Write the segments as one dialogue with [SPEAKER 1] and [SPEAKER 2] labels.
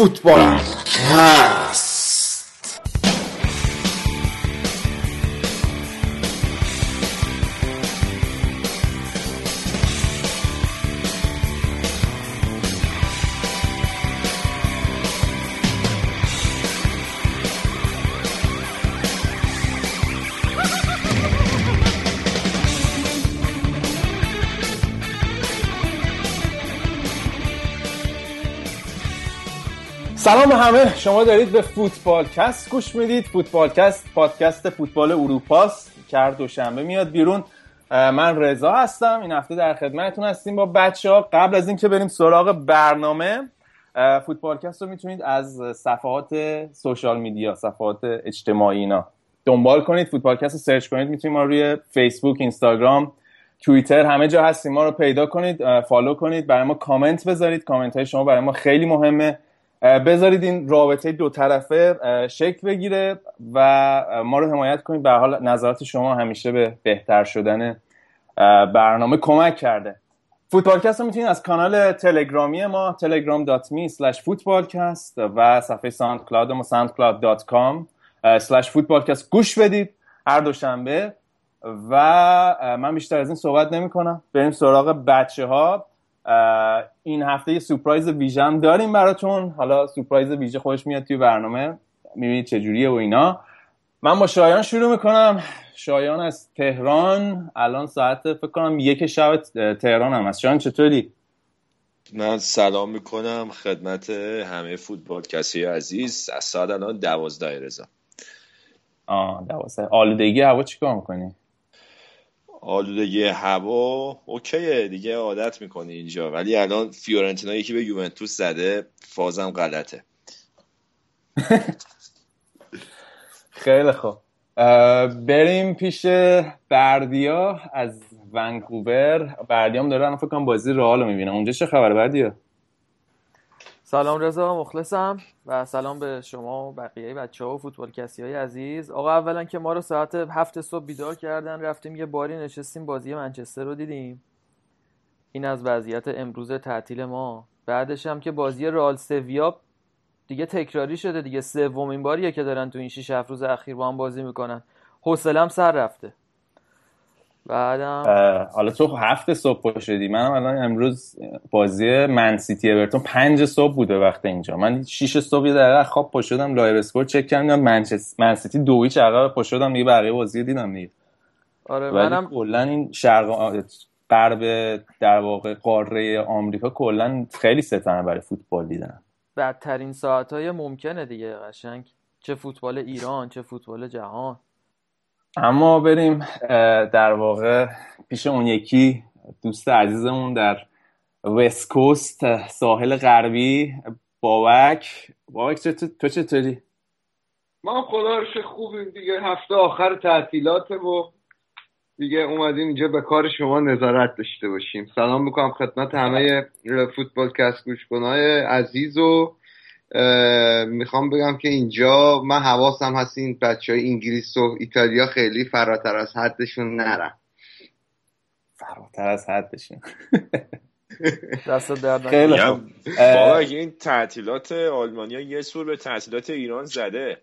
[SPEAKER 1] فوتبال سلام همه. شما دارید به فوتبالکست گوش می‌دید. فوتبالکست پادکست فوتبال اروپاست. که هر دوشنبه میاد بیرون. من رضا هستم. این هفته در خدمتتون هستیم با بچه ها قبل از اینکه بریم سراغ برنامه فوتبالکست رو می‌تونید از صفحات social media صفحات اجتماعی اینا دنبال کنید. فوتبالکست رو سرچ کنید. می‌تونید ما روی فیسبوک اینستاگرام توییتر همه جا هستیم. ما رو پیدا کنید follow کنید. برای ما کامنت بذارید. کامنت های شما برای ما خیلی مهمه. بذارید این رابطه دو طرفه شکل بگیره و ما رو حمایت کنید. به هر حال نظرات شما همیشه به بهتر شدن برنامه کمک کرده. فوتبالکست رو می‌تونید از کانال تلگرامی ما telegram.me slash footballcast و صفحه SoundCloud ما soundcloud.com slash footballcast گوش بدید هر دوشنبه. و من بیشتر از این صحبت نمی کنم بریم سراغ بچه ها این هفته یه سورپرایز ویژه داریم براتون. حالا سورپرایز ویژه خودش میاد توی برنامه. می‌بینید چجوریه و اینا. من با شایان شروع می‌کنم. شایان از تهران. الان ساعت فکر کنم یک شب تهران هم هست. شایان چطوری؟
[SPEAKER 2] من سلام می‌کنم خدمت همه فوتبال کسی عزیز. از ساعت الان دوازده رزا
[SPEAKER 1] آه دوازده. آلودگی هوا چیکار می‌کنی؟
[SPEAKER 2] آلودگی هوا اوکیه دیگه عادت می‌کنی اینجا. ولی الان فیورنتینا یکی به یوونتوس زده فازم غلطه.
[SPEAKER 1] خیلی خوب. بریم پیش بردیا از ونکوور. بردیام داره فکر کنم بازی رئال رو می‌بینم اونجا چه خبر بردیا؟
[SPEAKER 3] سلام رضا مخلصم. و سلام به شما و بقیه بچه ها و فوتبال کسی های عزیز. آقا اولا که ما رو ساعت هفت صبح بیدار کردن رفتیم یه باری نشستیم بازی منچستر رو دیدیم. این از وضعیت امروز تعطیل ما. بعدش هم که بازی رئال سویا دیگه تکراری شده دیگه. سومین باریه که دارن تو این 6 7 روز اخیر با هم بازی می‌کنن. حوصله‌ام سر رفته. بعدم
[SPEAKER 1] حالا تو هفت صبح شدی منم الان امروز بازی من سیتی اورتون پنج صبح بوده وقت اینجا. من شیش صبح یه دقیقه خواب پا شدم LiveSport چک کردم من سیتی دو هیچ عقب پا شدم دیگه بقیه بازی دیدم دیگه.
[SPEAKER 3] آره منم
[SPEAKER 1] کلا این شرق غرب در واقع قاره آمریکا کلا خیلی ستنه برای فوتبال دیدن.
[SPEAKER 3] بدترین ساعت های ممکنه دیگه قشنگ. چه فوتبال ایران چه فوتبال جهان.
[SPEAKER 1] اما بریم در واقع پیش اون یکی دوست عزیزمون در وست کوست ساحل غربی بابک. بابک تو چطوری؟
[SPEAKER 4] ما خدا رو خوبیم دیگه. هفته آخر تعطیلات و دیگه اومدیم اینجا به کار شما نظارت داشته باشیم. سلام می‌کنم خدمت همه فوتبال گوشکنهای عزیز و می‌خوام بگم که اینجا من حواسم هست این بچه های انگلیس و ایتالیا خیلی فراتر از حدشون نرم
[SPEAKER 1] فراتر از حدشون.
[SPEAKER 3] دست درد
[SPEAKER 2] خیلی این تعطیلات آلمانیا یه سور به تعطیلات ایران زده.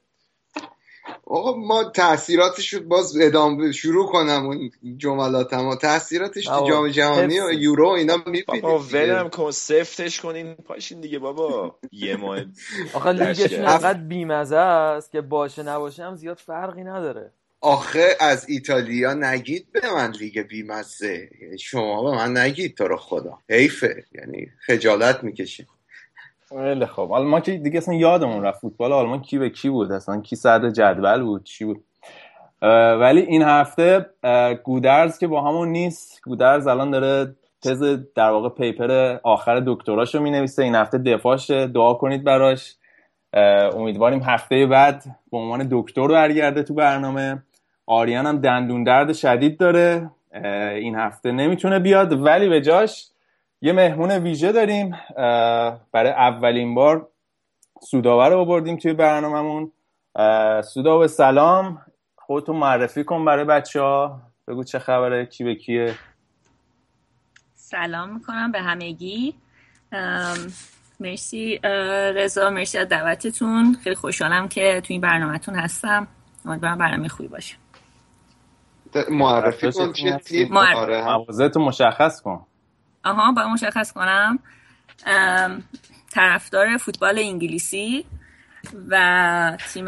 [SPEAKER 4] آقا ما تاثیراتش باز ادامه شروع کنم اون جملاتم تاثیراتش تو جام جهانی و یورو اینا می‌بینید
[SPEAKER 2] بابا ولم کن سفتش کنین پاشین دیگه بابا. یه ماه
[SPEAKER 3] آخه لیگشون انقدر بیمزه است که باشه نباشه هم زیاد فرقی نداره.
[SPEAKER 4] آخه از ایتالیا نگید به من لیگ بیمزه. شما به من نگید تو رو خدا. حیفه. یعنی خجالت می‌کشیم
[SPEAKER 1] خیلی خب حالا ما که دیگه اصلا یادمون رفت فوتبال آلمان کی به کی بود؟ اصلا کی صدر جدول بود؟ چی بود؟ ولی این هفته گودرز که با همون نیست. گودرز الان داره تز در واقع پیپر آخر دکتراشو می نویسه این هفته دفاعش دعا کنید براش. امیدواریم هفته بعد به عنوان دکتر برگرده تو برنامه. آریان هم دندون درد شدید داره. این هفته نمی‌تونه بیاد ولی به جاش یه مهمون ویژه داریم برای اولین بار سوداوه رو بردیم توی برنامهمون. سودا سلام. خودتون معرفی کن برای بچه ها بگو چه خبره کی به کیه.
[SPEAKER 5] سلام می‌کنم به همگی. مرسی رضا مرسی از دعوتتون. خیلی خوشحالم که توی این برنامهتون هستم. امیدوارم برنامه خوبی باشه.
[SPEAKER 4] معرفی کن چیه تیم
[SPEAKER 1] آره. مشخص کن.
[SPEAKER 5] آها باید مشخص کنم. طرفدار فوتبال انگلیسی و تیم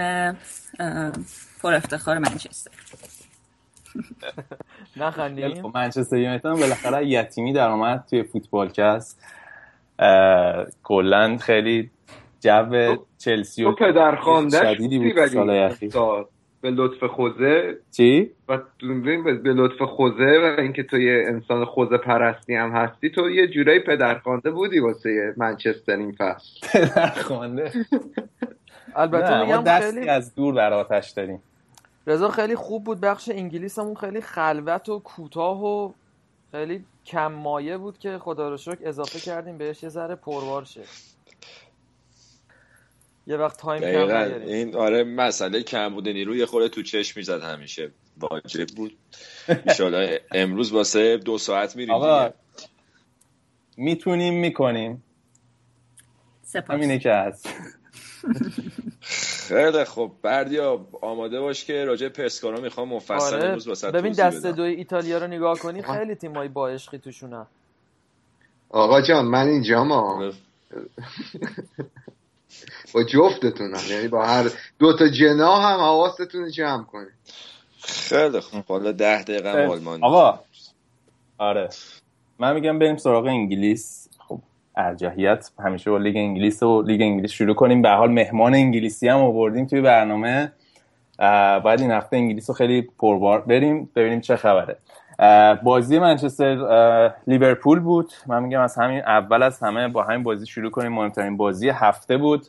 [SPEAKER 5] پر افتخار منچستر.
[SPEAKER 3] نخندیم.
[SPEAKER 1] خب، منچستر یونایتد بالاخره یتیمی در اومد توی فوتبال کست کلا خیلی جو چلسی و
[SPEAKER 4] پدرخوانده
[SPEAKER 1] شدیدی بود سال اخیر.
[SPEAKER 4] به لطف خوزه.
[SPEAKER 1] چی؟
[SPEAKER 4] و به لطف خوزه و اینکه تو یه انسان خوزه پرستی هم هستی تو یه جورایی پدرخوانده بودی واسه منچستر این فصل.
[SPEAKER 1] پدرخوانده.
[SPEAKER 3] البته میگم
[SPEAKER 1] دستی
[SPEAKER 3] خیلی
[SPEAKER 1] از دور بر آتش داریم.
[SPEAKER 3] رضا خیلی خوب بود بخش انگلیسمون خیلی خلوت و کوتاه و خیلی کم مایه بود که خدا رو شکر اضافه کردیم بهش یه ذره پروار شه. یه وقت تایم کم
[SPEAKER 2] دقیقا.
[SPEAKER 3] نگیریم
[SPEAKER 2] این آره مسئله کم بوده نیرو یه خورده تو چشم می‌زد همیشه. واجب بود. انشالله امروز واسه دو ساعت میریم
[SPEAKER 1] آقا
[SPEAKER 2] دیگه.
[SPEAKER 1] می‌تونیم می‌کنیم.
[SPEAKER 5] سپاس.
[SPEAKER 1] همینه که هست.
[SPEAKER 2] خیلی خب بردیا آماده باش که راجع به پسکارا می‌خوام مفصل
[SPEAKER 3] آره.
[SPEAKER 2] امروز واسه
[SPEAKER 3] ببین دست. دوی ایتالیا رو نگاه کنی خیلی تیمای با عشقی توشونن.
[SPEAKER 4] آقا جان من اینجا ما. با جفتتونم. یعنی با هر دو تا جنا هم حواستون رو جمع کنید.
[SPEAKER 2] خیلی خب حالا ده دقیقه هم آلمان
[SPEAKER 1] آقا. آره. من میگم بریم سراغ انگلیس. خب ارجحیت همیشه با لیگ انگلیس و لیگ انگلیس شروع کنیم. به حال مهمان انگلیسی هم آوردیم توی برنامه. باید این هفته انگلیس رو خیلی پربار بریم ببینیم چه خبره. بازی منچستر لیورپول بود. من میگم از همین اول از همه با همین بازی شروع کنیم. مهمترین بازی هفته بود.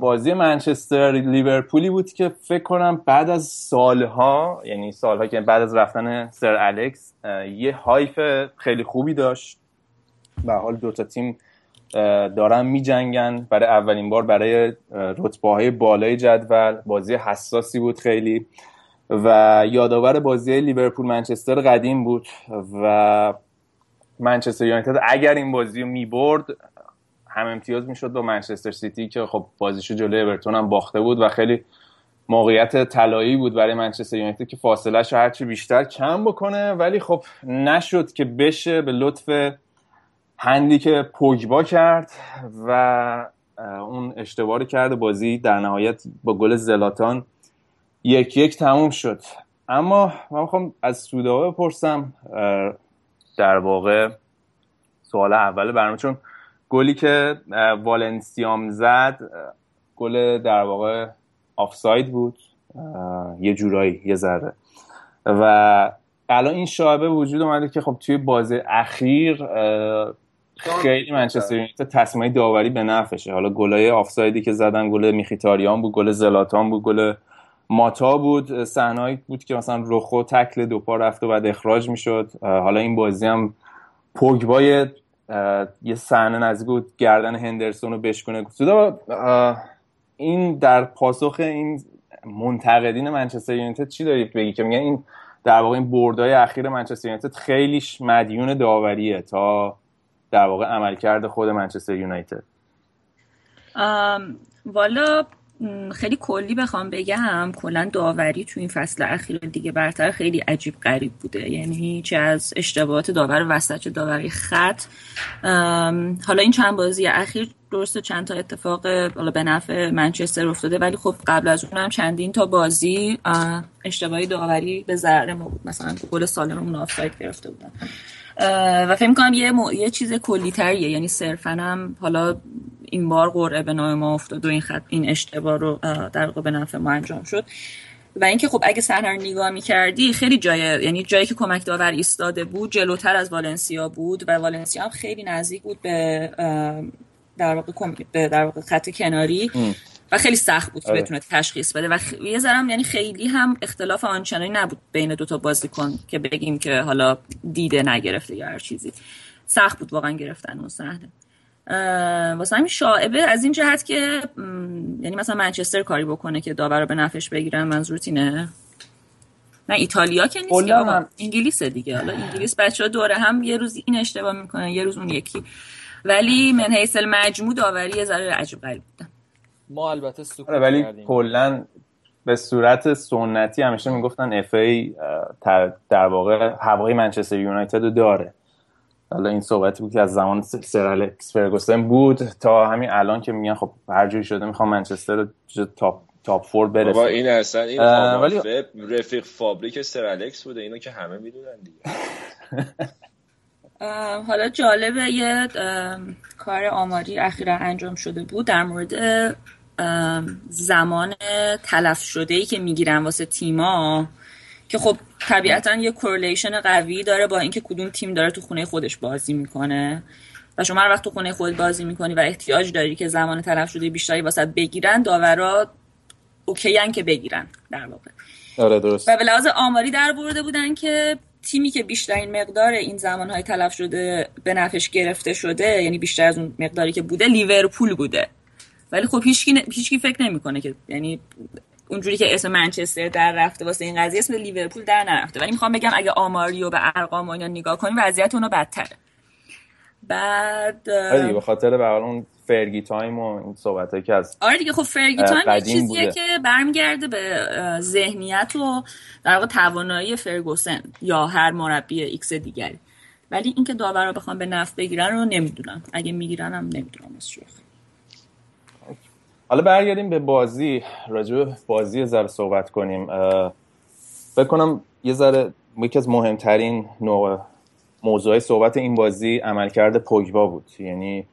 [SPEAKER 1] بازی منچستر لیورپولی بود که فکر کنم بعد از سالها یعنی سالها که بعد از رفتن سر الکس یه هایف خیلی خوبی داشت. به حال دوتا تیم دارن می جنگن برای اولین بار برای رتبه های بالای جدول بازی حساسی بود خیلی. و یادآور بازی لیورپول منچستر قدیم بود. و منچستر یونایتد اگر این بازی رو می برد هم امتیاز می‌شد با منچستر سیتی که خب بازیشو جلوی اورتون هم باخته بود و خیلی موقعیت طلایی بود برای منچستر یونایتد که فاصلهش هرچی بیشتر کم بکنه. ولی خب نشد که بشه به لطف هندی که پوگبا کرد و اون اشتباه کرد بازی در نهایت با گل زلاتان یک یک تموم شد. اما من می‌خوام از سودا بپرسم در واقع سوال اول برنامه چون گلی که والنسیام زد گل در واقع آفساید بود. یه جورایی یه ذره. و الان این شایبه وجود اومده که خب توی بازی اخیر خیلی منچستر یونایتد تصمیمای داوری به نفعشه. حالا گلای آفسایدی که زدن گل میخیتاریان بود گل زلاتان بود گل ماتا بود. صحنه‌ای بود که مثلا رخو تکل دو پا رفت و بعد اخراج می‌شد. حالا این بازی هم پوگبای یه صحنه نزدیک بود گردن هندرسون رو بشکنه سودا این در پاسخ این منتقدین منچستر یونایتد چی داری بگی که میگن این در واقع این بردای اخیر منچستر یونایتد خیلیش مدیون داوریه تا در واقع عملکرد خود منچستر یونایتد؟
[SPEAKER 5] والا خیلی کلی بخوام بگم. کلا داوری تو این فصل اخیر دیگه برتر خیلی عجیب غریب بوده. یعنی چه از اشتباهات داور وسط داوری خط. حالا این چند بازی اخیر درسته چند تا اتفاق حالا به نفع منچستر افتاده ولی خب قبل از اونم چندین تا بازی اه، اشتباهی داوری به ضرر ما بود. مثلا گل سالمون آفساید گرفته بودن. و فکر می‌کنم یه, مو... یه چیز کلی تریه یعنی صرفا هم حالا این بار قرعه به نام ما افتاد و این خط این اشتباه رو در به نفع ما انجام شد. و اینکه خب اگه صحنه رو نگاه می‌کردی خیلی جای یعنی جایی که کمک داور ایستاده بود جلوتر از والنسیا بود و والنسیا هم خیلی نزدیک بود به در واقع به در واقع خط کناری. و خیلی سخت بود که
[SPEAKER 1] آره.
[SPEAKER 5] بتونه تشخیص بده. و خ... یه ذرم یعنی خیلی هم اختلاف آنچنانی نبود بین دو تا بازیکن که بگیم که حالا دیده نگرفته یا هر چیزی. سخت بود واقعا گرفتن اون صحنه. واسه همین شاعبه از این جهت که م، یعنی مثلا منچستر کاری بکنه که داور رو به نفعش بگیرن منظورت اینه نه ایتالیا که نیست که
[SPEAKER 1] هم-
[SPEAKER 5] انگلیس دیگه. حالا انگلیس بچه ها دوره هم یه روز این اشتباه می‌کنن یه روز اون یکی. ولی من حیث مجموع داوری یه ذره عجیب غریب بودن
[SPEAKER 3] ما البته سکوت
[SPEAKER 1] آره ولی کلا به صورت سنتی همیشه می‌گفتن اف ای در واقع هوای منچستر یونایتد رو داره. حالا این صحبتی بود که از زمان سر الکس فرگوسن بود تا همین الان که میگن خب هر جوری شده می‌خوام منچستر رو تاپ top four
[SPEAKER 2] بابا
[SPEAKER 1] برسه
[SPEAKER 2] این اصلا این
[SPEAKER 1] ولی-
[SPEAKER 2] رفیق فابریک سر الکس بوده اینو که همه می‌دونن دیگه.
[SPEAKER 5] حالا جالبه یه کار آماری اخیرا انجام شده بود در مورد زمان تلف شده ای که می‌گیرن واسه تیما که خب طبیعتا یه correlation قوی داره با اینکه کدوم تیم داره تو خونه خودش بازی می‌کنه. و شما هر وقت تو خونه خود بازی می‌کنی و احتیاج داری که زمان تلف شده بیشتری واسه بگیرن داورا okay ان که بگیرن در واقع.
[SPEAKER 1] آره درست.
[SPEAKER 5] و به لحاظ آماری در آورده بودن که تیمی که بیشترین مقدار این زمانهای تلف شده به نفعش گرفته شده یعنی بیشتر از اون مقداری که بوده لیورپول بوده. ولی خب هیچکی, ن... هیچکی فکر نمی‌کنه که یعنی اونجوری که اسم منچستر در رفته واسه این قضیه اسم لیورپول در نرفته ولی می‌خوام بگم اگه آماری و به ارقام و اینا نگاه کنیم وضعیت اونو بدتره بعد
[SPEAKER 1] آره به خاطر به اون Fergie time و این صحبت که از
[SPEAKER 5] آره دیگه خب
[SPEAKER 1] Fergie
[SPEAKER 5] time یه چیزیه
[SPEAKER 1] بوده.
[SPEAKER 5] که برمیگرده به ذهنیت و در واقع توانایی فرگوسن یا هر مربی X دیگری ولی اینکه داورا بخوام به نفع بگیرن رو نمی‌دونم اگه می‌گیرن هم نمی‌دونم از شوخی.
[SPEAKER 1] حالا برگردیم به بازی. راجع بازی ذره صحبت کنیم. اه، فکر کنم یه ذره یکی از مهمترین نوع موضوع صحبت این بازی عملکرد پوگبا بود. یعنی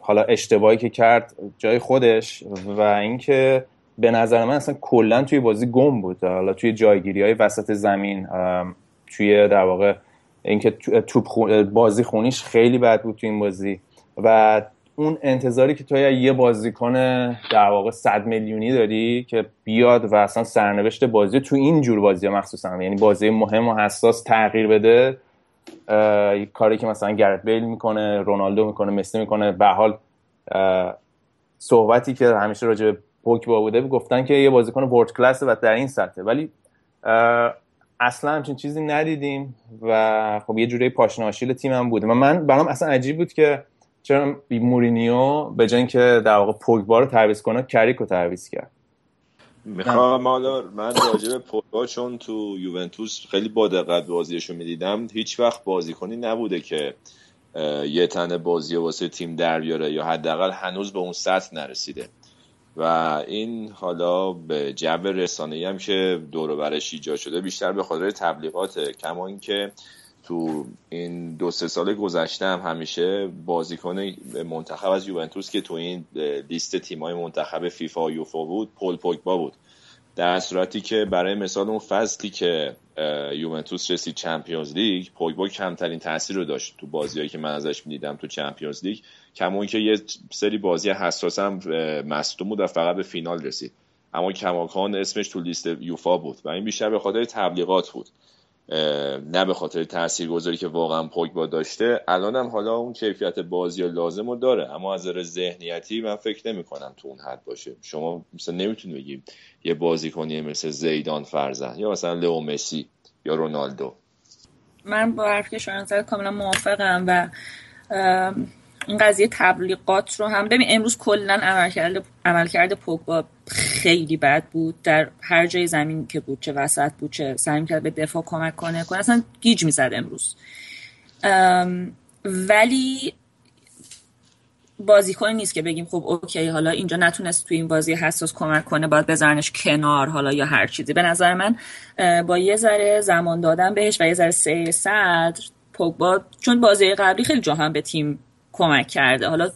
[SPEAKER 1] حالا اشتباهی که کرد جای خودش و اینکه به نظر من اصلا کلا توی بازی گم بود. حالا توی جایگیری های وسط زمین توی در واقع اینکه تو- توپ بازی خونیش خیلی بد بود توی این بازی. و اون انتظاری که تو یه بازیکن در واقع صد میلیونی داری که بیاد و اصلا سرنوشت بازی تو این جور بازی مخصوصا یعنی بازی مهم و حساس تغییر بده کاری که مثلا گرت بیل می‌کنه رونالدو می‌کنه مسی می‌کنه به حال صحبتی که همیشه راجع به پوگبا بوده گفتن که یه بازیکن ورد کلاس و در این سطحه. ولی اصلا همچین چیزی ندیدیم و خب یه جوری پاشنه آشیل تیم هم بود و من برام اصلا عجیب بود که چرا مورینیو به جای اینکه در واقع پوگبا رو تعویض کنه کریک رو تعویض کرد؟
[SPEAKER 2] می‌خوام حالا من راجع به پوگبا چون تو یوونتوس خیلی با دقت بازیشو می‌دیدم هیچ وقت بازیکنی نبوده که یه تنه بازی واسه تیم در بیاره یا حداقل هنوز به اون سطح نرسیده. و این حالا به جو رسانه‌ای هم که دور و برش ایجاد شده بیشتر به خاطر تبلیغاته کما اینکه تو این دو سه سال گذشته هم همیشه بازیکن منتخب از یوونتوس که تو این لیست تیمای منتخب فیفا و یوفا بود پول پوگبا بود. در صورتی که برای مثال اون فصلی که یوونتوس رسید چمپیونز لیگ پوگبا کمترین تاثیر رو داشت تو بازیهایی که من ازش می‌دیدم تو چمپیونز لیگ. کما اینکه یه سری بازی حساس هم مصدوم بود و فقط به فینال رسید. اما کماکان اسمش تو لیست یوفا بود و این بیشتر به خاطر تبلیغات بود. نه به خاطر تاثیرگذاری که واقعا پوگبا داشته هم حالا اون کیفیت بازی لازم رو داره. اما از نظر ذهنیتی من فکر نمی کنم تو اون حد باشه. شما مثلا نمی‌تونی بگی یه بازیکنی مثل زیدان فرزن یا مثلا لئو مسی یا رونالدو.
[SPEAKER 5] من با حرف که شما کاملا موافقم و این قضیه تبلیغات رو هم ببین امروز کلا عملکرد عملکرد پوگبا خیلی بد بود. در هر جای زمین که بود چه وسط بود چه سعی می‌کرد به دفاع کمک کنه کنه. اصلا گیج می‌زد امروز. ام، ولی بازیکنی نیست که بگیم خب اوکی حالا اینجا نتونست توی این بازی حساس کمک کنه باید بذارنش کنار حالا یا هر چیزی. به نظر من با یه ذره زمان دادن بهش و یه ذره سیر صدر پوگبا چون بازی قبلی خیلی جا هم به تیم کمک کرده. حالا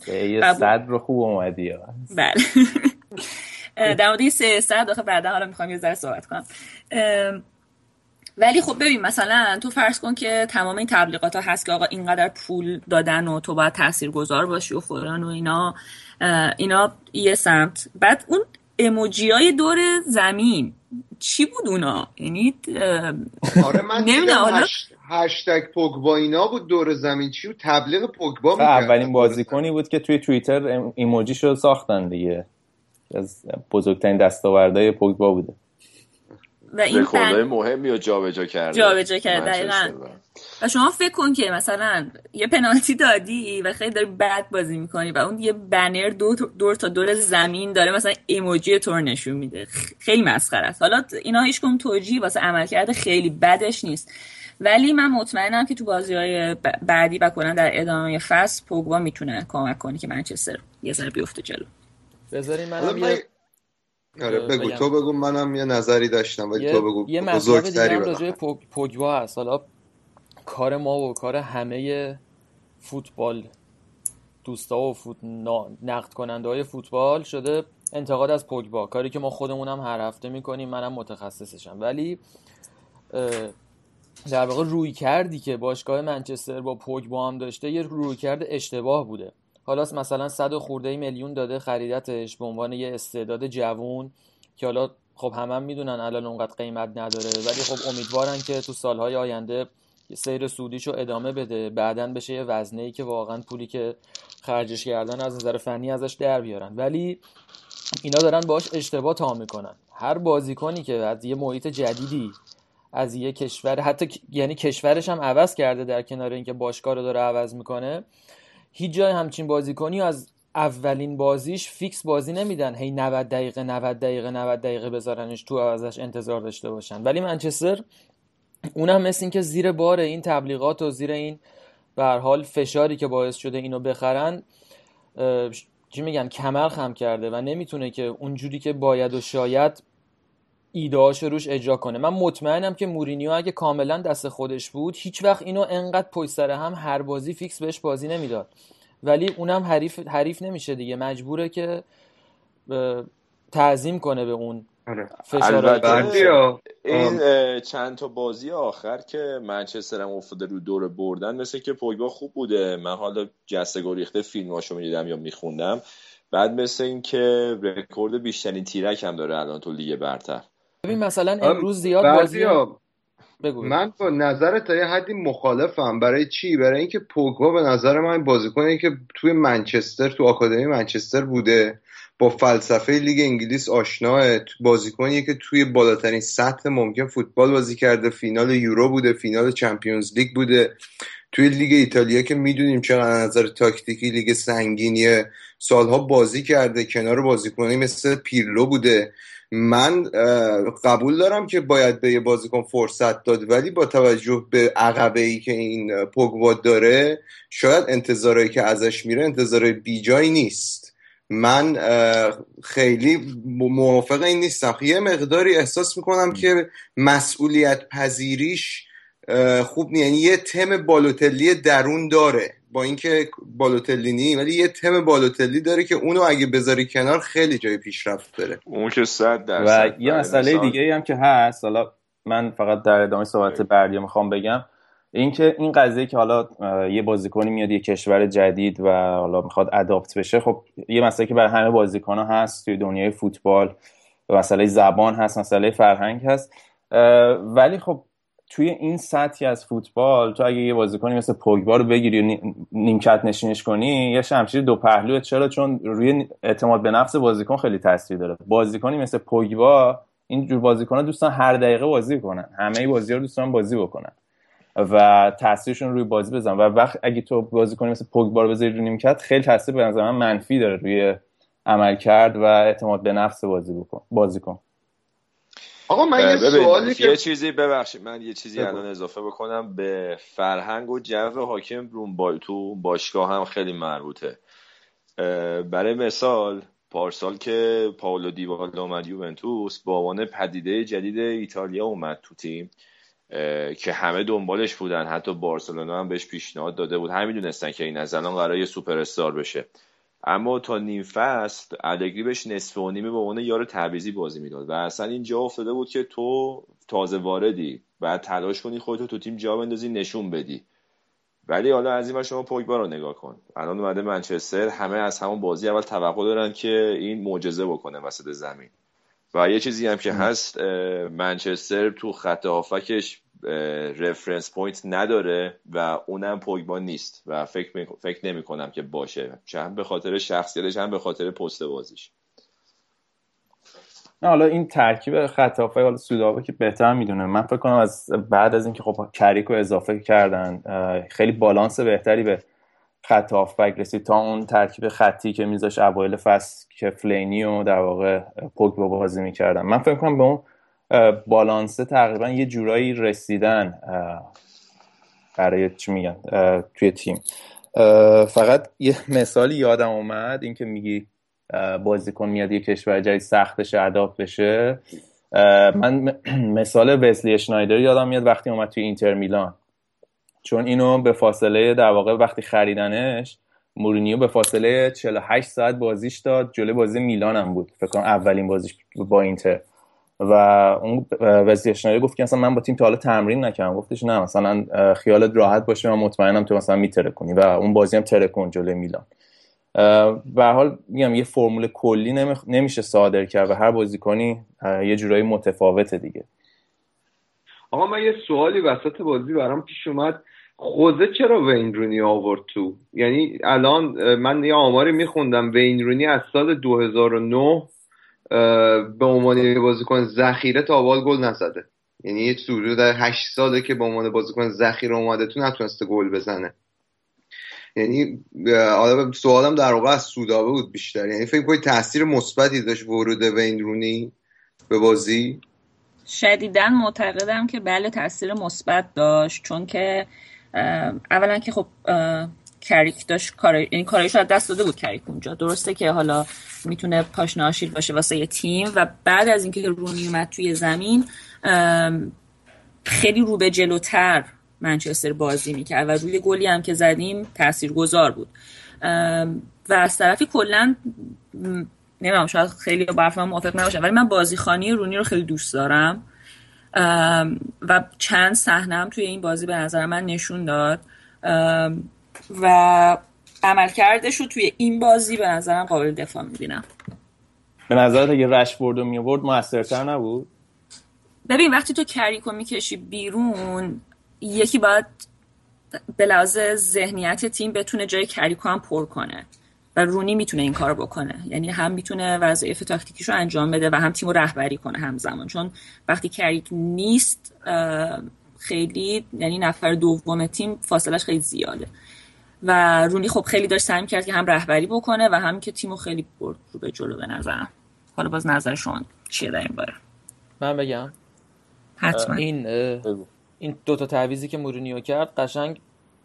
[SPEAKER 1] صد رو خوب اومدی.
[SPEAKER 5] بله. در مورد سه صد آخه بعدا حالا می‌خوام یه ذره صحبت کنم. ولی خب ببین مثلا تو فرض کن که تمام این تبلیغات ها هست که آقا اینقدر پول دادن و تو باید تاثیرگذار باشی و فلان و اینا اینا یه سمت. بعد اون اموجی های دور زمین چی بود اونا؟ یعنی
[SPEAKER 4] آره من
[SPEAKER 5] نمی‌دونم، حالا-
[SPEAKER 4] هش... هشتگ پوگبا اینا بود دور زمین. چی بود؟ تبلیغ پوگبا
[SPEAKER 1] و
[SPEAKER 4] می‌کرد
[SPEAKER 1] اولین بازیکنی بود که توی توییتر ایموجی شو ساختن دیگه. از بزرگترین دستاوردهای پوگبا بوده.
[SPEAKER 5] و این
[SPEAKER 2] رکوردهای
[SPEAKER 5] بند
[SPEAKER 2] مهمی رو جابجا کرده
[SPEAKER 5] جابجا کرده،. دقیقاً. و شما فکر کن که مثلا یه پنالتی دادی و خیلی داری بد بازی می‌کنی و اون یه banner دو دور تا دور زمین داره مثلا emoji تو نشون میده. خیلی مسخره است. حالا اینا هیچ کم توجیه واسه عملکرد خیلی بدش نیست. ولی من مطمئنم که تو بازی های بعدی و کلا در ادامه فصل پوگبا می‌تونه کمک کنی که منچستر یه ذره بیفته جلو.
[SPEAKER 3] بذارین منم یه
[SPEAKER 4] آره بگو. تو بگو منم یه نظری داشتم ولی تو بگو.
[SPEAKER 3] یه مطلب دیگه هم راجع پوگبا هست. حالا کار ما و کار همه فوتبال دوستا و فوت... نقد کننده های فوتبال شده انتقاد از پوگبا. کاری که ما خودمونم هر هفته می‌کنیم منم متخصصشم. ولی در واقع روی کردی که باشگاه منچستر با پوگبا هم داشته یه روی کرد اشتباه بوده. حالا مثلا صد خورده میلیون داده خریدتش به عنوان یه استعداد جوون که حالا خب همه هم می‌دونن الان اونقدر قیمت نداره. ولی خب امیدوارن که تو سالهای آینده سیر سودیشو ادامه بده. بعدا بشه یه وزنه ای که واقعا پولی که خرجش کردن از نظر فنی ازش در بیارن. ولی اینا دارن باش اشتباه تا می‌کنن. هر بازیکنی که از یه محیط جدیدی از یه کشور حتی یعنی کشورش هم عوض کرده در کنار اینکه باشگاه رو داره عوض می‌کنه هیچ جای همچین بازیکنی از اولین بازیش fix بازی نمیدن. هی 90 دقیقه 90 دقیقه 90 دقیقه بذارنش تو ازش انتظار داشته باشن. ولی منچستر اونم مثل این که زیر بار این تبلیغات و زیر این به هر حال فشاری که باعث شده اینو بخرن چی میگن کمر خم کرده و نمی‌تونه که اونجوری که باید و شاید ایده‌هاش روش اجرا کنه. من مطمئنم که مورینیو اگه کاملا دست خودش بود هیچ وقت اینو انقدر پشت سر هم هر بازی fix بهش بازی نمی‌داد. ولی اونم حریف حریف نمیشه دیگه. مجبوره که تعظیم کنه به اون
[SPEAKER 2] آره. فشار این چند تا بازی آخر که منچستر هم افتاده رو دور بردن مثل که پوگبا خوب بوده. من حالا جسته گریخته فیلماشو می‌دیدم یا میخوندم. بعد مثل این که رکورد بیشترین تیرک هم داره الان تو لیگ برتر.
[SPEAKER 3] ببین مثلا امروز زیاد بازی
[SPEAKER 4] بگو. من با نظر تا یه حدی مخالفم. برای چی؟ برای اینکه پوگبا به نظر من بازیکنی که توی منچستر تو آکادمی منچستر بوده. با فلسفه لیگ انگلیس آشناست بازیکنیه که توی بالاترین سطح ممکن فوتبال بازی کرده. فینال یورو بوده فینال چمپیونز لیگ بوده. توی لیگ ایتالیا که می‌دونیم چقدر نظر تاکتیکی لیگ سنگینیه. سالها بازی کرده کنار بازیکنی مثل پیرلو بوده. من قبول دارم که باید به یه بازیکن فرصت داد ولی با توجه به عقبه ای که این پوگبا داره شاید انتظارایی که ازش میره انتظارای بیجایی نیست. من خیلی موافق این نیستم. یه مقداری احساس می‌کنم که مسئولیت پذیریش خوب نیست. یعنی یه تم بالوتلی درون داره. با اینکه بالوتلی نی ولی یه تم بالوتلی داره که اونو اگه بذاری کنار خیلی جای پیشرفت داره.
[SPEAKER 2] اون که صد
[SPEAKER 1] و یه مسئله دیگه هم که هست. حالا من فقط در ادامه صحبت بردیا می‌خوام بگم. اینکه این قضیه که حالا یه بازیکنی میاد یه کشور جدید و حالا می‌خواد اداپت بشه خب یه مسئله که برای همه بازیکن ها هست توی دنیای فوتبال مسئله زبان هست مسئله فرهنگ هست. ولی خب توی این سطحی از فوتبال تو اگه یه بازیکنی مثل پوگبا رو بگیری و نیمکت نشینش کنی یه شمشیر دو پهلوه چرا؟ چون روی اعتماد به نفس بازیکن خیلی تاثیر داره. بازیکنی مثل پوگبا این جور بازیکن‌ها دوستان هر دقیقه بازی کنن. همه بازی رو دوستان بازی بکنن. و تاثیرشون روی بازی بزن. و وقت اگه تو بازیکنی مثل پوگبا رو بذاری رو نیمکت خیلی تاثیر به نظر من منفی داره روی عمل کرد و اعتماد به نفس بازی بکن بازیکن
[SPEAKER 4] آقا من یه سوالی
[SPEAKER 2] یه چیزی ببخشید من یه چیزی الان اضافه بکنم به فرهنگ و جو حاکم روم بال تو باشگاه هم خیلی مربوطه. برای مثال پارسال که پاولو دیوالدو اومد یوونتوس با عنوان پدیده جدید ایتالیا اومد تو تیم. که همه دنبالش بودن. حتی بارسلونا هم بهش پیشنهاد داده بود. همین دونستن که این از الان قرار سوپر استار بشه. اما تا نیم فصل الگری بهش نصف و نیمه به عنوان یار تعویزی بازی می‌داد و اصلا اینجا افتاده بود که تو تازه واردی. بعد تلاش کنی خودتو تو تیم جا بندازی نشون بدی. ولی حالا از این شما پوگبا رو نگاه کن. الان اومده منچستر همه از همون بازی اول توقع دارن که این معجزه بکنه وسط زمین. و یه چیزی هم که هست منچستر تو خط هافکش reference point نداره و اونم پوگبا نیست و فکر, فکر نمی کنم که باشه. چند به خاطر شخصیتش هم به خاطر پست بازیش.
[SPEAKER 1] نه حالا این ترکیب خط حالا سودابه که بهتر می‌دونه. من فکر کنم از بعد از اینکه خب کریک رو اضافه کردن خیلی بالانس بهتری به خط هافبک رسید تا اون ترکیب خطی که میذاش اوایل فصل که فلینی و در واقع پوگبا بازی می‌کردن. من فکر کنم به اون بالانسه تقریبا یه جورایی رسیدن برای چی میگن توی تیم. فقط یه مثالی یادم اومد اینکه میگی بازیکن میاد یه کشور جدید سختش اداپت بشه. من مثال وزلی اشنایدر یادم میاد وقتی اومد توی اینتر میلان. چون اینو به فاصله در واقع وقتی خریدنش مورینیو به فاصله 48 ساعت بازیش داد. جلوی بازی میلان هم بود. فکر کنم اولین بازیش با اینتر. و اون وزیر گفت که مثلا من با تیم تا حالا تمرین نکردم. گفتش نه مثلا خیالت راحت باشه من مطمئنم تو مثلا کنی و اون بازی هم ترکون جلوی میلان. به حال میگم یه فرمول کلی نمیشه صادر کرد و هر بازیکنی یه جورایی متفاوته دیگه.
[SPEAKER 4] آقا من یه سوالی وسط بازی برام پیش اومد. خوزه چرا وین رونی آورد تو؟ یعنی الان من یه آماری میخوندم. وین رونی از سال 2009 به عنوان بازیکن ذخیره تا بال گل نزده. یعنی یه سوری در 8 ساله که به عنوان بازیکن ذخیره اومده تو نتونسته گل بزنه. یعنی حالا سوالم در واقع از سودابه بود بیشتر. یعنی فکر کنید تاثیر مثبتی داشت ورود وین رونی به بازی؟
[SPEAKER 5] شدیدا معتقدم که بله تاثیر مثبت داشت. چون که اولا که خب کریک داشت کار این کارایشو از دست داده بود کریک اونجا. درسته که حالا می‌تونه پاشنه آشیل باشه واسه یه تیم و بعد از اینکه رونی اومد توی زمین خیلی رو به جلوتر منچستر بازی می‌کرد و روی گلی هم که زدیم گذار بود. و از طرفی کلا نمی‌دونم شاید خیلی برف من موافق نباشم ولی من بازیخانی رونی رو خیلی دوست دارم. و چند صحنم توی این بازی به نظر من نشون داد. و عملکردش رو توی این بازی به نظرم قابل دفاع می‌بینم.
[SPEAKER 1] به نظرت اگه رشفورد رو میورد موثرتر نبود؟
[SPEAKER 5] ببین وقتی تو کریکو می‌کشی بیرون یکی باید به لحاظ ذهنیت تیم بتونه جای کریکو هم پر کنه. و رونی می‌تونه این کار بکنه. یعنی هم می‌تونه وظایف تاکتیکیش رو انجام بده و هم تیم رو رهبری کنه همزمان. چون وقتی کریک نیست خیلی یعنی نفر دوم تیم فاصلش خیلی زیاده. و رونی خب خیلی داشت سعی کرد که هم رهبری بکنه و هم که تیمو خیلی برد رو به جلو به نظرم حالا باز نظر شما چیه در این باره؟
[SPEAKER 3] من بگم.
[SPEAKER 5] حتما.
[SPEAKER 3] این این دوتا تعویزی که مورینیو کرد قشنگ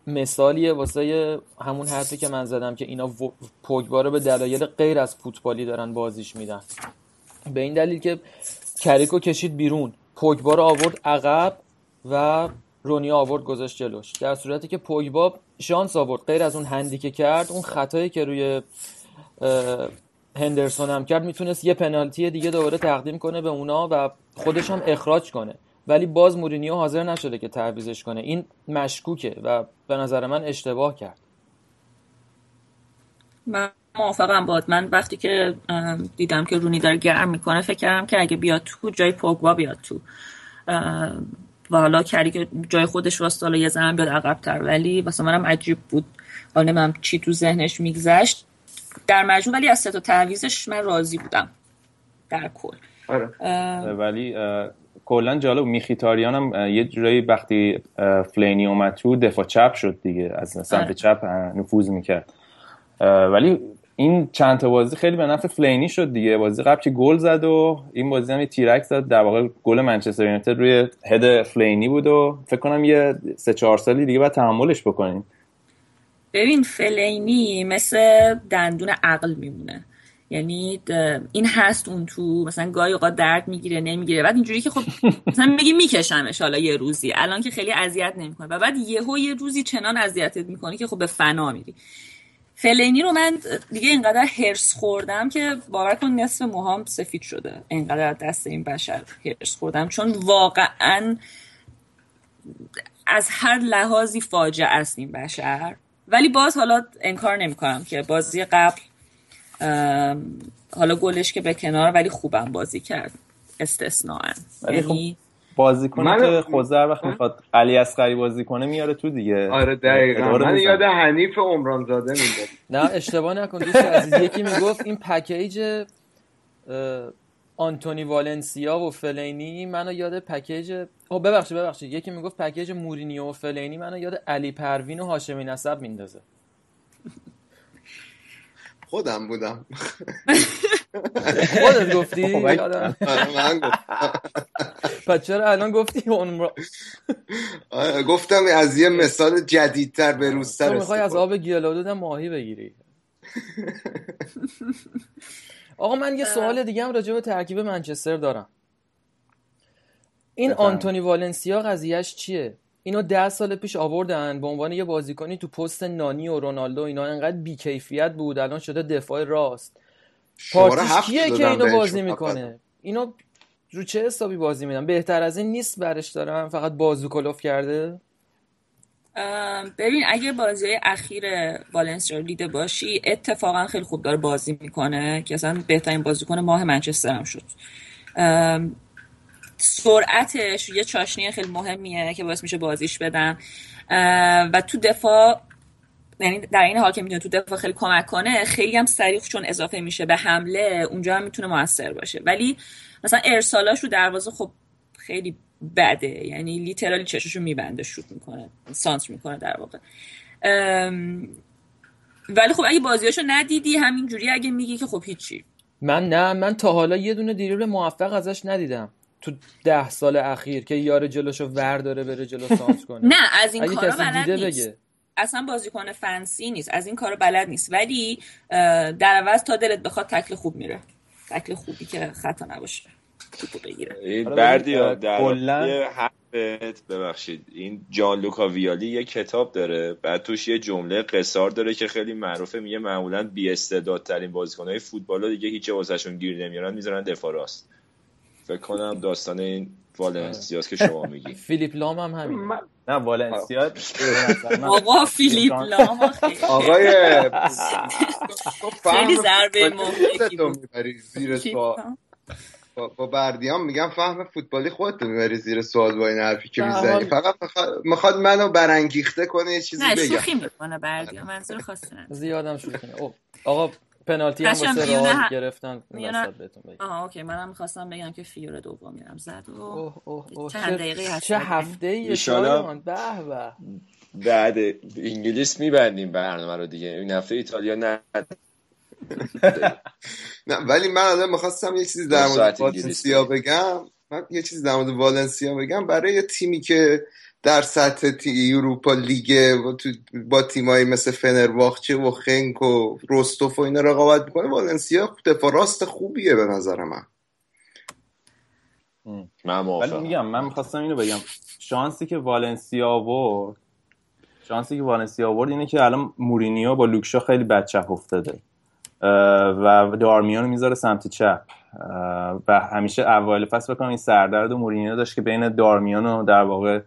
[SPEAKER 3] مثالیه واسه همون حرفی که من زدم که اینا پوگبا رو به دلایل غیر از فوتبالی دارن بازیش میدن. به این دلیل که کریکو کشید بیرون. پوگبا رو آورد عقب و رونی آورد گذاشت جلوش. در صورتی که پوگبا شانس آورد. غیر از اون هندی که کرد اون خطایی که روی هندرسون هم کرد می‌تونست یه پنالتی دیگه دوباره تقدیم کنه به اونا و خودش هم اخراج کنه. ولی باز مورینیو حاضر نشده که تعویزش کنه. این مشکوکه و به نظر من اشتباه کرد.
[SPEAKER 5] من موافقم باد. من وقتی که دیدم که رونی داره گرم می‌کنه فکر کردم که اگه بیاد تو جای پوگبا بیاد تو. و حالا کری که جای خودش راست حالا یه زن بیاد عقبتر. ولی واسه منم عجیب بود. حالا نمیم چی تو ذهنش میگذشت. در مجموع ولی از سه تا تعویزش من راضی بودم. در کل.
[SPEAKER 1] آره. ولی کلا جالب میخیتاریان هم یه جورایی وقتی فلینی اومد تو دفاع چپ شد دیگه. از سمت آره. چپ نفوذ می‌کرد. ولی این چند تا بازی خیلی به نفع فلینی شد دیگه. بازی قبل که گل زد و این بازی هم یه تیرک زد. در واقع گل منچستر یونایتد روی هد فلینی بود و فکر کنم یه سه چهار سالی دیگه باید تحملش بکنیم.
[SPEAKER 5] ببین فلینی مثل دندون عقل میمونه. یعنی این هست اون تو مثلا گاهی اوقات درد می‌گیره نمی‌گیره. بعد اینجوری که خب مثلا میگی میکشمش حالا یه روزی. الان که خیلی اذیت نمی‌کنه. و بعد یهو یه روزی چنان اذیتت می‌کنه که خب به فنا میری. فلینی رو من دیگه اینقدر هرس خوردم که باور کن نصف موهام سفید شده. اینقدر دست این بشر هرس خوردم. چون واقعا از هر لحاظی فاجعه است این بشر. ولی باز حالا انکار نمی‌کنم که بازی قبل حالا گلش که به کنار ولی خوبم بازی کرد. استثناء یعنی
[SPEAKER 1] بازیکن که خوزه هر وقت می‌خواد علی اصغری بازی کنه میاره تو دیگه.
[SPEAKER 4] آره دقیقا. من یاد حنیف عمران زاده
[SPEAKER 3] نه اشتباه نکن دوست عزیز. یکی می‌گفت این پکیج آنتونی والنسیا و فلینی منو یاد پکیج او ببخشید ببخشید. یکی می‌گفت پکیج مورینیو و فلینی منو یاد علی پروین و هاشمی نسب میندازه.
[SPEAKER 4] خودم بودم.
[SPEAKER 3] خودت گفتی؟
[SPEAKER 1] خب،
[SPEAKER 3] یادم
[SPEAKER 4] آره، من گفتم.
[SPEAKER 3] پس چرا الان گفتی اون را...
[SPEAKER 4] آره، گفتم از یه مثال جدیدتر به
[SPEAKER 3] تو می‌خوای از. آب گیالودود هم ماهی بگیری. آقا من یه سوال دیگه هم راجع به ترکیب منچستر دارم. این. آنتونی والنسیا قضیهش چیه؟ اینو ده سال پیش آوردن به عنوان یه بازیکنی تو پست نانی و رونالدو اینا انقدر بیکیفیت بود. الان شده دفاع راست. پارتیش کیه که اینو. بازی می‌کنه. اینو رو چه حسابی بازی میدن؟ بهتر از این نیست برش دارم فقط بازو کلوف کرده.
[SPEAKER 5] ببین اگه بازی اخیر والنسیا رو دیده باشی اتفاقا خیلی خوب داره بازی می‌کنه. که اصلا بهترین بازیکن ماه منچستر هم شد. سرعتش یه چاشنی خیلی مهمیه که باعث میشه بازیش بدن. و تو دفاع یعنی در این حال که می‌تونه تو دفاع خیلی کمک کنه خیلی هم سریع چون اضافه میشه به حمله اونجا هم می‌تونه موثر باشه. ولی مثلا ارسالاش رو دروازه خب خیلی بده. یعنی لیترالی چششو میبنده شوت می‌کنه سانتر می‌کنه در واقع. ولی خب اگه بازیاشو ندیدی همینجوری اگه میگی که خب هیچی.
[SPEAKER 3] من نه من تا حالا یه دونه دریبل موفق ازش ندیدم. تو ده سال اخیر که یار جلوشو ور داره بره جلو سانت کنه.
[SPEAKER 5] نه از این کارا بلد نیست.
[SPEAKER 3] بگه.
[SPEAKER 5] اصلا بازیکن فنسی نیست. از این کارا بلد نیست. ولی در عوض تا دلت بخواد تکل خوب میره. تکل خوبی که خطا نباشه. توپو بگیره.
[SPEAKER 2] این
[SPEAKER 1] آره،
[SPEAKER 2] یه حرفت ببخشید. این جان لوکا ویالی یه کتاب داره. بعد توش یه جمله قصار داره که خیلی معروفه. میگه معمولا بی استعدادترین بازیکنهای فوتبال دیگه هیچ واسهشون گیر نمیارن. می‌ذارن دفاع راست. فکر کنم داستان این والنسیاست که شما میگی.
[SPEAKER 3] فیلیپ لام هم همین.
[SPEAKER 1] نه والنسیا
[SPEAKER 5] آقا. فیلیپ خیلی
[SPEAKER 4] آقای
[SPEAKER 5] خیلی ضربه.
[SPEAKER 4] می‌بری زیر سوال. با, بردیان میگم فهم فوتبالی خودتو می‌بری زیر سوال با این حرفی که می‌زنی. فقط میخواد- منو برانگیخته کنه یه چیزی
[SPEAKER 5] نه
[SPEAKER 4] بگم
[SPEAKER 5] شوخی می‌کنه بردیا منظور خاصی نداره.
[SPEAKER 3] زیادم کنه اوه، آقا پنالتی هم واسه
[SPEAKER 5] میونه
[SPEAKER 3] رئال گرفتن
[SPEAKER 5] میونه-
[SPEAKER 3] وسط بهتون بگم.
[SPEAKER 5] آها OK منم می‌خواستم بگم که فیور دومی هم زد و
[SPEAKER 3] اوه اوه اوه
[SPEAKER 5] چند دقیقه
[SPEAKER 3] چه,
[SPEAKER 5] هست
[SPEAKER 3] چه. هفته ای
[SPEAKER 2] ایشالا-
[SPEAKER 3] شایان به به.
[SPEAKER 2] بعد انگلیس میبندیم برنامه رو دیگه. این هفته ایتالیا نه.
[SPEAKER 4] نه ولی من الان می‌خواستم یه چیزی در مورد. والنسیا بگم. من یه چیزی در مورد والنسیا بگم. برای یه تیمی که در سطح تی اروپا لیگ و تو با تیمایی مثل فنرباخچه و خنک و روستوف و اینا رقابت می‌کنه والنسیا دفاع راست خوبیه به نظر من.
[SPEAKER 2] من
[SPEAKER 1] ولی میگم من می‌خواستم اینو بگم. شانسی که والنسیا آورد شانسی که والنسیا آورد اینه که الان مورینیو با لوک شا خیلی بد چپ افتاده و دارمیان رو می‌ذاره سمت چپ. و همیشه اوایل فصل فکر کنم این سردرد و مورینیو داشت که بین دارمیان و در واقع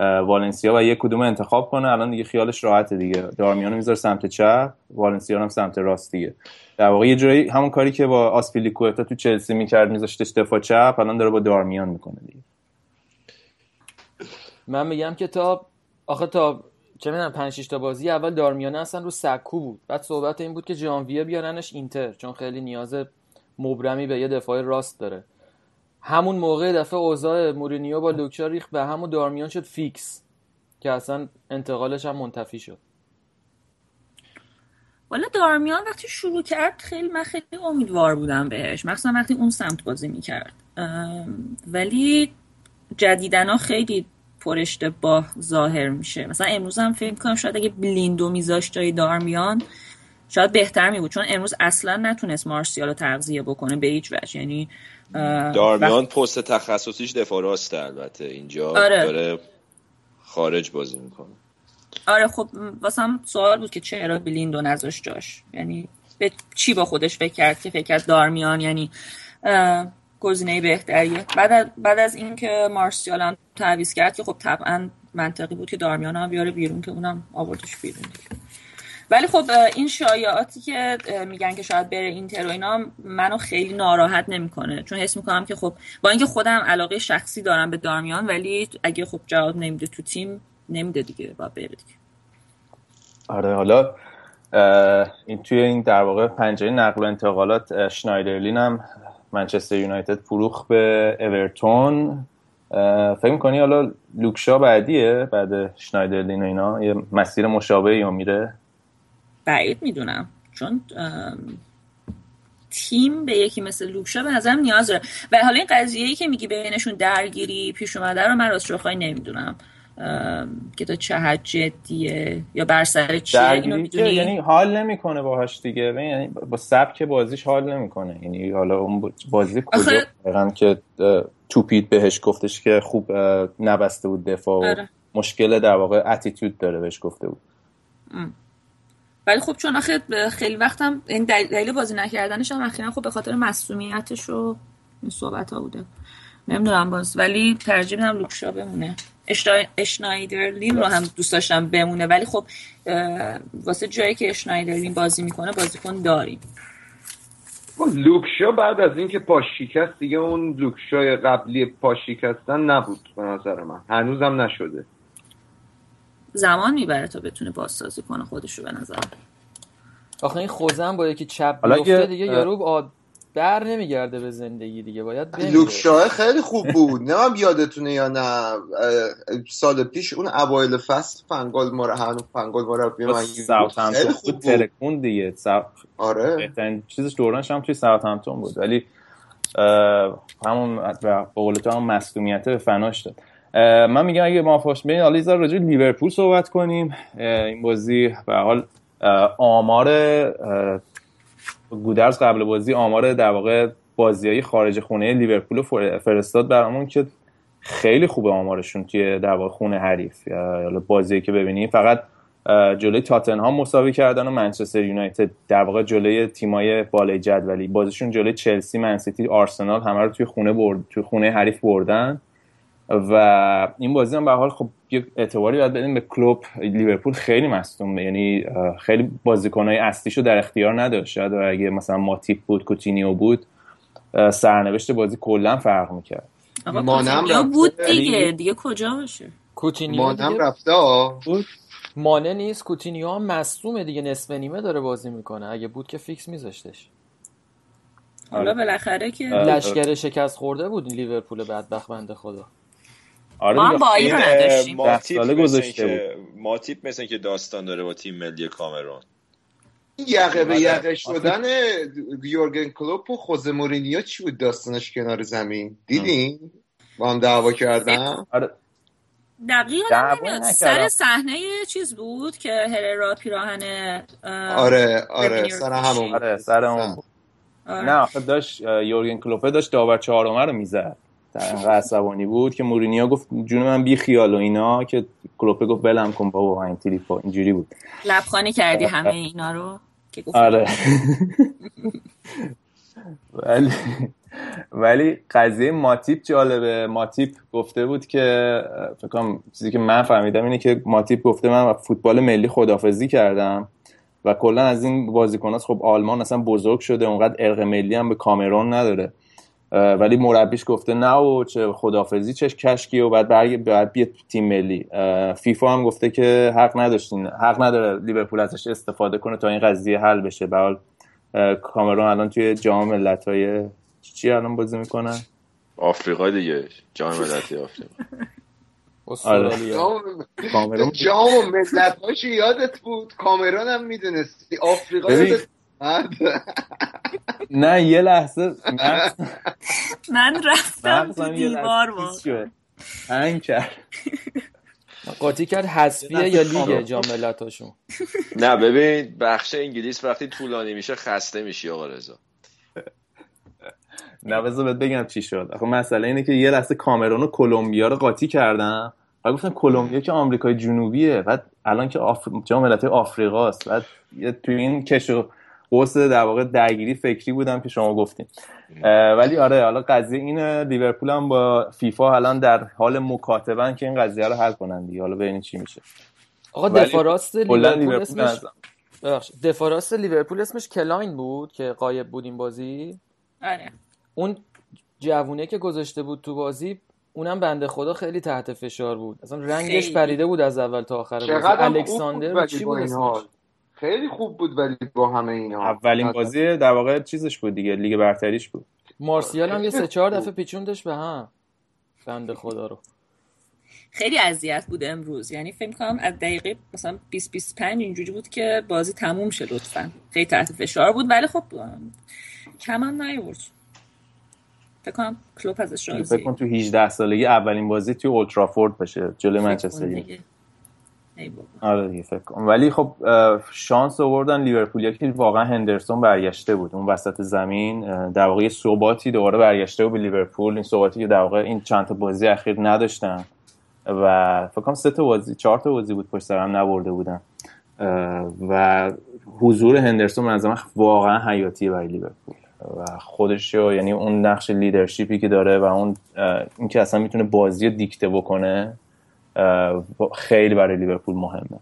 [SPEAKER 1] والنسیا و یک کدوم انتخاب کنه الان دیگه خیالش راحته دیگه. دارمیان رو می‌ذاره سمت چپ والنسیا هم سمت راست دیگه. در واقع یه جوری همون کاری که با آسپیلیکوئتا تو چلسی می‌کرد میذاشتش دفاع چپ الان داره با دارمیان می‌کنه دیگه.
[SPEAKER 3] من میگم که تا آخه تا چه می‌دونم 5 6 تا بازی اول دارمیانه اصلا رو سکو بود. بعد صحبت این بود که ژانویه بیارنش اینتر چون خیلی نیاز مبرمی به یه دفاع راست داره. همون موقع یه دفعه اوضاع مورینیو با لوک شا ریخت به همون دارمیان شد فیکس که اصلا انتقالش هم منتفی شد.
[SPEAKER 5] والا دارمیان وقتی شروع کرد خیلی من خیلی امیدوار بودم بهش. مخصوصا وقتی اون سمت بازی می‌کرد. ولی جدیدنا خیلی پر اشتباه ظاهر میشه. مثلا امروز هم فکر کنم شاید اگه بلیندو میذاشت جای دارمیان شاید بهتر می بود چون امروز اصلا نتونست مارسیال رو تغذیه بکنه به هیچ وجه. یعنی
[SPEAKER 2] دارمیان پست تخصصیش دفاع راسته البته. اینجا
[SPEAKER 5] آره.
[SPEAKER 2] داره خارج بازی می‌کنه.
[SPEAKER 5] آره خب واسه هم سوال بود که چرا بلیندو نذاشت جاش؟ یعنی به چی با خودش فکر کرد که فکر کرد دارمیان یعنی گزینه بهتریه. بعد از, بعد از اینکه مارسیال هم تعویض کرد که خب طبعا منطقی بود که دارمیان هم بیاره بیرون که اونم آوردش بیرون دیگه. ولی خب این شایعاتی که میگن که شاید بره اینتر و اینا منو خیلی ناراحت نمی‌کنه. چون حس می‌کنم که خب با اینکه خودم علاقه شخصی دارم به دارمیان ولی اگه خب جواب نمیده تو تیم نمیده دیگه با بره دیگه.
[SPEAKER 1] آره حالا این توی این در واقع پنجره نقل و انتقالات شنایدرلین هم منچستر یونایتد فروخ به اورتون. فکر می‌کنی حالا لوکشا بعدیه بعد شنایدرلین و اینا؟ یه مسیر مشابه یا میره؟
[SPEAKER 5] بعید می‌دونم. چون تیم به یکی مثل لوکشا به نظرم نیاز داره. و حالا این قضیه ای که میگی بینشون درگیری پیش اومده رو من راست نمی‌دونم. که تا چه حد جدیه یا بر سر چیه اینو می‌دونی؟
[SPEAKER 1] یعنی حال نمی‌کنه باهاش دیگه. یعنی با سبک بازیش حال نمی‌کنه. یعنی حالا اون بازی کجا آخه... که توپیت بهش گفتش که خوب نبسته بود دفاع و آره. مشکل در واقع اتیتود داره بهش گفته بود.
[SPEAKER 5] ولی خب چون آخه خیلی وقتم این دلیل بازی نکردنش هم اخیرا خب به خاطر مسئولیتش و این صحبت ها بوده. نمی‌دونم باز ولی ترجیح میدم لوکشا بمونه. اشنایدرلین رو هم دوست داشتم بمونه ولی خب واسه جایی که اشنایدرلین بازی می‌کنه بازیکن داریم.
[SPEAKER 4] خب، لوکشا بعد از اینکه پاش شکست دیگه اون لوکشای قبلی پاش شکستن نبود به نظر من. هنوزم نشده.
[SPEAKER 5] زمان می‌بره تا بتونه بازسازی کنه خودشو به نظر.
[SPEAKER 3] آخه این خوزن با یکی چپ بیفته دیگه یارو در نمیگرده به زندگی دیگه باید
[SPEAKER 4] لوک شاه خیلی خوب بود. نمیم یادتونه یا نه. سال پیش اون اوایل فصل فنگال ما هنو فنگال ما رو
[SPEAKER 1] خیلی خوب ترکون دیگه. آره. بهترین چیزش دورانش هم توی ساوثهمپتون بود. ولی همون به قول تو هم به فناش داد. من میگم اگه ما فاش ببین حالا یه راجع لیورپول صحبت کنیم. این بازی به حال آمار گودرز قبل بازی آمار در واقع های خارج خونه لیورپول فرستاد برامون که خیلی خوبه آمارشون توی در واقع خونه حریف. یا بازی که ببینیم فقط جلوی تاتنهام مساوی کردن و منچستر یونایتد در واقع جلوی تیمای بالای جدولی. بازیشون جلوی چلسی منسیتی آرسنال همه رو توی خونه برد توی خونه حریف بردن. و این بازی هم به حال خب یه اعتباری باید بدیم به کلوب لیورپول خیلی مصدومه یعنی خیلی بازیکنهای اصلیشو در اختیار نداشت. شاید اگه مثلا ماتیپ بود کوتینیو بود سرنوشت بازی کلا فرق می‌کرد.
[SPEAKER 5] مانم بود دیگه. دیگه کجا باشه؟
[SPEAKER 3] کوتینیو
[SPEAKER 4] مانم رفته بود.
[SPEAKER 3] مانه نیست. کوتینیو هم مصدومه دیگه. نصف نیمه داره بازی می‌کنه. اگه بود که فیکس میذاشتش.
[SPEAKER 5] حالا بالاخره که
[SPEAKER 3] لشکر شکست خورده بود لیورپول بدبخت بنده خدا.
[SPEAKER 5] آره ما با این رو نداشتیم.
[SPEAKER 2] ماتیپ گذاشته ماتیپ مثل که داستان داره با تیم ملی کامرون.
[SPEAKER 4] یقه به یقه شدن یورگن کلوپ و خوزه مورینیو چی بود داستانش کنار زمین؟ دیدین با هم دعوا کردن؟
[SPEAKER 1] آره.
[SPEAKER 5] دقیقا سر صحنه چیز بود که هررا پیراهن
[SPEAKER 4] آره آره سر همون
[SPEAKER 1] آره سر همون بود. آره. نه آخه داشت یورگن کلوپه داشت داور چهارمه رو می‌زد. در عصبانی بود که مورینیو گفت جون من بی خیال و اینا که کلوپه گفت بلم کن بابا این تریپا اینجوری بود.
[SPEAKER 5] لبخانی کردی همه اینا رو که
[SPEAKER 1] آره. ولی ولی قضیه ماتیپ جالبه. ماتیپ گفته بود که فکر چیزی که من فهمیدم اینه که ماتیپ گفته من فوتبال ملی خدافزی کردم و کلا از این بازیکنات خب آلمان اصلا بزرگ شده اونقدر ارق ملی هم به کامرون نداره. ولی مربیش گفته نه و چه خدافزی چه کشکی و بعد برگ بعد بیاد تیم ملی. فیفا هم گفته که حق نداشتین حق نداره لیورپول ازش استفاده کنه تا این قضیه حل بشه. به کامرون الان توی جام ملت‌های چی الان بازی می‌کنن
[SPEAKER 2] آفریقا دیگه. جام ملت‌های آفریقا.
[SPEAKER 4] آره. جام ملت یادت بود؟ کامرون هم می‌دونستی. آفریقا
[SPEAKER 1] نه یه لحظه.
[SPEAKER 5] من رفتم تو دیوار
[SPEAKER 1] هنگ کرد.
[SPEAKER 3] قاطی کرد حسبیه یا لیگ جام ملتاشون؟
[SPEAKER 2] نه ببین بخش انگلیس وقتی طولانی میشه خسته میشی آقا رضا.
[SPEAKER 1] نه بذار بگم چی شد. آخه مسئله اینه که یه لحظه کامرون و کلمبیا رو قاطی کردن. و گفتن کلمبیا که آمریکای جنوبیه. بعد الان که آف... جام ملت‌های آفریقاست. بعد تو این کشو قوس در واقع درگیری فکری بودم که شما گفتین. ولی آره حالا قضیه این لیورپول هم با فیفا الان در حال مکاتبن که این قضیه رو حل کنن دیگه. حالا ببینید چی میشه.
[SPEAKER 3] آقا دفاع راست لیورپول اسمش دفاع راست لیورپول اسمش کلاین بود که غایب بود این بازی؟
[SPEAKER 5] آره.
[SPEAKER 3] اون جوونه که گذاشته بود تو بازی اونم بنده خدا خیلی تحت فشار بود. اصلا رنگش پریده بود از اول تا آخر بازی. الکساندر چی بود
[SPEAKER 4] خیلی خوب بود ولی با همه اینا.
[SPEAKER 1] اولین بازی در واقع چیزش بود دیگه لیگ برتریش بود.
[SPEAKER 3] مارسیال هم یه سه چهار دفعه پیچوندش به هم. بنده خدا رو.
[SPEAKER 5] خیلی اذیت بود امروز. یعنی فکر کنم از دقیقه مثلا 20 25 اینجوری بود که بازی تموم شه لطفا. خیلی تحت فشار بود ولی خب کم هم نیورد فکر کنم کلوب ازش راضی
[SPEAKER 1] فکر کنم تو 18 سالگی اولین بازی توی اولترافورد بشه جلوی منچستر آره دیگه فکر کنم. ولی خب شانس آوردن لیورپول که واقعا هندرسون برگشته بود. اون وسط زمین در واقع ثباتی دوباره برگشته بود به لیورپول. این ثباتی که در واقع این چند تا بازی اخیر نداشتن. و فکر کنم سه تا بازی چهار تا بازی بود پشت سر هم نبرده بودن. و حضور هندرسون من واقعا حیاتیه برای لیورپول. و خودش یعنی اون نقش leadership ی که داره و اون اینکه اصلا می‌تونه بازی رو دیکته بکنه خیلی برای لیورپول مهمه.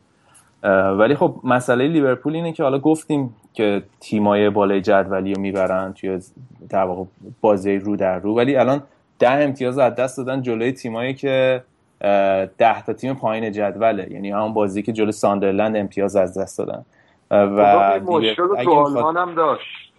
[SPEAKER 1] ولی خب مسئله لیورپول اینه که حالا گفتیم که تیمای بالای جدولی رو می‌برن توی در واقع بازی رو در رو. ولی الان ده امتیاز از دست دادن جلوی تیمایی که ده تا تیم پایین جدوله. یعنی همون بازی که جلوی ساندرلند امتیاز از دست دادن.
[SPEAKER 4] و مشکل تو آلمان هم داشت.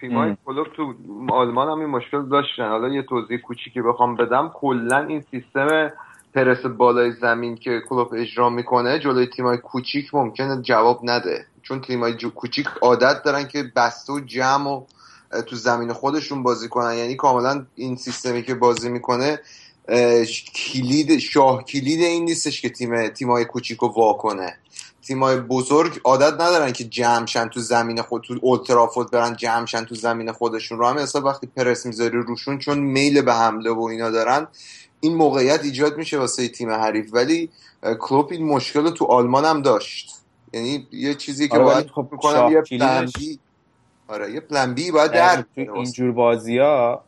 [SPEAKER 4] تیمای کلوب تو آلمان هم این مشکل داشتن. حالا یه توضیح کوچیکی بخوام بدم. کلا این سیستم پرس بالای زمین که کلوب اجرا می‌کنه جلوی تیمای کوچیک ممکنه جواب نده. چون تیمای کوچیک عادت دارن که بسته و جمع و تو زمین خودشون بازی کنن. یعنی کاملا این سیستمی که بازی می‌کنه کلید شاه کلید این نیستش که تیم تیمای کوچیک رو واکنه تیمای بزرگ عادت ندارن که جمعشن تو زمین خود تو اولترافورد برن جمعشن تو زمین خودشون. رو هم حساب وقتی پرس می‌ذاری روشون چون میل به حمله و اینا دارن این موقعیت ایجاد میشه واسه تیم حریف ولی کلوپ این مشکل رو تو آلمان هم داشت. یعنی یه چیزی که آره باید خب می‌کنم یه plan B آره یه plan B باید در
[SPEAKER 1] تو اینجور بازی ها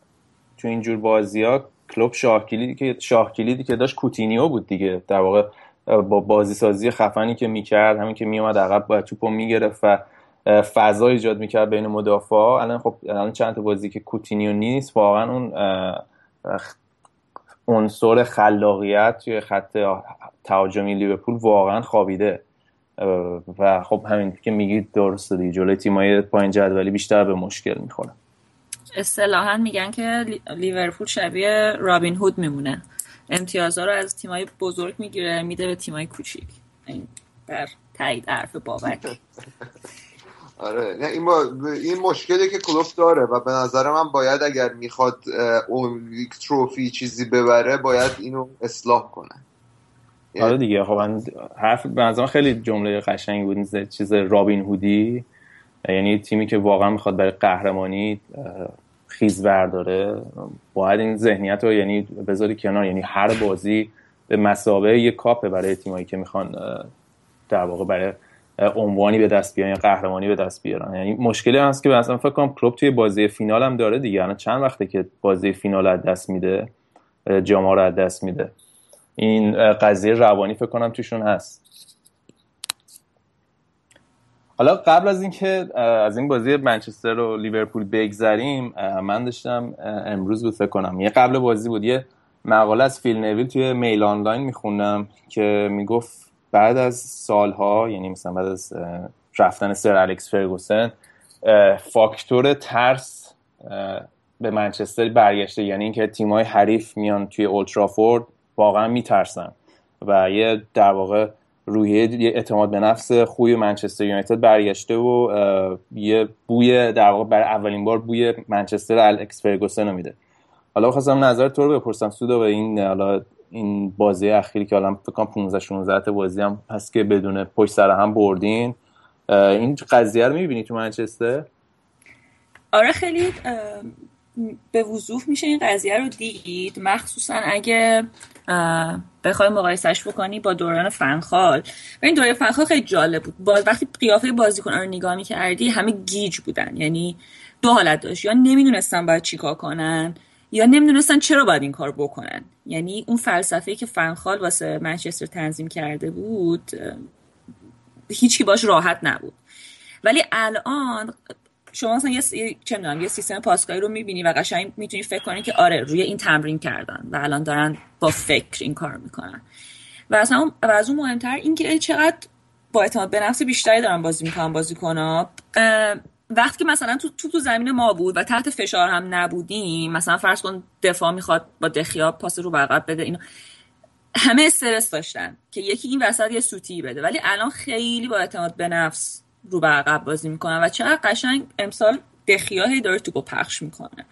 [SPEAKER 1] تو اینجور بازی ها کلوپ شاه کلیدی که شاه کلیدی که داشت کوتینیو بود دیگه. در واقع با بازی سازی خفنی که می‌کرد همین که میومد عقب باید توپو می‌گرفت و فضا ایجاد می‌کرد بین مدافع الان خب الان چند تا بازی که کوتینیو نیست واقعا اون عنصر خلاقیت توی خط تهاجمی لیورپول واقعا خوابیده. و خب همین که میگید درسته دیگه جلوی تیمای پایین جدولی بیشتر به مشکل می‌خوره.
[SPEAKER 5] اصطلاحا میگن که لیورپول شبیه رابین هود میمونه. امتیازها رو از تیمای بزرگ می‌گیره میده به تیمای کوچیک. این در تایید حرف بابک.
[SPEAKER 4] آره. نه این, این مشکلی که کلوب داره و به نظر من باید اگر می‌خواد اون تروفی چیزی ببره باید اینو اصلاح کنه.
[SPEAKER 1] آره دیگه. خب من حرف به نظر خیلی جمله قشنگی بود چیز رابین هودی. یعنی تیمی که واقعا می‌خواد برای قهرمانی خیز داره باید این ذهنیت رو یعنی بذاری کنار. یعنی هر بازی به مسابقه یه کاپه برای تیمایی که می‌خوان در واقع برای عنوانی به دست بیارن یا قهرمانی به دست بیارن. یعنی مشکلی هست که مثلا فکر کنم کلوب توی بازی فینال هم داره دیگه. الان چند وقته که بازی فینال از دست میده؟ جاما رو از دست میده. این قضیه روانی فکر کنم توشون هست. حالا قبل از اینکه از این بازی منچستر و لیورپول بگذریم من داشتم امروز بود فکر کنم. یه قبل بازی بود. یه مقاله از فیل نویل توی میل آنلاین میخوندم که می‌گفت بعد از سالها یعنی مثلا بعد از رفتن سر الکس فرگوسن فاکتور ترس به منچستر برگشته. یعنی اینکه تیمای حریف میان توی اولترافورد واقعا میترسن و یه در واقع روحیه اعتماد به نفس خوی منچستر یونایتد برگشته و یه بوی در واقع برای اولین بار بوی منچستر الکس فرگوسن رو میده. حالا خواستم نظر تو رو بپرسم سودا به این حالا این بازی اخیری که الان فکر کنم 15 16 تا بازی هم هست که بدون پشت سر هم بردین. این قضیه رو می‌بینی تو منچستر؟
[SPEAKER 5] آره خیلی به وضوح میشه این قضیه رو دید. مخصوصا اگه بخوای مقایسش بکنی با دوران فنخال. و این دوران فنخال خیلی جالب بود. با وقتی قیافه بازیکن رو نگاه می‌کردی همه گیج بودن. یعنی دو حالت داشت. یا نمی‌دونستن باید چیکار کنن. یا نمی‌دونستن چرا باید این کار بکنن. یعنی اون فلسفه که فنخال واسه منچستر تنظیم کرده بود هیچی باش راحت نبود. ولی الان شما مثلا یه چه می‌دونم یه سیستم پاسکاری رو می‌بینی و قشنگ می‌تونی فکر کنی که آره روی این تمرین کردن و الان دارن با فکر این کار می‌کنن. و اصلا و از اون مهمتر اینکه چقدر با اعتماد به نفس بیشتری دارن بازی می‌کنن بازی کنن وقتی که مثلا تو تو, تو زمین ما بود و تحت فشار هم نبودیم مثلا فرض کن دفاع می‌خواد با دخیا پاس رو برقب بده اینو همه استرس داشتن که یکی این وسط یه سوتی بده. ولی الان خیلی با اعتماد به نفس رو به عقب بازی می‌کنن و چقدر قشنگ امسال دخیا هی داره توپ پخش می‌کنه.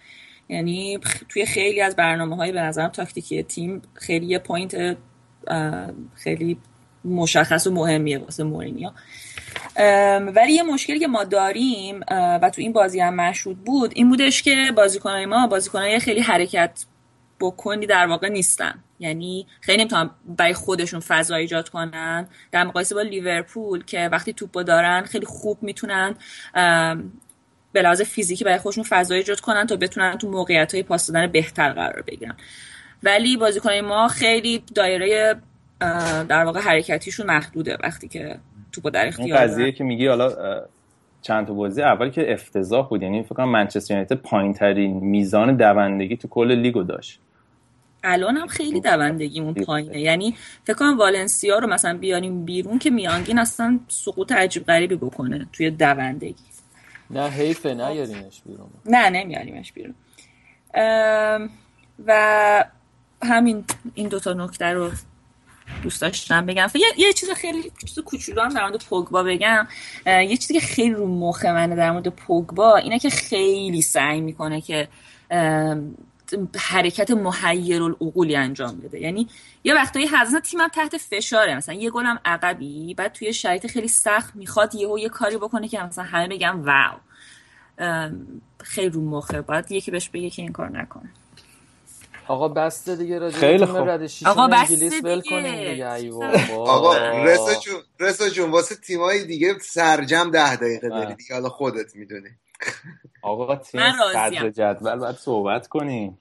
[SPEAKER 5] یعنی توی خیلی از برنامه های به نظرم تاکتیکی تیم خیلی یه point خیلی مشخص و مهمیه واسه مورینیو. ولی یه مشکلی که ما داریم و تو این بازی هم مشهود بود این بودش که بازیکنهای ما بازیکنهای خیلی حرکت بکنی در واقع نیستن. یعنی خیلی نمی‌تونن برای خودشون فضا ایجاد کنن. در مقایسه با لیورپول که وقتی توپو دارن خیلی خوب می‌تونن به لحاظ فیزیکی برای خودشون فضا ایجاد کنن تا بتونن تو موقعیت های پاس دادن بهتر قرار بگیرن. ولی بازیکن ما خیلی دایره در واقع حرکتیشون محدوده وقتی که توپو در اختیار
[SPEAKER 1] قضیه که میگی حالا چند تا بازی اولی که افتضاح بود یعنی فکر کنم منچستر یونایتد پایینترین میزان دوندگی تو کل لیگو داشت.
[SPEAKER 5] الان هم خیلی دوندگیمون پایینه. یعنی فکر کنم والنسیا رو مثلا بیاریم بیرون که میانگین اصلا سقوط عجیب غریبی بکنه توی دوندگی.
[SPEAKER 3] نه حیفه نیاریمش بیرون.
[SPEAKER 5] نه نمیاریمش بیرون. و همین این دوتا نکته رو دوست داشتم بگم. یه،, یه چیز خیلی چیز کوچولو هم در مورد پوگبا بگم. یه چیزی که خیلی رو مخ منه در مورد پوگبا اینه که خیلی سعی می‌کنه که حرکت محیر العقولی انجام بده. یعنی یه وقتایی حضرت تیمم تحت فشاره. مثلا یه گلم عقبی بعد توی شرایط خیلی سخت می‌خواد یهو یه کاری بکنه که مثلا همه بگم واو. خیلی رو مخه. باید یکی بهش بگه که این کار نکنه
[SPEAKER 3] آقا بسته دیگه راجع
[SPEAKER 1] خیلی خوب.
[SPEAKER 5] آقا
[SPEAKER 3] انگلیس ول کنیم دیگه
[SPEAKER 4] آقا رسا جون رسا جون واسه تیمای دیگه سرجم ده دقیقه داری دیگه. حالا خودت می‌دونی.
[SPEAKER 1] آقا تیم صدر جدول باید صحبت کنیم.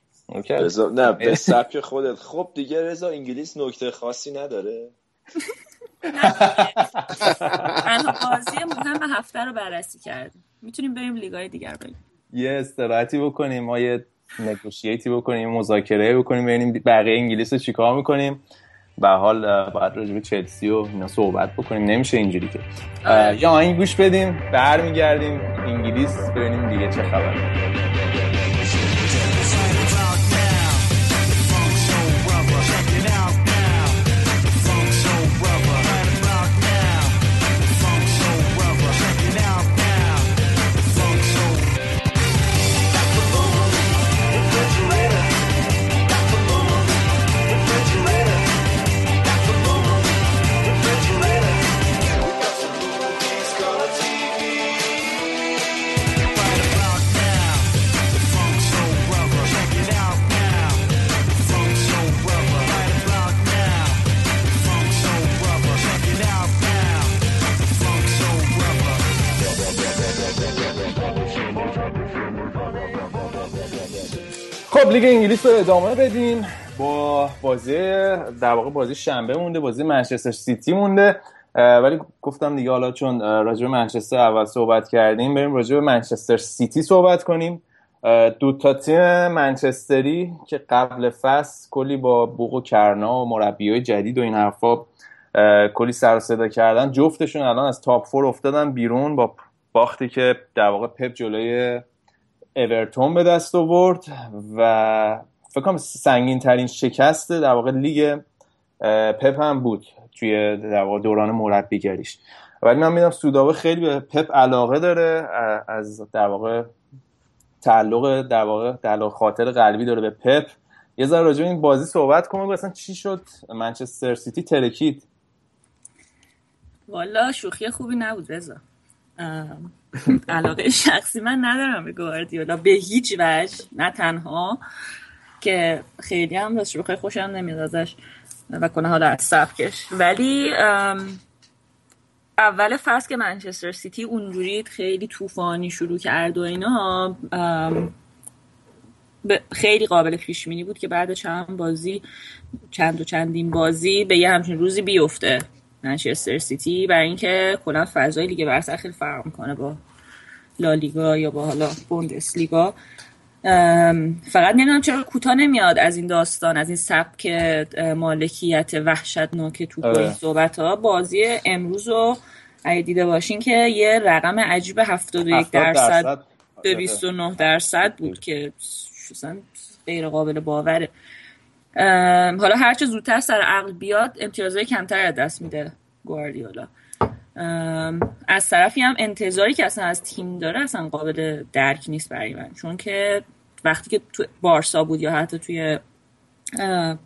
[SPEAKER 2] رضا نه به سبک خودت. خب دیگه رضا انگلیس نکته خاصی نداره.
[SPEAKER 5] بازی مهم هفته رو بررسی کردیم. می‌تونیم بریم لیگای دیگر بریم
[SPEAKER 1] یه استراحتی بکنیم. ما یه نگوشیتی بکنیم مذاکره بکنیم ببینیم بقیه انگلیس رو چیکار می‌کنیم. به حال باید راجع به چلسی و اینا صحبت بکنیم. نمیشه اینجوری که. یا این گوش بدیم برمیگردیم انگلیس ببینیم دیگه چه خبره. خب لیگ انگلیس رو ادامه بدیم. با بازی در واقع بازی شنبه مونده بازی منچستر سیتی مونده. ولی گفتم دیگه حالا چون راجع به منچستر اول صحبت کردیم بریم راجع به منچستر سیتی صحبت کنیم. دو تا تیم منچستری که قبل فصل کلی با بوق و کرنا و های جدید و این حرفا کلی سر صدا کردن. جفتشون الان از top four افتادن بیرون با باختی که در واقع پپ جلوی اورتون به دست آورد و فکر کنم سنگین ترین شکست در واقع لیگ پپ هم بود توی در واقع دوران مربیگریش. ولی من می‌دونم سوداوه خیلی به پپ علاقه داره از در واقع تعلق در واقع تعلق خاطر قلبی داره به پپ. یه ذره راجع این بازی صحبت کنم اصلا چی شد؟ منچستر سیتی ترکید.
[SPEAKER 5] والا شوخی خوبی نبود رضا. علاقه شخصی من ندارم به گواردیولا. به هیچ وجه. نه تنها. که خیلی هم راستش بخوای خوشم نمیاد ازش. و کنه حالا از سبکش. ولی اول فصل که منچستر سیتی اونجوری خیلی طوفانی شروع کرد و اینا خیلی قابل پیش بود که بعد چند بازی چند و چندین بازی به یه همچین روزی بیفته. منچستر سیتی برای اینکه کلا فضای لیگ برتر خیلی فرق می‌کنه با لالیگا یا با حالا لیگا فقط نمی‌دونم چرا کوتاه نمیاد از این داستان از این سبک مالکیت وحشتناک تو این صحبت ها بازی امروز رو اگه دیده باشین که یه رقم عجیب 71 درصد به 29 درصد بود که غیر قابل باوره. حالا هرچه زودتر سر عقل بیاد امتیازهای کمتر دست میده گواردیولا. از طرفی هم انتظاری که اصلا از تیم داره اصلا قابل درک نیست برای من. چون که وقتی که تو بارسا بود یا حتی توی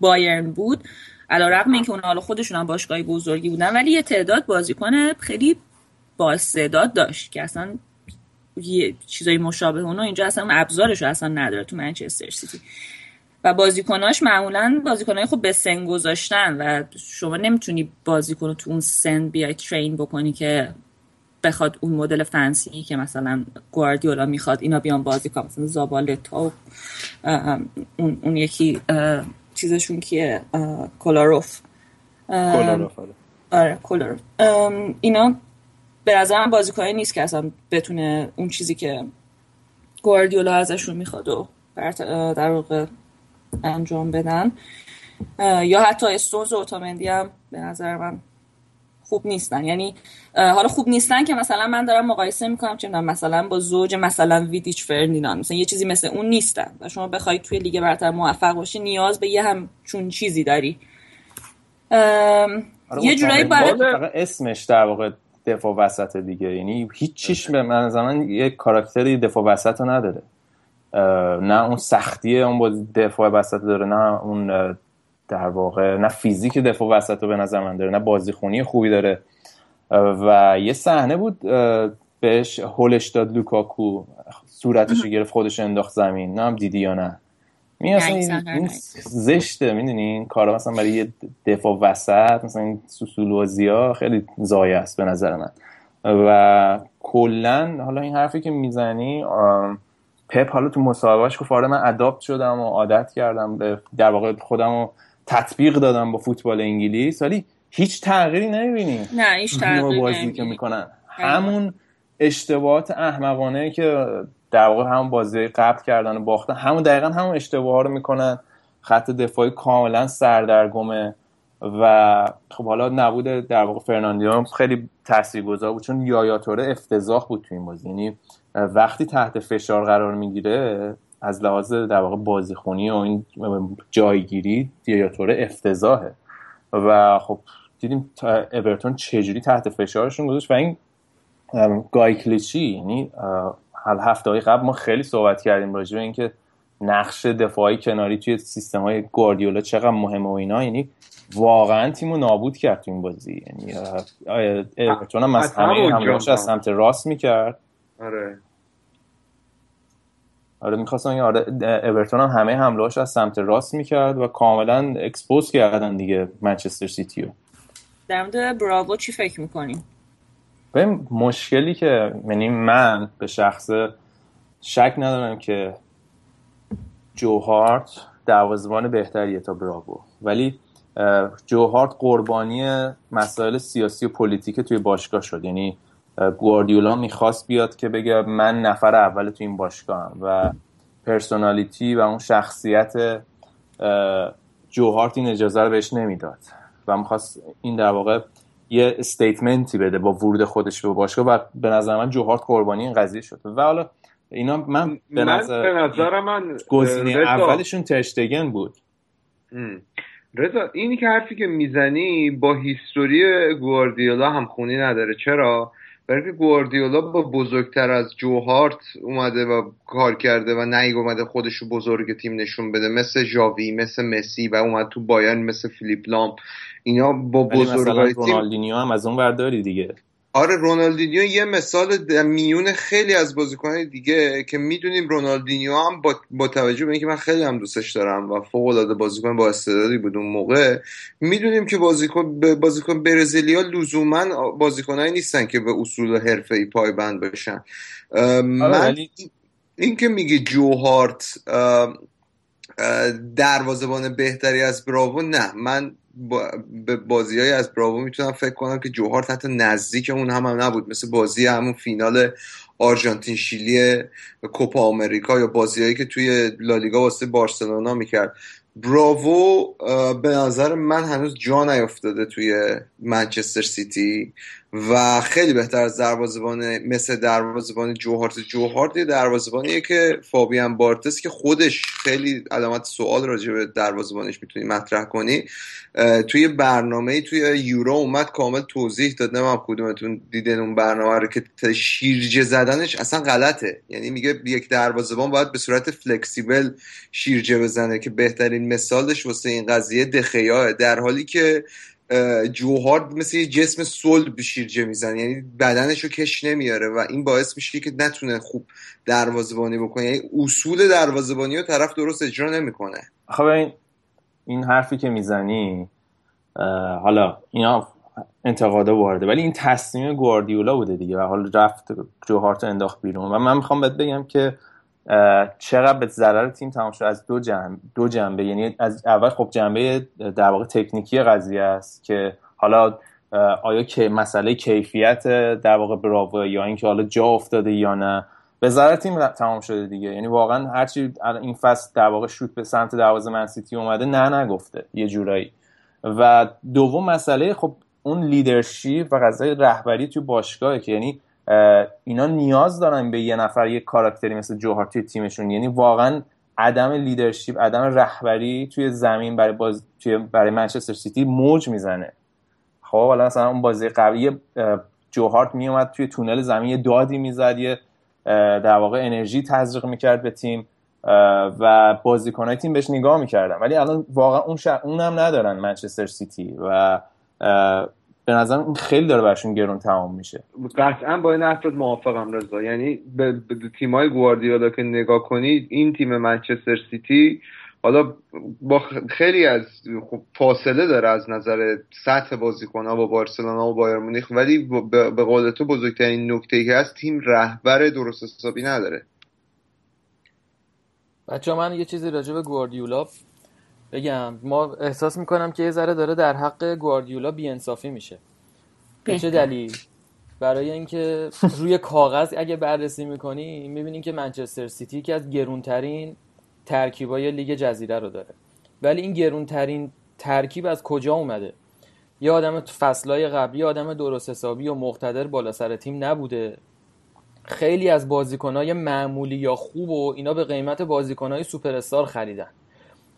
[SPEAKER 5] بایرن بود علا رقم این که اون حالا خودشون هم باشگاهی بزرگی بودن ولی یه تعداد بازیکن خیلی با داشت که اصلا یه چیزای مشابه اونو اینجا اصلا ابزارش اصلا نداره تو منچستر سیتی. و بازیکناش معمولا بازیکنای خوب به سن گذاشتن و شما نمی‌تونی بازیکن تو اون سن بیای ترین بکنی که بخواد اون مدل فنسی که مثلا گواردیولا می‌خواد اینا بیان بازی کنن. مثلا زابالتا اون, اون یکی چیزشون کیه؟ کولاروف
[SPEAKER 1] کولاروف
[SPEAKER 5] آره. کولاروف آره، اینا به نظرم بازیکنی نیست که اصلا بتونه اون چیزی که گواردیولا ازشون می‌خواد و در واقع انجام بدن. یا حتی استونز و اوتامندی هم به نظر من خوب نیستن. یعنی حالا خوب نیستن که مثلا من دارم مقایسه می‌کنم چه مثلا با زوج مثلا ویدیچ فرنیدان مثلا یه چیزی مثل اون نیستن. و شما بخوای توی لیگ برتر موفق باشی نیاز به یه همچون چیزی داری.
[SPEAKER 1] آره، یه جورایی برای اسمش در واقع دفاع وسط دیگه. یعنی هیچ چیش به من زمان یه کاراکتری دفاع وسط رو نداره. نه اون سختیه اون با دفاع وسط داره نه اون در واقع نه فیزیک دفاع وسط رو به نظر من داره نه بازیخونی خوبی داره. و یه صحنه بود بهش هولش داد لوکاکو صورتش رو گرفت خودش انداخت زمین. نه هم دیدی یا نه؟ می این, زشته می‌دونی؟ این کارا مثلا برای یه دفاع وسط مثلا این سوسولوازی ها خیلی زایه است به نظر من. و کلا حالا این حرفی که می‌زنی پپ حالا تو مصاحبهش گفت آره من اداپت شدم و عادت کردم به در واقع خودم رو تطبیق دادم با فوتبال انگلیس ولی هیچ تغییری نمی‌بینی.
[SPEAKER 5] نه هیچ تغییری
[SPEAKER 1] بازی که می‌کنن. همون اشتباهات احمقانه که در واقع همون بازی قبل کردن و باختن همون دقیقا همون اشتباه رو می‌کنن. خط دفاعی کاملا سردرگمه و خب حالا نبود در واقع فرناندیو خیلی تاثیرگذار بود چون یایاتوره افتضاح بود تو این بازی. یعنی وقتی تحت فشار قرار می‌گیره از لحاظ در واقع بازیخونی و این جایگیری یایاتوره افتضاحه. و خب دیدیم اورتون چجوری تحت فشارشون گذاشت و این گای کلیچی یعنی هفته های قبل ما خیلی صحبت کردیم راجع به اینکه نقش دفاعای کناری توی سیستم های گواردیولا چقدر مهمه و اینا. یعنی واقعا تیمو نابود کرد تو این بازی. یعنی اورتون هم از همه از سمت راست می‌کرد.
[SPEAKER 4] آره.
[SPEAKER 1] آره می‌خواستن آره اورتون هم همه حملهاش از سمت راست می‌کرد و کاملا expose کردن دیگه منچستر سیتیو.
[SPEAKER 5] در مورد براوو چی فکر می‌کنیم
[SPEAKER 1] به مشکلی که یعنی من به شخص شک ندارم که جو هارت دروازه‌بان بهتریه تا براوو ولی جو هارت قربانی مسائل سیاسی و پلیتیک توی باشگاه شد. یعنی گواردیولا می‌خواست بیاد که بگه من نفر اول تو این باشگاهم و personality و اون شخصیت جو هارت این اجازه رو بهش نمی‌داد و می‌خواست این در واقع یه استیتمنتی بده با ورود خودش به باشگاه و به نظر من جوهارت قربانی این قضیه شد. و حالا اینا من
[SPEAKER 4] به نظر, به نظر من
[SPEAKER 1] گزینه اولشون ترشتگن بود.
[SPEAKER 4] رضا اینی که حرفی که می‌زنی با هیستوری گواردیولا هم خونی نداره. چرا؟ برای که گواردیولا با بزرگتر از جوهارت اومده و کار کرده و نیگ اومده خودش رو بزرگ تیم نشون بده مثل جاوی مثل مسی و اومد تو بایان مثل فیلیپ لام. اینا با بزرگای
[SPEAKER 1] تیم رونالدینیو هم از اون برداری دیگه.
[SPEAKER 4] آره رونالدینیو یه مثال میون خیلی از بازیکنان دیگه که می‌دونیم رونالدینیو هم با, با توجه به اینکه من خیلی هم دوستش دارم و فوق العاده بازیکن با استعدادی بود اون موقع می‌دونیم که بازیکن بازیکن برزیلیا لزوما بازیکنایی نیستن که به اصول حرفه‌ای پایبند بشن آره من این که میگی جوهارت دروازبان بهتری از براوو نه من به بازی های از براوو می‌تونم فکر کنم که جوهار حتی نزدیک اون هم, هم نبود. مثل بازی همون فینال آرژانتین شیلی کوپا آمریکا یا بازیهایی که توی لالیگا واسه بارسلونا می‌کرد. براوو به نظر من هنوز جا نیافتاده توی منچستر سیتی و خیلی بهتر از دروازه‌بان مثل دروازه‌بان جوهارت. جوهارت یه دروازه‌بانیه که فابیان بارتس که خودش خیلی علامت سوال راجع به دروازه‌بانش می‌تونی مطرح کنی توی برنامه توی یورو اومد کامل توضیح داد. نمیم کدومتون دیدن اون برنامه رو که شیرجه زدنش اصلا غلطه. یعنی میگه یک دروازه‌بان باید به صورت فلکسیبل شیرجه بزنه که بهترین مثالش واسه این قضیه دخیاه در حالی که جوهارد مثل یه جسم به شیرجه می‌زنه یعنی بدنش رو کش نمیاره و این باعث میشه که نتونه خوب دروازبانی بکنه. یعنی اصول دروازبانی رو طرف درست اجرا نمی‌کنه.
[SPEAKER 1] خب این این حرفی که می‌زنی حالا اینا انتقادا وارده ولی این تصمیم گواردیولا بوده دیگه و حالا رفت جوهارت انداخت بیرون. و من می‌خوام بهت بگم که چقدر به ضرر تیم تمام شد؟ از دو جنبه دو جنبه یعنی از اول خب جنبه در واقع تکنیکی قضیه است که حالا آیا که مسئله کیفیت در واقع براو یا اینکه حالا جا افتاده یا نه؟ به ضرر تیم تمام شده دیگه. یعنی واقعا هرچی این فصل در واقع شوت به سمت دروازه منسیتی اومده نه نگفته یه جورایی. و دوم مسئله خب اون leadership و قضیه رهبری توی باشگاهه که یعنی اینا نیاز دارن به یه نفر یه کاراکتری مثل توی تیمشون. یعنی واقعا عدم leadership عدم رهبری توی زمین برای باز توی برای منچستر سیتی موج می‌زنه. خب حالا مثلا اون بازی قبلی جوهارت میومد توی تونل زمین یه دادی می‌زد یه در واقع انرژی تزریق می‌کرد به تیم و بازیکنهای تیم بهش نگاه می‌کردن. ولی الان واقعا اون اونم ندارن منچستر سیتی و به نظر این خیلی داره برشون گرون تمام میشه.
[SPEAKER 4] قطعا با این افراد موافقم رضا. یعنی به, به تیمای گواردیولا که نگاه کنید این تیم منچستر سیتی حالا با خیلی از خب فاصله داره از نظر سطح بازیکن ها با بارسلونا و بایر مونیخ. ولی به قول تو بزرگترین نکته که هست تیم رهبر درست حسابی نداره.
[SPEAKER 3] بچه من یه چیزی راجع به گواردیولا بگم ما احساس می‌کنم که یه ذره داره در حق گواردیولا بیانصافی میشه. به چه دلیل؟ برای اینکه روی کاغذ اگه بررسی می‌کنی می‌بینی که منچستر سیتی که از گرونترین ترکیبای لیگ جزیره رو داره. ولی این گرونترین ترکیب از کجا اومده؟ یه آدم فصلای قبلی آدم درست حسابی و مقتدر بالا سر تیم نبوده. خیلی از بازیکنهای معمولی یا خوب و اینا به قیمت بازیکنهای سوپر استار خریدن.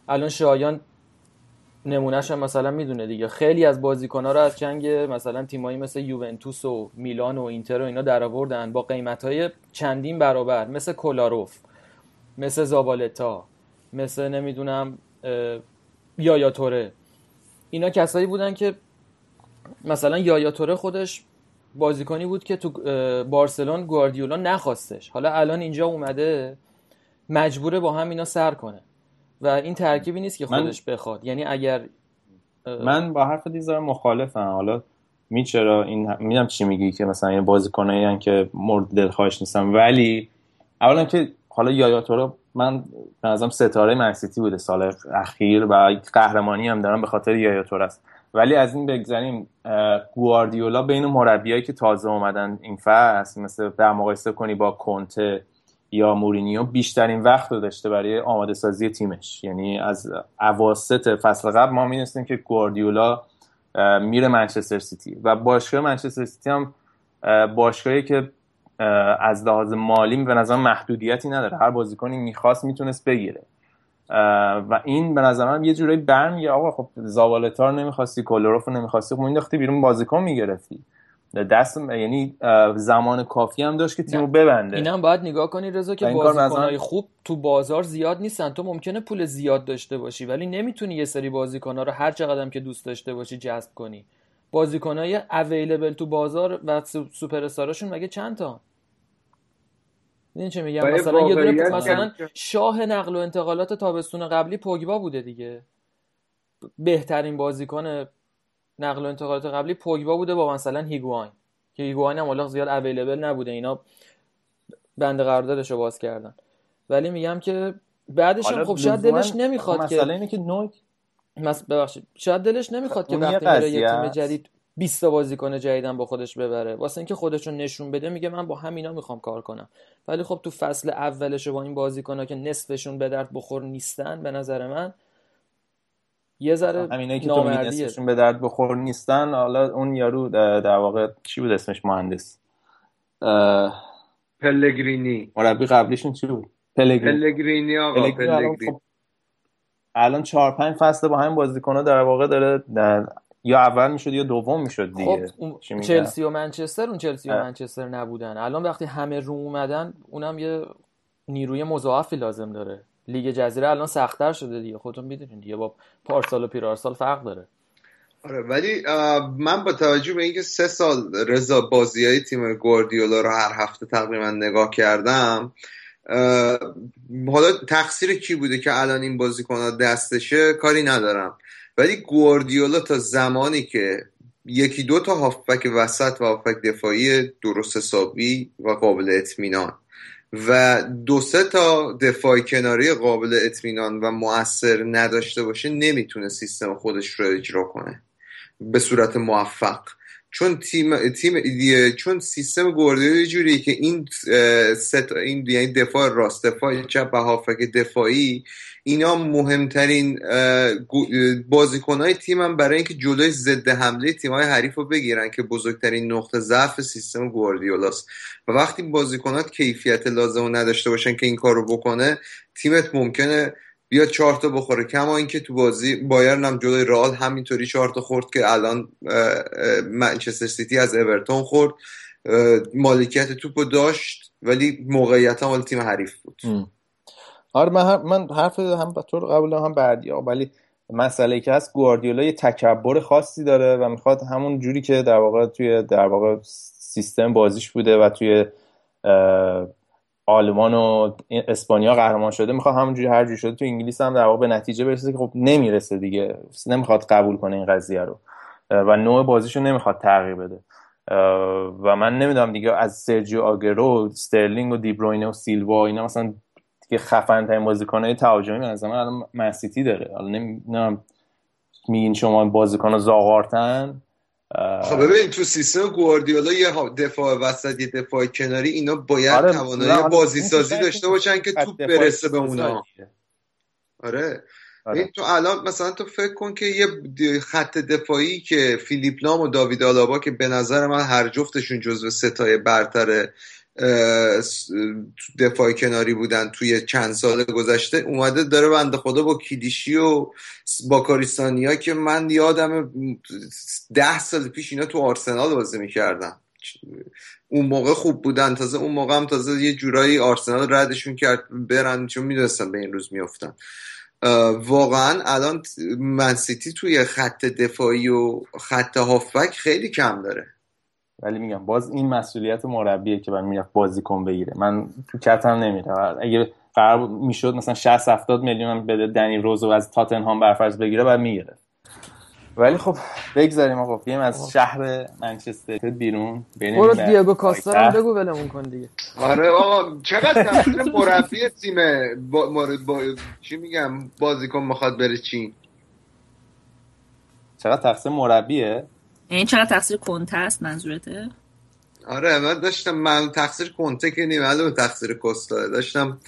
[SPEAKER 3] الان شایان نمونهش هم مثلا می‌دونه دیگه. خیلی از بازیکنها رو از جنگ مثلا تیمایی مثل یوونتوس و میلان و اینتر و اینا در آوردن با قیمت های چندین برابر. مثل کولاروف مثل زابالتا مثل نمی‌دونم یایا توره اینا کسایی بودن که مثلا یایا توره خودش بازیکنی بود که تو بارسلون گواردیولا نخواستش. حالا الان اینجا اومده مجبوره با هم اینا سر کنه. و این ترکیبی نیست که خودش من... بخواد. یعنی اگر
[SPEAKER 1] من با حرف دیزار مخالفم. حالا می چرا این میدم چی میگی که مثلا این بازیکنایی که مورد دلخواهش نیستم ولی اولا که حالا یایا رو من به نظرم ستاره منسیتی بوده سال اخیر و قهرمانی هم دارم به خاطر یایا است. ولی از این بگذاریم گواردیولا بین مربیایی که تازه اومدن این فصل مثل در مقایسه کنی با کنته یا مورینیو بیشترین وقت رو داشته برای آماده سازی تیمش. یعنی از اواسط فصل قبل ما می‌دونستیم که گواردیولا میره منچستر سیتی و باشگاه منچستر سیتی هم باشگاهی که از لحاظ مالی به نظر محدودیتی نداره. هر بازیکنی می‌خواست می‌تونست بگیره. و این به نظر من یه جورایی برمیگه آقا خب زاوالتا رو نمی‌خواستی کولروف رو نمی‌خواستی خب مینداختی بیرون بازیکن می‌گرفتی. دست یعنی زمان کافی هم داشت که تیمو ببنده.
[SPEAKER 3] اینا هم باید نگاه کنی رضا که بازیکنای خوب تو بازار زیاد نیستن. تو ممکنه پول زیاد داشته باشی ولی نمی‌تونی یه سری بازیکن‌ها رو هر چقدر که دوست داشته باشی جذب کنی. بازیکنای اویلیبل تو بازار و سوپر استاراشون مگه چند تا؟ این چه میگم؟ مثلا یه دونه مثلا شاه نقل و انتقالات تابستون قبلی پوگبا بوده دیگه. بهترین بازیکن نقل و انتقالات قبلی پوگبا بوده با مثلا هیگواین که هیگواین هم حالا زیاد اویلیبل نبوده. اینا بند قراردادش رو باز کردن. ولی میگم که بعدش هم خب شاید دلش نمی‌خواد
[SPEAKER 1] که مثلا اینه که نوک
[SPEAKER 3] ببخشید. شاید دلش نمی‌خواد که وقتی میره یه تیم جدید 20 تا بازیکن جدیدن با خودش ببره. واسه اینکه خودش رو نشون بده میگه من با همینا می‌خوام کار کنم. ولی خب تو فصل اولش با این بازیکن‌ها که نصفشون به درد بخور نیستن به نظر من یه ذره
[SPEAKER 1] همینایی که تو اسمشون به درد بخور نیستن. حالا اون یارو در واقع چی بود اسمش؟ مهندس.
[SPEAKER 4] پلگرینی.
[SPEAKER 1] مربی قبلیشون چی بود؟
[SPEAKER 4] پلگرینی. آقا پلگرینی.
[SPEAKER 1] خب الان چهار پنج فصل با همین بازیکن‌ها در واقع داره در... یا اول می‌شد یا دوم می‌شد دیگه.
[SPEAKER 3] خب چلسی و منچستر اون چلسی و منچستر نبودن. الان وقتی همه رو اومدن اونم یه نیروی مضاعفی لازم داره. لیگ جزیره الان سختتر شده دیگه. خودتون می‌دونید دیگه. با پارسال و پیرارسال فرق داره.
[SPEAKER 4] آره ولی من با توجه به اینکه سه سال رضا بازی های تیم گواردیولا رو هر هفته تقریبا نگاه کردم حالا تقصیر کی بوده که الان این بازیکن دستشه؟ کاری ندارم. ولی گواردیولا تا زمانی که یکی دو تا هافبک وسط و هافبک دفاعی درست حسابی و قابل اطمینان. و دو سه تا دفاع کناری قابل اطمینان و مؤثر نداشته باشه نمی‌تونه سیستم خودش رو اجرا کنه. به صورت موفق. چون تیم تیم چون سیستم گواردیولا جوریه که این ست این یعنی دفاع راست دفاع چپ و هافک دفاعی اینا مهمترین بازیکنهای تیمم برای اینکه جلوی ضد حمله تیمای حریف رو بگیرن که بزرگترین نقطه ضعف سیستم گواردیولاست. و وقتی بازیکنات کیفیت لازم نداشته باشن که این کارو بکنه تیمت ممکنه بیا چهار تا بخوره. کما اینکه تو بازی بایرن هم جلوی رئال همینطوری چهار تا خورد که الان منچستر سیتی از اورتون خورد. مالکیت توپو داشت ولی موقعیت مال تیم حریف بود.
[SPEAKER 1] آره من, من حرف هم به طور قبول هم بردی ولی مسئله که هست گواردیولا یه تکبر خاصی داره و می‌خواد همون جوری که در واقع توی در واقع سیستم بازیش بوده و توی آلمان و اسپانیا قهرمان شده می‌خواد همونجوری هر جوری شده تو انگلیس هم در واقع به نتیجه برسه که خب نمی‌رسه دیگه. نمی‌خواد قبول کنه این قضیه رو. و نوع بازیشو نمی‌خواد تغییر بده. و من نمی‌دونم دیگه از سرجیو آگرو استرلینگ و دیبروینه و سیلوا اینا مثلا دیگه خفن ترین بازیکنای تهاجمی از الان منسیتی داره. حالا نمی‌دونم میگین شما بازیکن زاغارتن؟
[SPEAKER 4] خب ببین تو سیستم گواردیولا یه دفاع وسط یه دفاع کناری اینا باید آره توانایی بازی سازی داشته باشن که توپ برسه به اونا. آره. آره. این تو الان مثلا تو فکر کن که یه خط دفاعی که فیلیپ لام و داوید آلابا که به نظر من هر جفتشون جزو ستای برتر دفاع کناری بودن توی چند سال گذشته اومده داره بنده خدا با کلیشی و با کاریستانیا که من یادم ده سال پیش اینا تو آرسنال بازی می‌کردن. اون موقع خوب بودن. تازه اون موقع هم تازه یه جورایی آرسنال ردشون کرد برن چون می‌دونستن به این روز میافتن. واقعا الان منسیتی توی خط دفاعی و خط هافبک خیلی کم داره.
[SPEAKER 1] ولی میگم باز این مسئولیت مربیه که من می‌رفت بازیکن بگیره. من تو کتم نمیره اگه قرار می‌شد مثلا 60 70 میلیون هم بده دنی روزو از تاتنهام برفرض بگیره بعد می‌گیره ولی خب بگذاریم آقا. بیایم از شهر منچستر بیرون.
[SPEAKER 3] برو دیگو کاستا رو بگو ولمون کن دیگه.
[SPEAKER 4] آره آقا چقدر تاثیر مربی تیم با, با... چی میگم؟ بازیکن می‌خواد بره چین.
[SPEAKER 1] چقدر تقصیر مربیه؟
[SPEAKER 5] این چقدر تقصیر کنته است منظورته؟
[SPEAKER 4] آره من داشتم من تقصیر کنته که نیم معلومه تقصیر کستا داشتم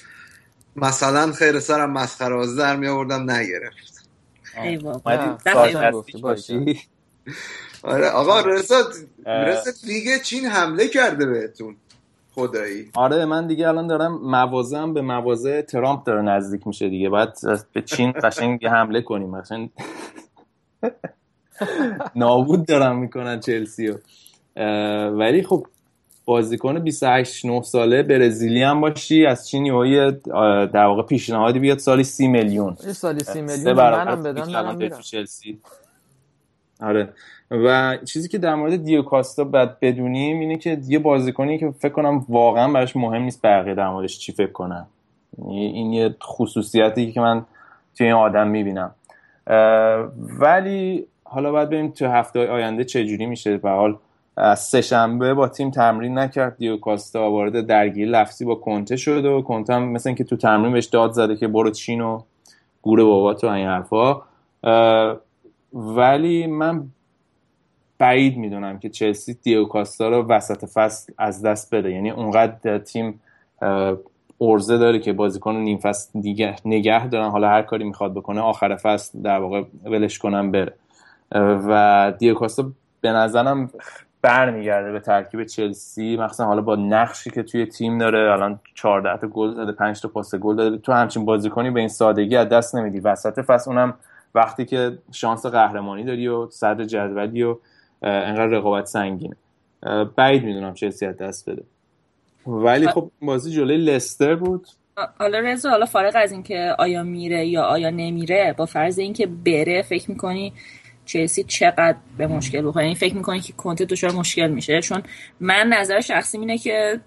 [SPEAKER 4] مثلا خیر سرم مسخره در می آوردم نگرفت آره آقا رسد رسد لیگ چین حمله کرده بهتون خدایی.
[SPEAKER 1] آره من دیگه الان دارم موازم به موازه ترامپ داره نزدیک میشه دیگه. باید به چین قشنگ حمله کنیم. قشنگ. نابود دارن می‌کنن چلسی ولی خب بازیکن 28 9 ساله برزیلی هم باشی از چین یه در واقع پیشنهادی بیاد سالی 30 میلیون.
[SPEAKER 3] سالی 30 میلیون منم بدن منم چلسی.
[SPEAKER 1] آره. و چیزی که در مورد دیو کاستا بعد بدونیم اینه که یه بازیکنی که فکر کنم واقعا براش مهم نیست بقیه در موردش چی فکر کنن. یعنی این یه خصوصیتی که من توی این آدم می‌بینم. ولی حالا باید ببینیم تو هفته آینده چجوری میشه. به حال سه شنبه با تیم تمرین نکرد. دیو کاستا وارد درگیری لفظی با کنته شده و کنته هم مثل اینکه تو تمرین بهش داد زده که برو چین و گوره بابات و این حرفا. ولی من بعید می‌دونم که چلسی دیو کاستا رو وسط فصل از دست بده. یعنی اونقدر تیم ارزه داره که بازیکن نیم فصل دیگه نگه دارن. حالا هر کاری می‌خواد بکنه آخر فصل در واقع ولش کنم بره. و دیوکاستا به نظرم برمیگرده به ترکیب چلسی مخصوصا حالا با نقشی که توی تیم داره. الان 14 تا گل زده 5 تا پاس گل داده. تو همچین بازیکنی به این سادگی از دست نمیدی. وسط فصل اونم وقتی که شانس قهرمانی داری و صدر جدولی و انقدر رقابت سنگینه. بعید می‌دونم چلسی از دست بده. ولی خب بازی جلوی لستر بود.
[SPEAKER 5] حالا رضا حالا فارغ از اینکه آیا میره یا آیا نمیره با فرض اینکه بره فکر می‌کنی چلسی چقدر به مشکل بخوره. یعنی فکر می‌کنی که کنته دچار مشکل میشه؟ چون من نظر شخصی اینه که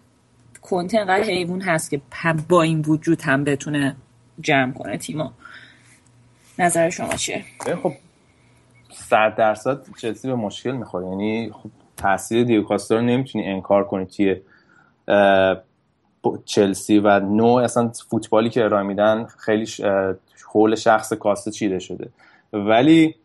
[SPEAKER 5] کنته انقدر حیوان هست که با این وجود هم بتونه جمع کنه تیمو. نظر شما چیه؟
[SPEAKER 1] خب صد درصد چلسی به مشکل می‌خوره. یعنی خب تاثیر دیوکاستا رو نمی‌تونی انکار کنی توی چلسی و نوع اصلا فوتبالی که ارائه میدن خیلی حول شخص کاسته چیده شده. ولی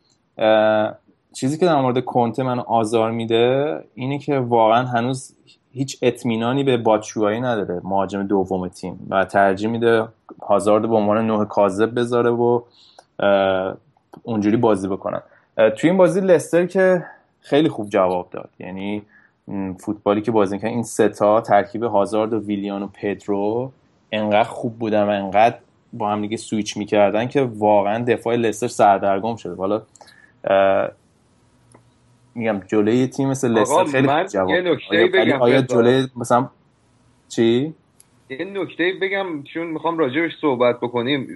[SPEAKER 1] چیزی که در مورد کنته من آزار میده اینه که واقعا هنوز هیچ اطمینانی به باتشوایی نداره. مهاجم دوم تیم. و ترجیح میده هازارد به عنوان نوع کاذب بذاره و اونجوری بازی بکنن. توی این بازی لستر که خیلی خوب جواب داد. یعنی فوتبالی که بازی کردن این ستا ترکیب هازارد و ویلیان و پدرو انقدر خوب بودن و انقدر با هم دیگه سویچ می‌کردن که واقعا دفاع لستر سردرگم شده. حالا میگم جلوی تیم مثل لستر خیلی
[SPEAKER 4] جواب یه نکته بگم
[SPEAKER 1] آیا جلوی مثلا چی؟
[SPEAKER 4] یه نکته بگم چون می‌خوام راجبش صحبت بکنیم.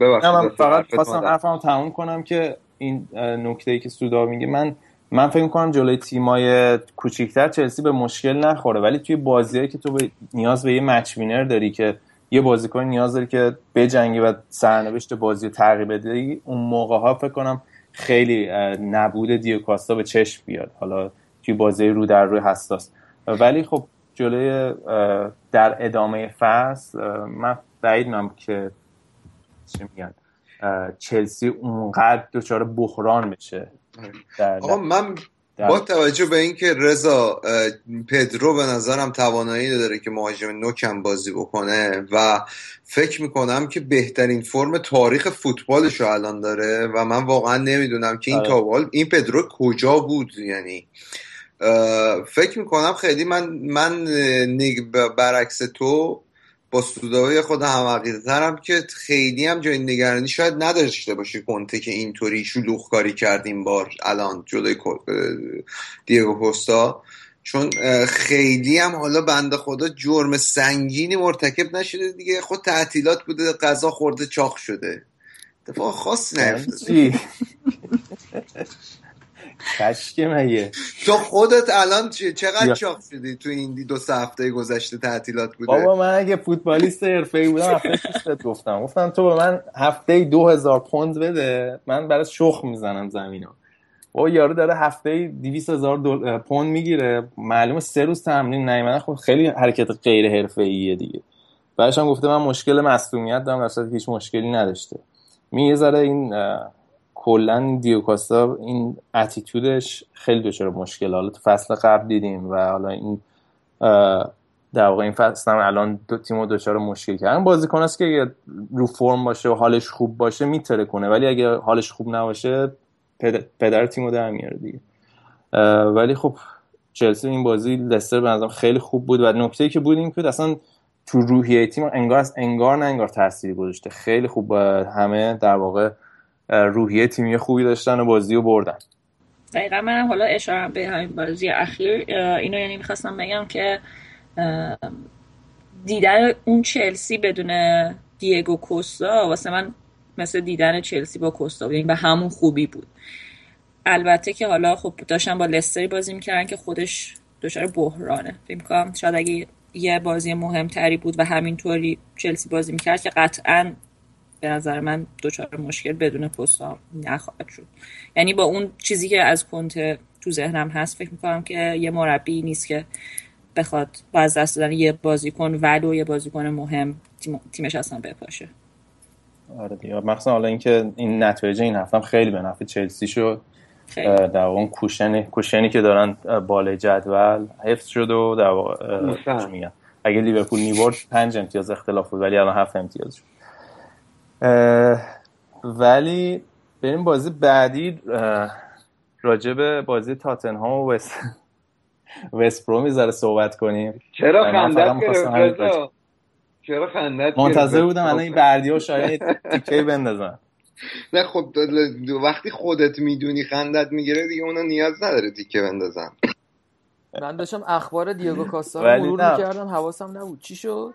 [SPEAKER 4] ببخشید
[SPEAKER 1] من فقط خواستم حرفمو تموم کنم که این نکته ای که سودا میگه من من فکر می‌کنم جلوی تیمای کوچیکتر چلسی به مشکل نخوره ولی توی بازیایی که تو نیاز به یه مچ وینر داری که یه بازیکن نیاز داری که بجنگی و سرنوشت بازی رو تغییر بدی اون موقع ها فکر کنم خیلی نبود دیوکاستا به چشم بیاد. حالا توی بازی رو در روی حساس. ولی خب جلوی در ادامه فصل من بعید که چی میگن چلسی اونقدر دچار بحران بشه
[SPEAKER 4] آقا من با توجه به اینکه رضا پدرو به نظرم توانایی داره که مهاجم نوکم بازی بکنه و فکر می‌کنم که بهترین فرم تاریخ فوتبالش رو الان داره و من واقعا نمی‌دونم که این آره. تاوال این پدرو کجا بود یعنی فکر می‌کنم خیلی من من برعکس تو با سوداوی خود هم ترم که خیلی هم جای نگرانی شاید نداشته باشه کنته که اینطوری شلوغ کاری کرد این بار الان جلوی دیگو پستا چون خیلی هم حالا بنده خدا جرم سنگینی مرتکب نشده دیگه. خود تعطیلات بوده غذا خورده چاق شده. اتفاق خاص نیفتاده.
[SPEAKER 1] کشکه مگه؟
[SPEAKER 4] تو خودت الان چقدر چاق شدی تو این دو سه هفته گذشته تعطیلات بوده؟
[SPEAKER 1] بابا من اگه فوتبالیست حرفه‌ای بودم هفته گفتم. گفتم تو به من هفته دو هزار پوند بده من برای شخ می‌زنم زمینو. و یارو داره هفته 200 هزار پوند می‌گیره. معلومه سه روز تمرین نیومدن خب خیلی حرکت غیر حرفه‌ایه دیگه. بعدش هم گفته من مشکل مصونیت دارم در هیچ مشکلی نداشته. می یه ذره این کلا دیوکاستا این اتیتودش خیلی دچار مشکل. حالا تو فصل قبل دیدیم و حالا این در واقع این فصل هم الان دو تیمو دچار مشکل کردن. بازیکن است که رو فرم باشه و حالش خوب باشه میتره کنه ولی اگه حالش خوب نباشه پدر, تیمو در میاره دیگه. ولی خب چلسی این بازی لستر به نظرم خیلی خوب بود و نکته که بود این که اصلا تو روحیه تیم انگار انگار نه انگار تاثیری گذاشته. خیلی خوب همه در واقع روحیه تیمی خوبی داشتن و بازی رو بردن.
[SPEAKER 5] دقیقا من حالا اشاره به همین بازی اخیر. اینو یعنی می‌خواستم بگم که دیدن اون چلسی بدون دیگو کوستا واسه من مثل دیدن چلسی با کوستا یعنی به همون خوبی بود. البته که حالا خب داشتن با لستری بازی می‌کردن که خودش دچار بحرانه. فکر کنم شاید اگه یه بازی مهمتری بود و همینطوری چلسی بازی می‌کرد که قطعا به نظر من دوچار مشکل بدون پستا نخواهد شد. یعنی با اون چیزی که از کنت تو ذهنم هست فکر می‌کنم که یه مربی نیست که بخواد با از دست دادن یه بازیکن ولو یه بازیکن مهم تیمش اصلا بپاشه.
[SPEAKER 1] آره دیگه. مثلا حالا اینکه این نتایج این هفتم خیلی به نفع چلسی شد. در اون کوشنی کوشنی که دارن بالای جدول حفظ شد و در واقع اگه لیورپول می‌برد پنج امتیاز اختلاف بود ولی الان هفت امتیاز شد. ولی بریم بازی بعدی راجب بازی تاتنهام و وست وست برو می‌ذاره صحبت کنیم.
[SPEAKER 4] چرا خندت گرفت چرا خندت
[SPEAKER 1] منتظر بودم الان این بردی ها شاید تیکه بندازن.
[SPEAKER 4] نه خب وقتی خودت می‌دونی خندت می‌گیره دیگه اونا نیاز نداره تیکه بندازن.
[SPEAKER 3] من داشتم اخبار دیگو کاستا رو مرور می‌کردم حواسم نبود. چی شد؟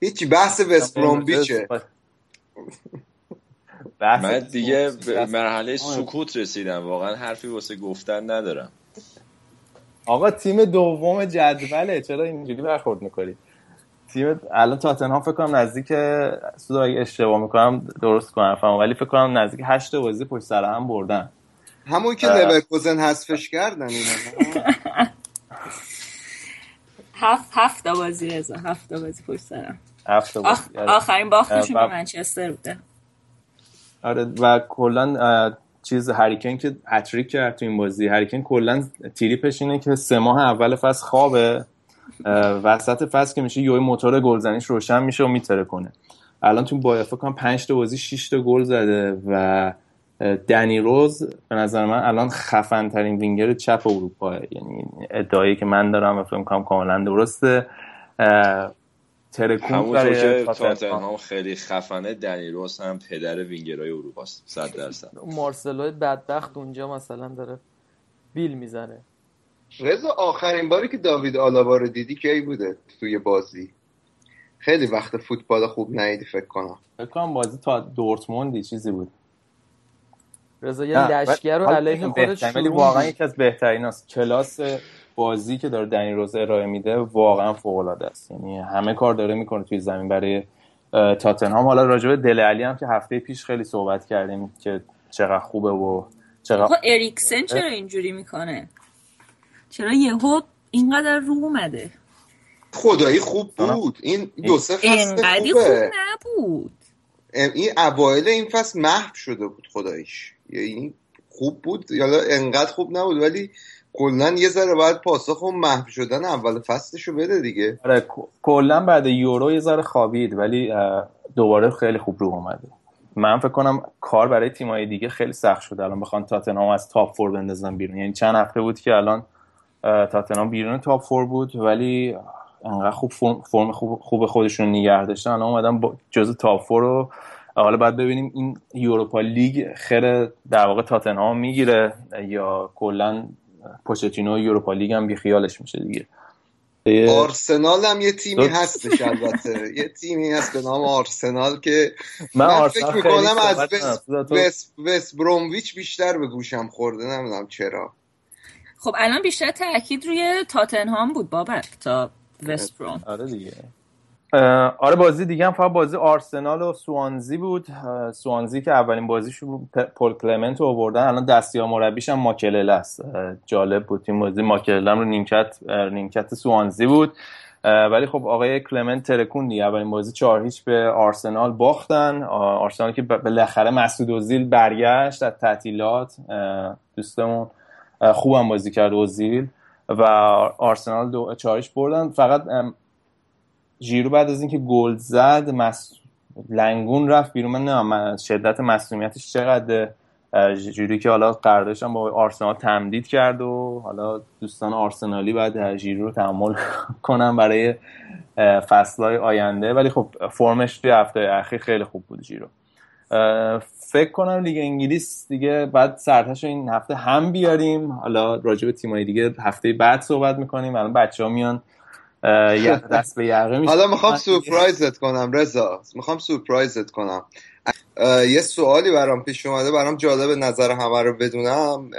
[SPEAKER 4] هیچی بحث وست بیچه.
[SPEAKER 2] من دیگه به مرحله سکوت رسیدم. واقعا حرفی واسه گفتن ندارم.
[SPEAKER 1] آقا تیم دوم جدوله. چرا اینجوری برخورد می‌کنی؟ تیم الان تاتنهام فکر کنم نزدیک سود اگه اشتباه می‌کنم درست کنم فهم ولی فکر کنم نزدیک هشت بازی پشت سر هم بردن.
[SPEAKER 4] همون که لورکوزن حذفش کردن اینا.
[SPEAKER 5] هفت هفت بازی رضا هفت بازی پشت سرم.
[SPEAKER 1] هفت بازی
[SPEAKER 5] آخرین باختشون به منچستر بوده.
[SPEAKER 1] آره و کلا چیز هریکن که هتریک کرد تو این بازی. هریکن کلا تریپش اینه که سه ماه اول فصل خوابه. وسط فصل که میشه یهو موتور گلزنیش روشن میشه و می‌ترکونه. الان تو بایر فکر کنم 5 تا بازی 6 تا گل زده و دنی روز به نظر من الان خفن ترین وینگر چپ اروپا یعنی ادعایی که من دارم و فکر کنم کاملا درسته.
[SPEAKER 2] ترکونده برای تاتنهام خیلی خفنه دنی روز هم پدر وینگرهای اروپاست 100 درصد.
[SPEAKER 3] مارسلو بدبخت اونجا مثلا داره بیل می‌زنه.
[SPEAKER 4] رضا آخرین باری که داوید آلابا رو دیدی کی بوده توی بازی؟ خیلی وقت فوتبال خوب ندیدی فکر کنم.
[SPEAKER 1] فکر کنم بازی تا دورتموندی چیزی بود.
[SPEAKER 3] رضا یه لشگر رو علیه خودش
[SPEAKER 1] ولی واقعا یکی از بهترین است کلاس بازی که داره دنی روز ارائه میده واقعا فوق العاده است. یعنی همه کار داره می‌کنه توی زمین. برای تاتنهام. حالا راجع به دل علی هم که هفته پیش خیلی صحبت کردیم که چقدر خوبه و چقدر
[SPEAKER 5] اریکسن چرا اینجوری می‌کنه؟ چرا یهو اینقدر رو اومده؟
[SPEAKER 4] خدایی خوب بود. این دو سه فصل
[SPEAKER 5] خوب نبود.
[SPEAKER 4] این اوایل این فصل محو شده بود خداییش. یعنی خوب بود. یا انقدر خوب نبود ولی کلا یه ذره باید پاسخ اون محو شدن اول فصلشو بده دیگه.
[SPEAKER 1] آره کلا بعد یورو یه ذره خوابید ولی دوباره خیلی خوب رو اومده من فکر کنم کار برای تیمای دیگه خیلی سخت شده الان بخوان تاتنهام از top four بندازن بیرون. یعنی چند هفته بود که الان تاتنهام بیرون top four بود ولی انقدر خوب فرم, خوب, خوب خودشون نگه داشتن. الان اومدن جزء top four رو حالا باید ببینیم این یوروپا لیگ خیر در واقع تاتنهام می‌گیره یا کلا پوچتینو یوروپا لیگ هم بیخیالش میشه دیگه.
[SPEAKER 4] آرسنال هم یه تیمی هستش البته. یه تیمی هست به نام آرسنال که من, من فکر می‌کنم از وست, وست برومویچ بیشتر به گوشم خورده نمی‌دونم چرا.
[SPEAKER 5] خب الان بیشتر تاکید روی تاتنهام بود بابک تا وست بروم
[SPEAKER 1] آره دیگه. آره بازی دیگه هم فقط بازی آرسنال و سوانزی بود. سوانزی که اولین بازیش پول کلمنت آوردن. الان دستیار مربیش هم ماکلل است. جالب بود این بازی. ماکلل رو نیمکت نیمکت سوانزی بود. ولی خب آقای کلمنت ترکوند دیگه. اولین بازی چهار هیچ به آرسنال باختن. آرسنال که بالاخره مسعود اوزیل برگشت از تعطیلات. دوستمون خوبم بازی کرد اوزیل. و آرسنال دو چهارش بردن. فقط ژیرو بعد از اینکه گل زد مس... لنگون رفت بیرون. من نه شدت مسئولیتش چقدر ژیرو که حالا قراردادش با آرسنال تمدید کرد و حالا دوستان آرسنالی بعد ژیرو رو تحمل کنم برای فصلهای آینده. ولی خب فرمش توی هفته اخیر خیلی خوب بود ژیرو فکر کنم لیگ انگلیس دیگه بعد سرتش این هفته هم بیاریم. حالا راجع به تیمای دیگه هفته بعد صحبت می‌کنیم. الان بچه ها میان دست به یقه
[SPEAKER 4] حالا می‌خوام سورپرایزت کنم رضا. می‌خوام سورپرایزت کنم. یه سوالی برام پیش اومده برام جالب نظر همه رو بدونم.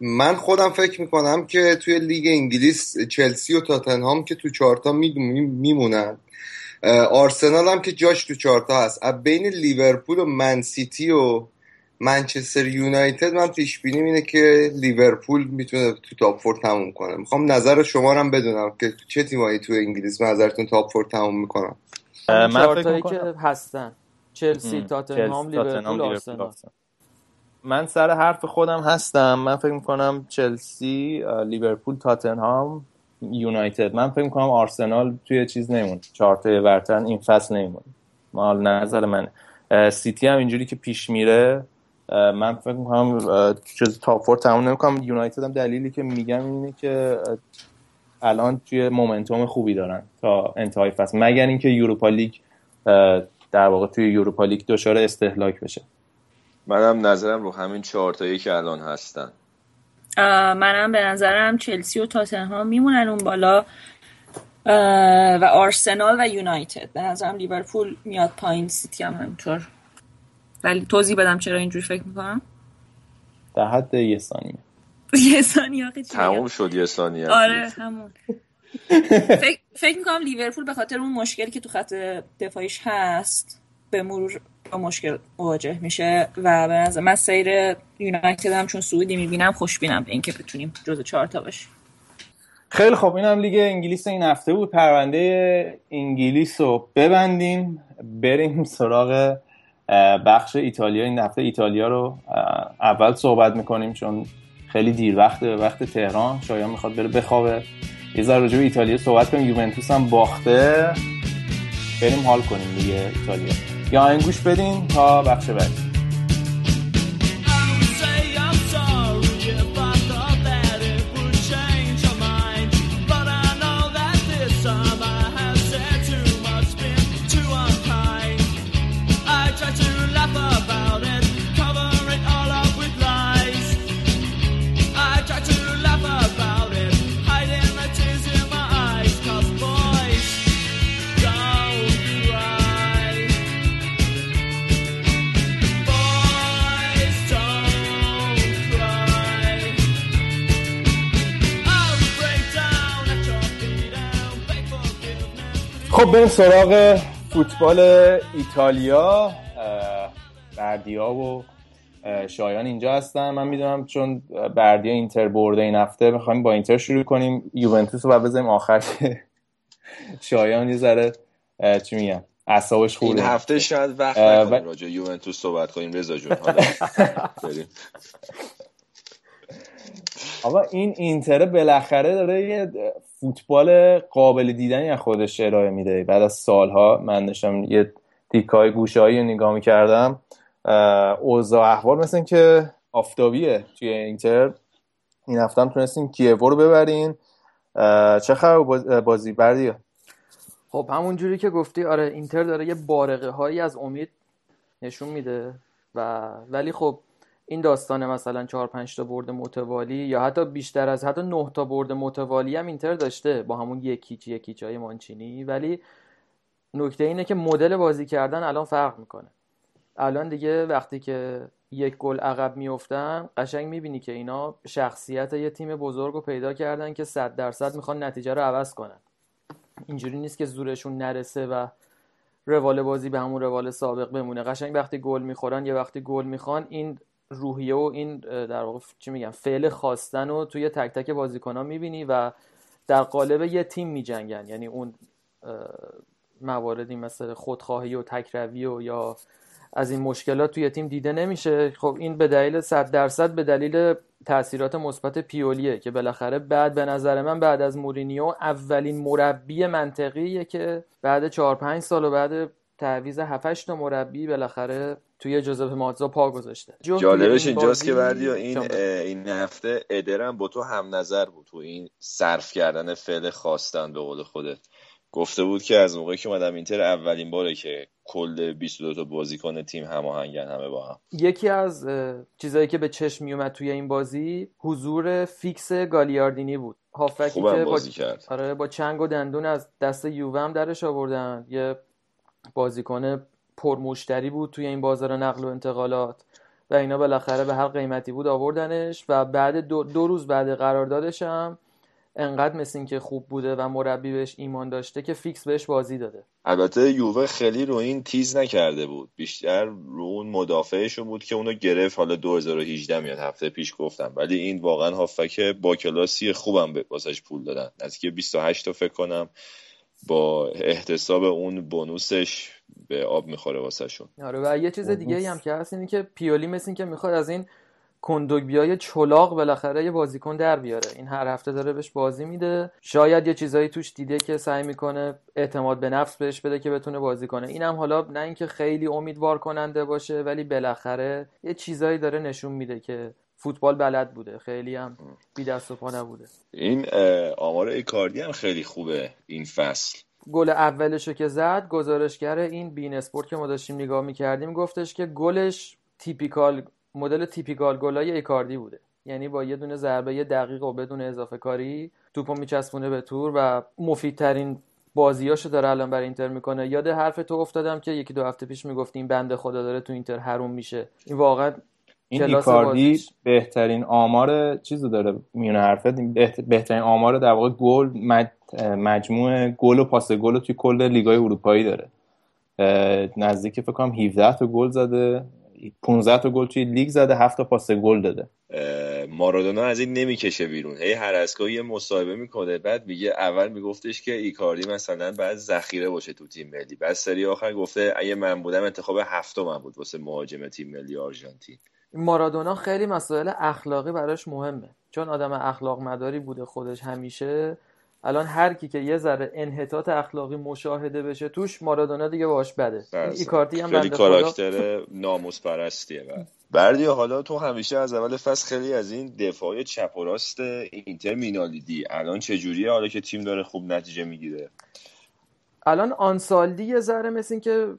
[SPEAKER 4] من خودم فکر می‌کنم که توی لیگ انگلیس چلسی و تاتنهام که تو چارتا میمونن. آرسنال هم که جاش تو چارتا هست. بین لیورپول و منسیتی و منچستر یونایتد من پیش بینی اینه که لیورپول می‌تونه تو top four تموم کنه. می‌خوام نظر شما رو بدونم که چه تیمایی تو انگلیس به نظرتون top four تموم می‌کنن.
[SPEAKER 3] من فکر که هستن. چلسی تاتنهام لیورپول آرسنال.
[SPEAKER 1] من سر حرف خودم هستم. من فکر می‌کنم چلسی لیورپول تاتنهام یونایتد. من فکر می‌کنم آرسنال توی چیز نمون چارت برتر این فصل نمون مال نظر من سیتی هم اینجوری که پیش میره. من فکر می‌کنم جز top four تموم نمی‌کنه. یونایتد هم دلیلی که میگم اینه که الان توی momentum خوبی دارن تا انتهای فصل. مگر اینکه یوروپا لیگ در واقع توی یوروپا لیگ دچار استهلاک بشه.
[SPEAKER 2] منم نظرم رو همین چهار تایی که الان هستن.
[SPEAKER 5] منم به نظرم چلسی و تاتنهام میمونن اون بالا. و آرسنال و یونایتد. به نظرم لیورپول میاد پایین سیتی هم همینطور. ولی توضیح بدم چرا اینجوری فکر می‌کنم.
[SPEAKER 1] در حد یه ثانیه.
[SPEAKER 5] یه ثانیه
[SPEAKER 2] تموم شد یه ثانیه.
[SPEAKER 5] آره همون فکر, فکر می‌کنم لیورپول به خاطر اون مشکلی که تو خط دفاعیش هست به مرور با مشکل مواجه میشه و به نظر من سیر یونایتد هم چون سعودی می‌بینم خوشبینم به اینکه بتونیم جز چهار تا باشیم.
[SPEAKER 1] خیلی خب اینم لیگ انگلیس این هفته بود. پرونده انگلیس رو ببندیم. بریم سراغ بخش ایتالیا این هفته ایتالیا رو اول صحبت می‌کنیم چون خیلی دیر وقت وقت تهران. شایان می‌خواد بره بخوابه. یه ذره به ایتالیا صحبت کنیم. یوونتوس هم باخته. بریم حال کنیم دیگه ایتالیا. یا این گوش بدین تا بخش بعدی. خب بریم سراغ فوتبال ایتالیا. بردیا و شایان اینجا هستن. من می‌دونم چون بردیا اینتر برده این هفته می‌خوایم با اینتر شروع کنیم. یوونتوس رو بذاریم آخر. شایان یه ذره چی میگم اعصابش خورده
[SPEAKER 2] این هفته شاید وقت نکنیم راجع یوونتوس صحبت کنیم. رضا جون
[SPEAKER 1] آقا این اینتر بالاخره داره یه فوتبال قابل دیدنی از خودش ارائه میده. بعد از سالها من داشتم یه دیکای گوشهایی رو نگاه می‌کردم اوضاع احوال مثل که آفتابیه توی اینتر. این هفته هم تونستیم کیوو رو ببرین. چه خبر بازی؟ بردی؟
[SPEAKER 3] خب همون جوری که گفتی آره اینتر داره یه بارقه هایی از امید نشون میده و ولی خب این داستان مثلا 4 5 تا برد متوالی یا حتی بیشتر از حتی 9 تا برد متوالی هم اینتر داشته. با همون یکیچ یکیچ های مانچینی. ولی نکته اینه که مدل بازی کردن الان فرق می‌کنه. الان دیگه وقتی که یک گل عقب میفتن قشنگ می‌بینی که اینا شخصیت یه تیم بزرگ رو پیدا کردن که صد درصد می‌خوان نتیجه رو عوض کنن. اینجوری نیست که زورشون نرسه و روال بازی به همون روال سابق بمونه. قشنگ وقتی گل می‌خورن یه وقتی گل می‌خوان این روحیه و این در واقع چی میگم فعل خواستن رو توی تک تک بازیکن ها می‌بینی و در قالب یه تیم میجنگن. یعنی اون مواردی مثل خودخواهی و تکروی و یا از این مشکلات توی تیم دیده نمیشه. خب این به دلیل 100 درصد به دلیل تاثیرات مثبت پیولیه که بالاخره بعد به نظر من بعد از مورینیو اولین مربی منطقیه که بعد 4 5 سال و بعد تعویض 7 تا مربی بالاخره توی جوزف ماتزا پا گذاشته.
[SPEAKER 2] جالبش اینجاست که بعدی این این هفته ادرم با تو هم نظر بود تو این صرف کردن فعل خواستن به قول خودت. گفته بود که از موقعی که اومدم اینتر اولین باره که کل 22 تا بازیکن تیم هماهنگن همه با هم.
[SPEAKER 3] یکی از چیزایی که به چشم میومد توی این بازی حضور فیکس گالیاردینی بود. هافکی که
[SPEAKER 2] بازی با... کرد.
[SPEAKER 3] آره با چنگ و دندون از دست یووه هم درش آوردن. یه بازیکن پرمشتری بود توی این بازار نقل و انتقالات و اینا بالاخره به هر قیمتی بود آوردنش و بعد دو, دو روز بعد قراردادش هم انقدر مثل که خوب بوده و مربی بهش ایمان داشته که فیکس بهش بازی داده.
[SPEAKER 2] البته یووه خیلی رو این تیز نکرده بود. بیشتر رو اون مدافعشون بود که اونو گرفت. حالا 2018 میاد هفته پیش گفتم. ولی این واقعا هافک با کلاسی خوبم واسش پول دادن. نزدیک 28 تا فکر کنم. با احتساب اون بونوسش به آب می‌خوره واسه شون
[SPEAKER 3] آره و یه چیز دیگه هم که هست اینه که پیولی مثل این که می‌خواد از این کندوگبیای چلاق بالاخره یه بازیکن در بیاره. این هر هفته داره بهش بازی میده. شاید یه چیزایی توش دیده که سعی می‌کنه اعتماد به نفس بهش بده که بتونه بازی کنه. اینم حالا نه اینکه خیلی امیدوار کننده باشه ولی بالاخره یه چیزایی داره نشون میده که فوتبال بلد بوده خیلی هم بی دست و پا نبوده.
[SPEAKER 2] این آمار ایکاردی هم خیلی خوبه این فصل.
[SPEAKER 3] گل اولشو که زد گزارشگر این بین اسپورت که ما داشتیم نگاه می‌کردیم گفتش که گلش typical مدل typical گلای ایکاردی بوده. یعنی با یه دونه ضربه دقیق و بدون اضافه کاری توپو میچسبونه به تور و مفیدترین بازیاشو داره الان برای اینتر می‌کنه. یاد حرف تو افتادم که یکی دو هفته پیش می‌گفتیم بنده خدا داره تو اینتر حروم میشه. این واقعا
[SPEAKER 1] این ایکاردی بهترین آمار چیزو داره میونه حرفت بهترین آمار در واقع گل مجموع گل و پاس گل توی کل لیگای اروپایی داره. نزدیک فکر کنم 17 تا گل زده 15 تا گل توی لیگ زده 7 تا پاس گل داده.
[SPEAKER 2] مارادونا از این نمی‌کشه بیرون. هی هر از یه مصاحبه می‌کنه بعد میگه اول میگفتش که ایکاردی مثلا بعد ذخیره باشه تو تیم ملی. بعد سری آخر گفته اگه من بودم انتخاب هفتم من بود واسه مهاجم تیم ملی آرژانتین.
[SPEAKER 3] مارادونا خیلی مسائل اخلاقی براش مهمه. چون آدم اخلاق مداری بوده خودش همیشه. الان هر کی که یه ذره انحطاط اخلاقی مشاهده بشه توش مارادونا دیگه باش بده. ایکارتی هم
[SPEAKER 2] خیلی کاراکتر ناموس پرستیه بردی حالا تو همیشه از اول فصل خیلی از این دفاع چپ و راست اینتر مینالیدی الان چه جوریه؟ حالا که تیم داره خوب نتیجه می‌گیره.
[SPEAKER 3] الان آنسالدی یه ذره مثل این که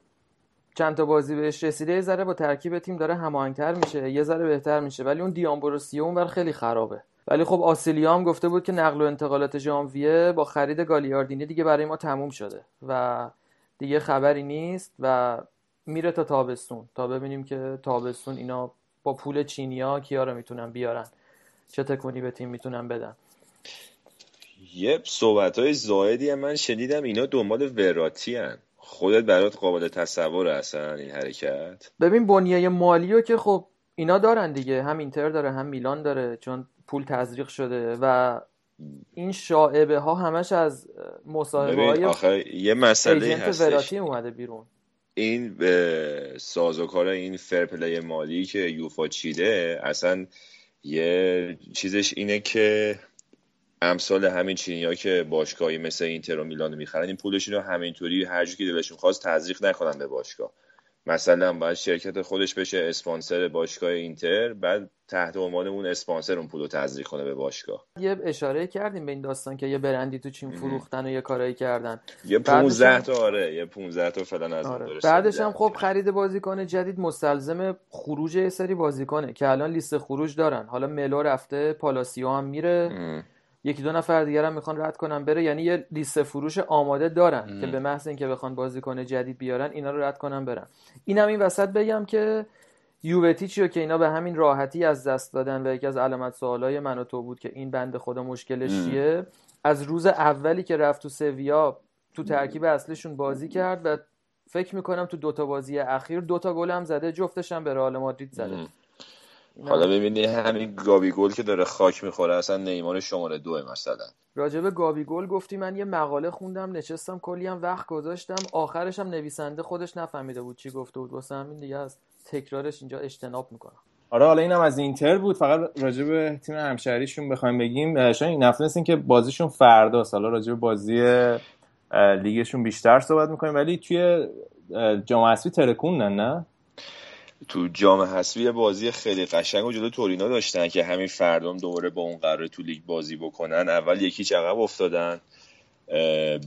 [SPEAKER 3] چند تا بازی بهش رسیده یه ذره با ترکیب تیم داره هماهنگتر میشه یه ذره بهتر میشه ولی اون دیامبروسیو اونور خیلی خرابه. ولی خب آسیلیا گفته بود که نقل و انتقالات ژانویه با خرید گالیاردینی دیگه برای ما تموم شده و دیگه خبری نیست و میره تا تابستون. تا ببینیم که تابستون اینا با پول چینیا کیا رو می‌تونن بیارن. چه تکونی به تیم می‌تونن بدن.
[SPEAKER 2] یه صحبت های زایدی من شنیدم اینا دنبال وراتی هن. خودت برات قابل تصور اصلا این حرکت؟
[SPEAKER 3] ببین بنیه مالیو که خب اینا دارن دیگه. هم اینتر داره هم میلان داره چون پول تزریق شده و این شاعبه ها همش از مصاحبه
[SPEAKER 2] های یه مسئله
[SPEAKER 3] هستش. اومده بیرون.
[SPEAKER 2] این سازوکار این فرپلی مالی که یوفا چیده اصلا یه چیزش اینه که امثال همین چینی ها که باشگاهی مثل اینتر و میلان می‌خرن این پولشون رو همینطوری هر که دلشون خواست تزریق نکنن به باشگاه. مثلا باید شرکت خودش بشه اسپانسر باشگاه اینتر بعد تحت عنوان اون اسپانسر اون پولو تزریق کنه به باشگاه.
[SPEAKER 3] یه اشاره کردیم به این داستان که یه برندی تو چین فروختن و یه کارایی کردن.
[SPEAKER 2] یه 15 تا آره یه 15 تا فلان از آره.
[SPEAKER 3] بعدش هم خب خرید بازیکن جدید مستلزم خروج یه سری بازیکنه که الان لیست خروج دارن. حالا ملو رفته پالاسیو هم میره. یکی دو نفر دیگر هم می‌خوان رد کنن بره. یعنی یه لیست فروش آماده دارن که به محض اینکه بخوان بازیکن جدید بیارن اینا رو رد کنن برن. اینم این وسط بگم که یووتیچیو که اینا به همین راحتی از دست دادن و یکی از علامت سوالای من و تو بود که این بنده خدا مشکلش چیه؟ از روز اولی که رفت تو سویا تو ترکیب اصلشون بازی کرد و فکر می‌کنم تو دوتا بازی اخیر دوتا گل هم زده جفتش هم به رئال مادرید زده.
[SPEAKER 2] حالا ببینی همین گابی گل که داره خاک می‌خوره اصلا نیمار شماره دو مثلا.
[SPEAKER 3] راجب گابی گل گفتی من یه مقاله خوندم نشستم کلی هم وقت گذاشتم. آخرش هم نویسنده خودش نفهمیده بود چی گفته بود. واسه همین دیگه از تکرارش اینجا اجتناب می‌کنم.
[SPEAKER 1] آره حالا اینم از اینتر بود. فقط راجب به تیم همشهریشون بخوایم بگیم. شاید این هفته این که بازیشون فردا حالا راجب بازی لیگشون بیشتر صحبت می‌کنیم. ولی توی جام حذفی ترکوندن نه؟
[SPEAKER 2] تو جام حذفی بازی خیلی قشنگ و جلو تورینا داشتن که همین فردام دوباره با اون قرار تو لیگ بازی بکنن. اول یکی عقب افتادن.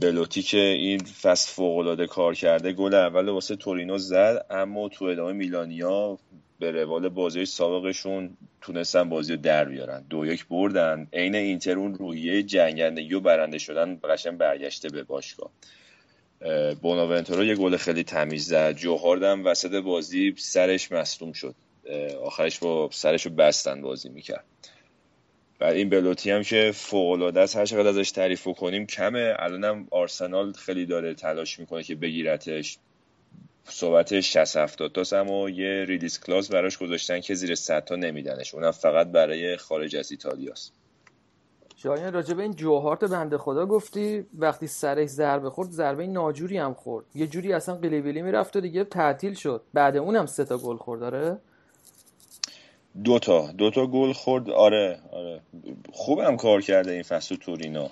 [SPEAKER 2] بلوتی که این فصل فوق العاده کار کرده گل اول واسه تورینو زد اما تو ادامه میلانیا به روال بازی سابقشون تونستن بازی رو در بیارن. دو یک بردن. عین اینتر اون روحیه جنگندگی و برنده شدن قشنگ برگشته به باشگاه. بوناونتورو یه گل خیلی تمیز زد. جوهاردم وسط بازی سرش مصدوم شد. آخرش با سرش رو بستن بازی می‌کرد. بعد این بلوتی هم که فوق العاده است. هر چقدر ازش تعریف کنیم کمه. الانم آرسنال خیلی داره تلاش می‌کنه که بگیرتش. صحبت 60 70 تاست اما یه release clause براش گذاشتن که زیر 100 تا نمیدنش. اونم فقط برای خارج از ایتالیاست
[SPEAKER 3] شاید راجع این جو هارت بنده خدا گفتی وقتی سرش ضربه خورد ضربه ناجوری هم خورد. یه جوری اصلا قیلی ویلی می‌رفت و دیگه تعطیل شد. بعد اونم سه تا گل خورد داره
[SPEAKER 2] دوتا دوتا گل خورد. آره آره. خوبم کار کرده این فصل تورینو.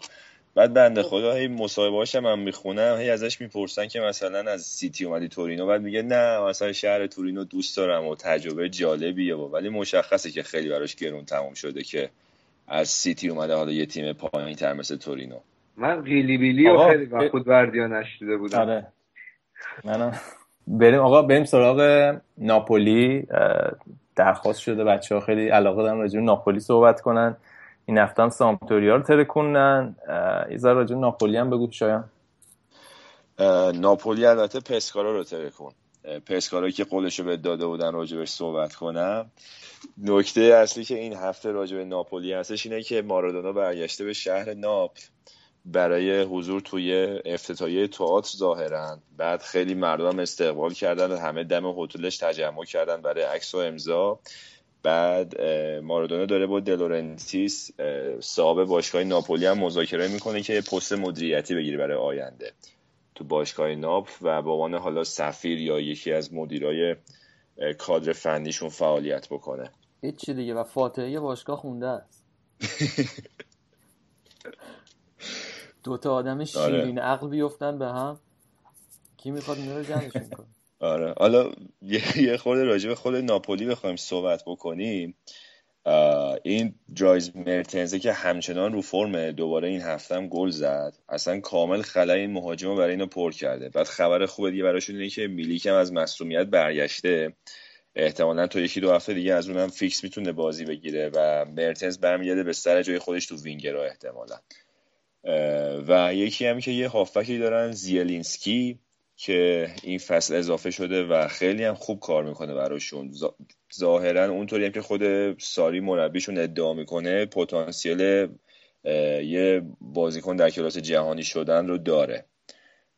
[SPEAKER 2] بعد بنده خدا هی مصاحبه هاشم من می‌خونم هی ازش می‌پرسن که مثلا از سیتی اومدی تورینو؟ بعد میگه نه مثلا شهر تورینو دوست دارم و تجربه جالبیه و ولی مشخصه که خیلی براش گرون تموم شده که از سیتی اومده حالا یه تیم پایین تر مثل تورینو.
[SPEAKER 4] من قیلی بیلی و خیلی وقت خود وردیا نشیده بودم.
[SPEAKER 1] آره. منم. بریم آقا بریم سراغ ناپولی. درخواست شده بچه ها خیلی علاقه دارن راجع ناپولی صحبت کنن. این هفته هم سامپدوریا رو ترکوندن. یه ذره راجع ناپولی هم بگو شاید
[SPEAKER 2] ناپولی البته پسکارا رو ترکون پسکارا که قولش رو به داده بودن راجبش صحبت کنم. نکته اصلی که این هفته راجب ناپولی هستش اینه که مارادونا برگشته به شهر ناپل. برای حضور توی افتتاحیه تئاتر ظاهرا. بعد خیلی مردم استقبال کردن همه دم هتلش تجمع کردن برای عکس و امضا. بعد مارادونا داره با دلورنتیس صاحب باشگاه ناپولی هم مذاکره می‌کنه که پست مدیریتی بگیره برای آینده. تو باشگاه ناپ و به عنوان حالا سفیر یا یکی از مدیرای کادر فنیشون فعالیت بکنه.
[SPEAKER 3] هیچی دیگه و فاتحه باشگاه خونده است. دوتا آدم آره. شیرین آره. عقل بیفتن به هم. کی می‌خواد اینا رو جمعشون کنه؟
[SPEAKER 2] آره. حالا یه خورده راجع به خود ناپولی بخوایم صحبت بکنیم. این درایز مرتنزه که همچنان رو فرمه دوباره این هفته هم گل زد اصلا کامل خلای این مهاجم برای اینو پر کرده. بعد خبر خوبه دیگه براشون اینه که میلیک هم از مصومیت برگشته. احتمالا تا یکی دو هفته دیگه از اونم فیکس می‌تونه بازی بگیره و مرتنز برمیگرده به سر جای خودش تو وینگرها احتمالا. و یکی هم که یه هافبکی دارن زیلینسکی. که این فصل اضافه شده و خیلی هم خوب کار می‌کنه براشون. ظاهرا اونطوری هم که خود ساری مربیشون ادعا می‌کنه پتانسیل یه بازیکن در کلاس جهانی شدن رو داره.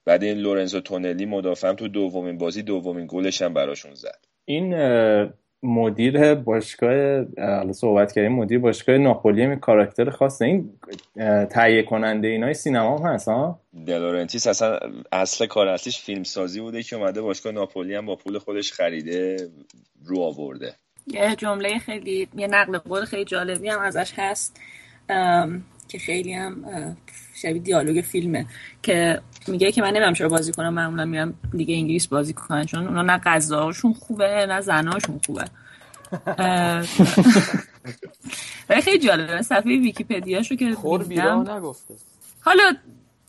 [SPEAKER 2] بعد این لورنزو تونلی مدافعم تو دومین بازی دومین گلش هم براشون زد.
[SPEAKER 1] این مدیر باشگاه حالا صحبت کردیم مدیر باشگاه ناپولی می کاراکتر خاصه. این تهیه کننده اینای سینما هم هست ها؟
[SPEAKER 2] دلورنتیس اصلا اصل کار اصلیش فیلم سازی بوده که اومده باشگاه ناپولی هم با پول خودش خریده رو آورده.
[SPEAKER 5] یه جمله خیلی یه نقل قول خیلی جالبی هم ازش هست که خیلی هم شبیه دیالوگ فیلمه که میگه که من نمی‌دونم چرا بازی کنم معمولا میرم دیگه انگلیس بازی کنن چون اونا نه غذاشون خوبه نه زناشون خوبه. ولی خیلی جالبه صفحه ویکیپدیاشو که
[SPEAKER 3] خور نگفته.
[SPEAKER 5] حالا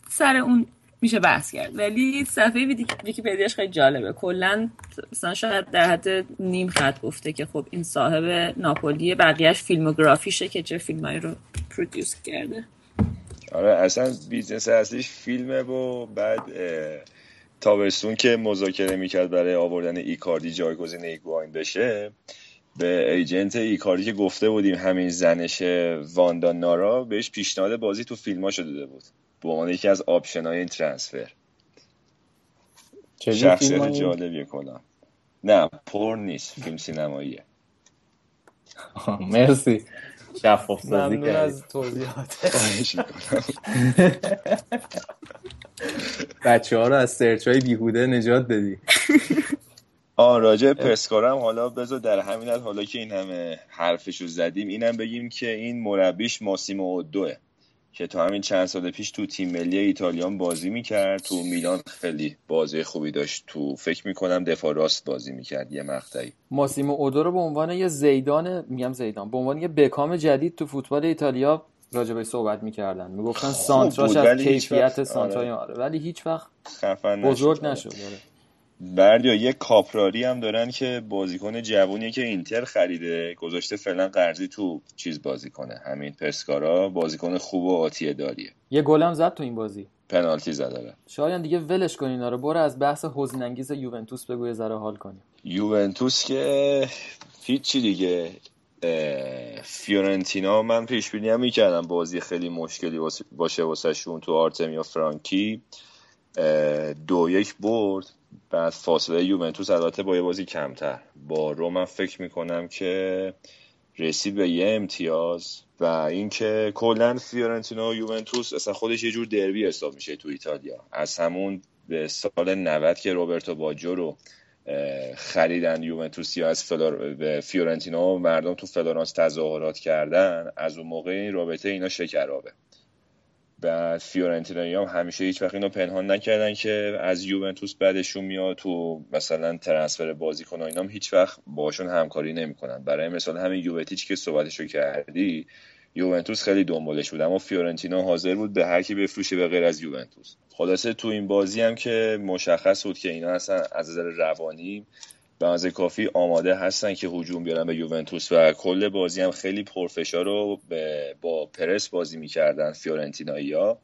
[SPEAKER 5] سر اون میشه بحث کرد ولی صفحه ویکیپدیاش خیلی جالبه. کلا مثلا شاید در حد نیم خط گفته که خب این صاحب ناپولی بقیهش فیلموگرافیشه که چه فیلمایی رو produce کرده.
[SPEAKER 2] آره اصلا business اصلیش فیلمه و بعد تابستون که مذاکره می‌کرد برای آوردن ایکاردی جایگزین ایگواین بشه به agent ایکاردی که گفته بودیم همین زنش واندا نارا بهش پیشنهاد بازی تو فیلماشو داده بود. به عنوان یکی از option های این transfer. شخصیت جالبیه کنم نه پورن نیست فیلم سینماییه.
[SPEAKER 1] مرسی. شفاف سازی
[SPEAKER 3] ممنون از توضیحات.
[SPEAKER 1] بچه ها رو از سرچ های بیهوده نجات دادی
[SPEAKER 2] آن راجع پسکارم حالا بذار در همین حالا که این همه حرفشو زدیم اینم بگیم که این مربیش ماسیمو اودوه که تا همین چند سال پیش تو تیم ملی ایتالیان بازی می‌کرد تو میلان خیلی بازی خوبی داشت. تو فکر می‌کنم دفاع راست بازی می‌کرد یه مقطعی.
[SPEAKER 3] ماسیمو اودو رو به عنوان یه زیدان میگم زیدان به عنوان یه بکام جدید تو فوتبال ایتالیا راجبه صحبت می‌کردن. می‌گفتن سانتراش از کیفیت سانترای آره. ولی هیچ وقت بزرگ نشد. آره.
[SPEAKER 2] بردیا یه کاپراری هم دارن که بازیکن جوونی که اینتر خریده گذاشته فعلا قرضی تو چیز بازی کنه. همین پسکارا بازیکن خوب و آتیه داریه.
[SPEAKER 3] یه گلم زد تو این بازی.
[SPEAKER 2] پنالتی زده
[SPEAKER 3] شاید دیگه ولش کنین اینا رو. برو از بحث حزین انگیز یوونتوس بگو یه ذره حال کنیم.
[SPEAKER 2] یوونتوس که هیچی دیگه. فیورنتینا من پیش بینی هم می‌کردم بازی خیلی مشکلی باشه واسه شون تو آرتمیا فرانکی. دو یک برد. بعد فاصله یوونتوس البته با یه بازی کمتر. با رو من فکر می‌کنم که رسید به یه امتیاز و اینکه کلا فیورنتینا و یوونتوس اصلا خودش یه جور دربی حساب میشه تو ایتالیا. از همون به سال 90 که روبرتو باجو رو خریدن یوونتوس یا از فلور... فیورنتینا و مردم تو فلورانس تظاهرات کردن از اون موقع این رابطه اینا شکرابه. بعد فیورنتینایی هم همیشه هیچ وقت اینو پنهان نکردن که از یوونتوس بدشون میاد تو مثلا transfer بازیکن اینا هم هیچ وقت باشون همکاری نمی‌کنن. برای مثال همین یووتیچ که صحبتشو کردی یوونتوس خیلی دنبالش بود اما فیورنتینا حاضر بود به هر کی بفروشه به غیر از یوونتوس. خلاصه تو این بازی هم که مشخص بود که اینا اصلا از نظر روانی به کافی آماده هستن که هجوم بیارن به یوونتوس و کل بازی هم خیلی پرفشار رو با پرس بازی می‌کردن فیورنتینایی ها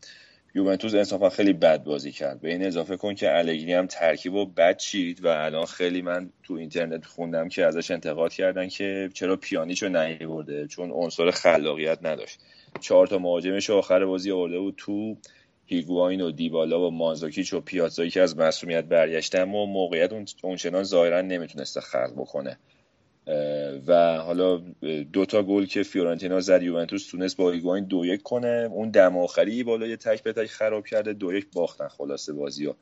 [SPEAKER 2] یوونتوس انصافا خیلی بد بازی کرد. به این اضافه کن که الگری هم ترکیب و بد چید و الان خیلی من تو اینترنت خوندم که ازش انتقاد کردن که چرا پیانیچو نیورده چون عنصر خلاقیت نداشت. چهار تا مهاجمش آخر بازی آورده بود تو هیگواین و دیبالا و مانزاکیچ و پیاتزایی که از مسئولیت برگشته اما موقعیت اونچنان ظاهرا نمی‌تونسته خلق بکنه. و حالا دوتا گل که فیورنتینا زد یوونتوس تونست با هیگواین دو یک کنه. اون دم آخری بالای تک به تک خراب کرده دو یک باختن خلاصه بازی ها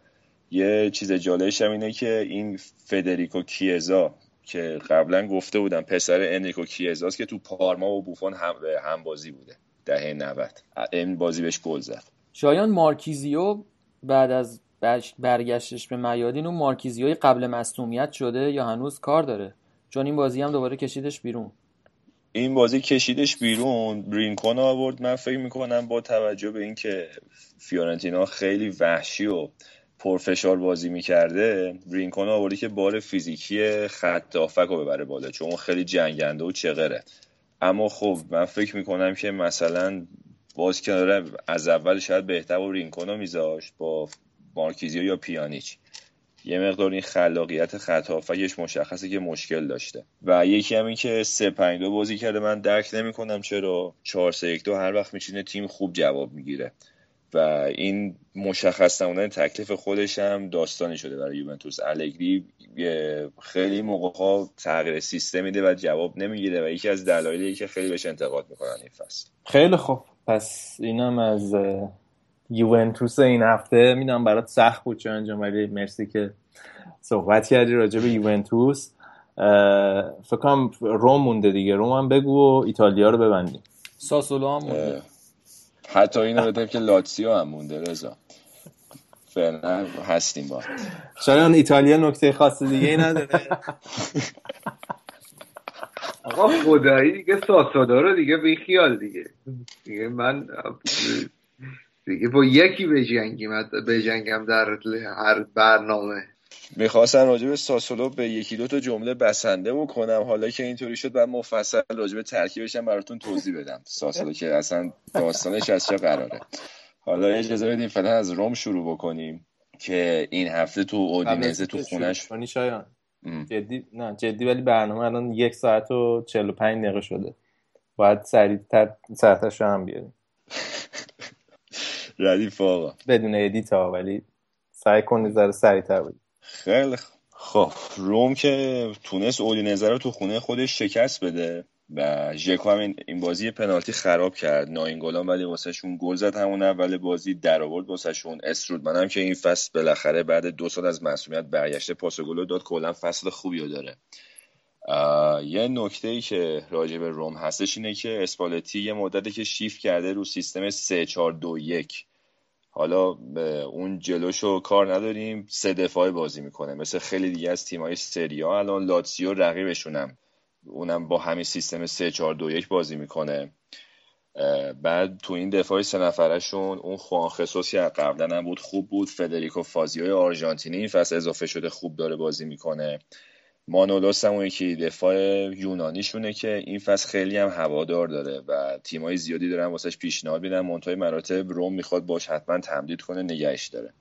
[SPEAKER 2] یه چیز جالبش هم اینه که این فدریکو کیزا که قبلا گفته بودم پسر انریکو کیزاست که تو پارما و بوفون هم, هم بازی بوده. دهه 90 این بازی بهش گل زد.
[SPEAKER 3] شایان مارکیزیو بعد از برگشتش به میادین اون مارکیزیوی قبل مصومیت شده یا هنوز کار داره؟ چون این بازی هم دوباره کشیدش بیرون.
[SPEAKER 2] این بازی کشیدش بیرون. برینکون آورد. من فکر می‌کنم با توجه به اینکه فیورنتینا خیلی وحشی و پرفشار بازی می‌کرده برینکون آوردی که بار فیزیکی خط رو ببره بالا چون خیلی جنگنده و چغره. اما خب من فکر می‌کنم که مثلا باز کنار از اول شاید بهتر و رینکونو میذاشت با مارکیزیو یا پیانیچ. یه مقدار این خلاقیت خط مشخصه که مشکل داشته. و یکی هم این که 3 5 2 بازی کرده من درک نمی‌کنم چرا. 4 3 1 2 هر وقت میشینه تیم خوب جواب می‌گیره. و این مشخص نمودن تکلیف خودش هم داستانی شده برای یوونتوس. الگری خیلی موقع ها تغییر سیستم میده و جواب نمی‌گیره و یکی از دلایلی که خیلی بهش انتقاد می‌کنن این فصل.
[SPEAKER 1] خیلی خوب. پس اینم از یوونتوس این هفته. می‌دونم برات سخت بود چه انجام ولی مرسی که صحبت کردی راجع به یوونتوس. فکر کنم روم مونده دیگه. روم هم بگو و ایتالیا رو ببندیم.
[SPEAKER 3] ساسولو هم مونده.
[SPEAKER 2] حتی اینو بدیم که لاتسیو هم مونده رضا. فعلا هستیم با.
[SPEAKER 1] شایان ایتالیا نکته خاص دیگه ای نداره؟
[SPEAKER 4] آقا خدایی دیگه ساسودا رو دیگه بیخیال دیگه. دیگه من دیگه با یکی بجنگیم بجنگم در هر برنامه.
[SPEAKER 2] می‌خواستم راجع به ساسولو به یکی دو تا جمله بسنده بکنم. حالا که اینطوری شد بعد مفصل راجع به ترکیبش هم براتون توضیح بدم. ساسولو که اصلا داستانش از چه قراره. حالا اجازه بدیم فعلا از روم شروع بکنیم که این هفته تو اودینزه تو خونش
[SPEAKER 1] شایان. جدی نه جدی ولی برنامه الان یک ساعت و 45 دقیقه شده. باید سریعتر ساعتش رو هم بیاریم.
[SPEAKER 2] ردیف آقا.
[SPEAKER 1] بدون edit ها ولی سعی کن ذره سریعتر بود
[SPEAKER 2] خیلی خب روم که تونست اودینزه رو تو خونه خودش شکست بده. و ژکو هم این بازی پنالتی خراب کرد. ناینگولان ولی واسهشون گل زد همون اول بازی در آورد واسهشون. استروتمن هم که این فصل بالاخره بعد دو سال از مصدومیت برگشته پاس گل داد کلا فصل خوبی رو داره. یه نکته ای که راجع به روم هستش اینه که اسپالتی یه مدتی که شیف کرده رو سیستم 3 4 2 1 حالا اون جلوشو کار نداریم سه دفاعی بازی می‌کنه. مثل خیلی دیگه از تیمای سریا الان لاتسیو رقیبشونم. اونم با همین سیستم 3 4 2 1 بازی می‌کنه. بعد تو این دفاع سه نفرشون اون خوان خصوص که قبلا هم بود خوب بود. فدریکو فازیوی آرژانتینی این فصل اضافه شده خوب داره بازی می‌کنه. مانولوس هم یکی دفاع یونانیشونه که این فصل خیلی هم هوادار داره و تیمای زیادی دارن واسش پیشنهاد میدن. منتهای مراتب روم می‌خواد باش حتما تمدید کنه نگهش داره.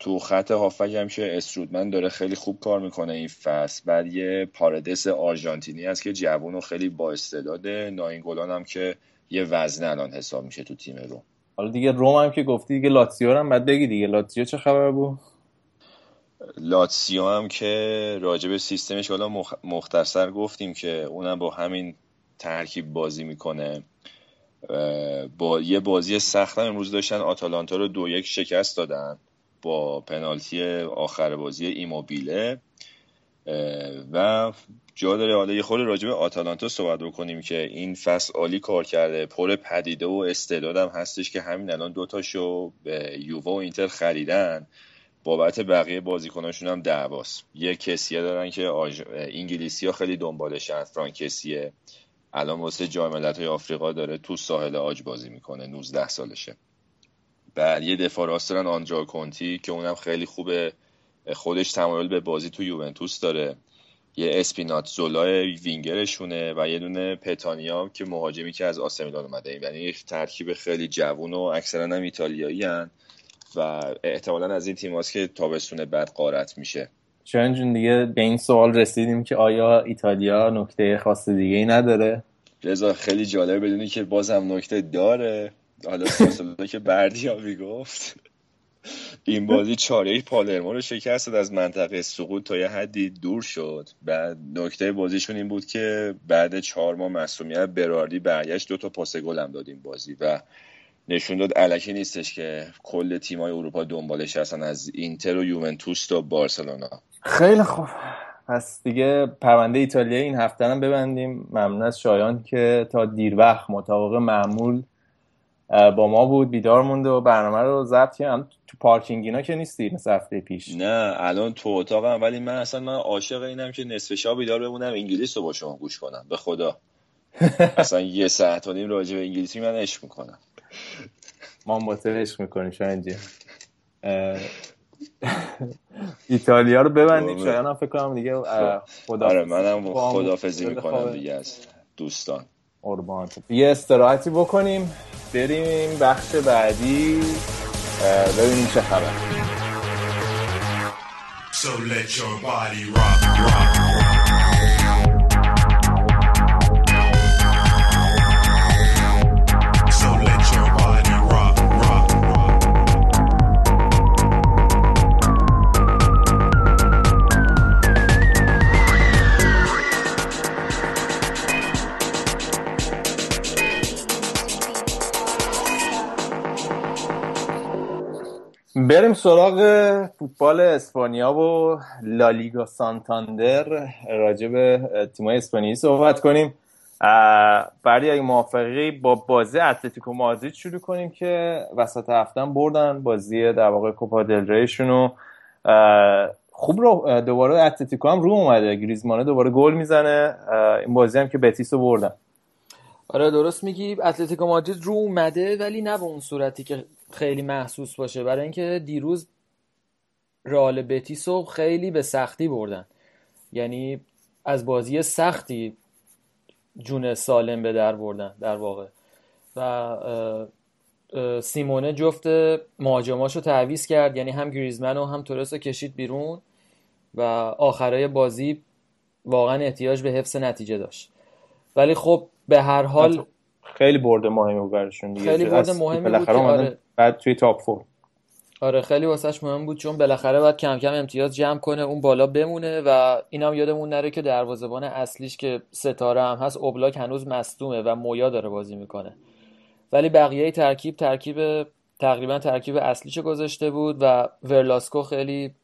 [SPEAKER 2] تو خط هافک هم که استرودمن داره خیلی خوب کار می‌کنه این فصل. بعد یه پاردس آرژانتینی هست که جوون و خیلی با استعداده ناینگولان هم که یه وزنه الان حساب میشه تو تیم روم.
[SPEAKER 1] حالا دیگه روم هم که گفتی دیگه لاتسیو هم بعد بگی دیگه. لاتسیو چه خبر بود؟
[SPEAKER 2] لاتسیو هم که راجب سیستمش حالا مختصر گفتیم که اونم با همین ترکیب بازی می‌کنه. با یه بازی سخت هم امروز داشتن. آتالانتا رو دو یک شکست دادن. با پنالتی آخر بازی ایموبیله. و جا داره حالا یه خورده راجع به آتالانتا صحبت بکنیم که این فصل عالی کار کرده. پر پدیده و استعدادم هستش که همین الان دوتاشو به یووا و اینتر خریدن. بابت بقیه بازیکناشون هم دعواست. یه کسیه دارن که آج... انگلیسی ها خیلی دنبالشن فرانکسیه. الان واسه جام های آفریقا داره تو ساحل آج بازی می‌کنه 19 سالشه. بعد یه دفاع راست دارن آندرا کونتی که اونم خیلی خوبه. خودش تمایل به بازی تو یوونتوس داره. یه اسپینات زولای وینگرشونه و یه دونه پتانیا که مهاجمی که از آسمیلان اومده. یعنی یک ترکیب خیلی جوون و اکثرا هم ایتالیایی هن و احتمالا از این تیم که تابستون بعد قارت میشه.
[SPEAKER 1] شاید جون دیگه به این سوال رسیدیم که آیا ایتالیا نکته خاص دیگه ای نداره؟
[SPEAKER 2] رضا خیلی جالب بدونی که بازم نکته داره. حالا فاصله که بردیا گفت این بازی چاره پالرمو رو شکست از منطقه سقوط تا یه حدی دور شد. بعد نکته بازیشون این بود که بعد چهار ماه مسئولیت براردی برگشت دو تا پاس گل هم داد این بازی و نشون داد علکی نیستش که کل تیمای اروپا دنبالش هستن از اینتر و یوونتوس تا بارسلونا.
[SPEAKER 1] خیلی خوب. پس دیگه پرونده ایتالیا این هفته هم ببندیم. ممنون از شایان که تا دیر وقت مطابق معمول با ما بود بیدار مونده و برنامه رو ضبط کردم تو پارکینگ اینا که نیستی مثل هفته پیش.
[SPEAKER 2] نه الان تو اتاقم ولی من اصلا من عاشق اینم که نصف شب بیدار بمونم انگلیس رو با شما گوش کنم. به خدا. اصلا یه ساعت و نیم راجع به انگلیسی من عشق می‌کنم.
[SPEAKER 1] ما با عشق می‌کنیم شاید ایتالیا رو ببندیم شاید هم فکر کنم دیگه
[SPEAKER 2] خب. خدا آره منم خدافزی می‌کنم دیگه از دوستان.
[SPEAKER 1] قربان یه استراحتی بکنیم بریم بخش بعدی ببینیم چه خبر So let your body rock, rock. بریم سراغ فوتبال اسپانیا و لالیگا سانتاندر. راجع به تیمای اسپانیایی صحبت کنیم. برای اگه موافقی با بازی اتلتیکو مادرید شروع کنیم که وسط هفته بردن بازی در واقع کوپا دل ریشونو خوب رو دوباره اتلتیکو هم رو اومده. گریزمانه دوباره گل می‌زنه. این بازی هم که بتیس رو بردن.
[SPEAKER 3] آره درست میگی. اتلتیکو مادرید رو اومده ولی نه به اون صورتی که خیلی محسوس باشه. برای اینکه دیروز رال بتیس رو خیلی به سختی بردن. یعنی از بازی سختی جون سالم به در بردن در واقع. و سیمونه جفت مهاجماش رو تعویز کرد. یعنی هم گریزمن و هم تورس رو کشید بیرون و آخرای بازی واقعا احتیاج به حفظ نتیجه داشت. ولی خب به هر حال
[SPEAKER 1] خیلی برده مهمی بود برشون
[SPEAKER 3] دیگه. خیلی برده مهمی بود که
[SPEAKER 1] آره. بعد توی تاپ فور
[SPEAKER 3] آره خیلی واسهش مهم بود چون بالاخره باید کم کم امتیاز جمع کنه اون بالا بمونه و اینم یادمون نره که دروازه‌بان اصلیش که ستاره هم هست اوبلاک هنوز مصدومه و مویا داره بازی می‌کنه. ولی بقیه ترکیب ترکیب تقریبا ترکیب اصلیش گذاشته بود و ورلاسکو خیلی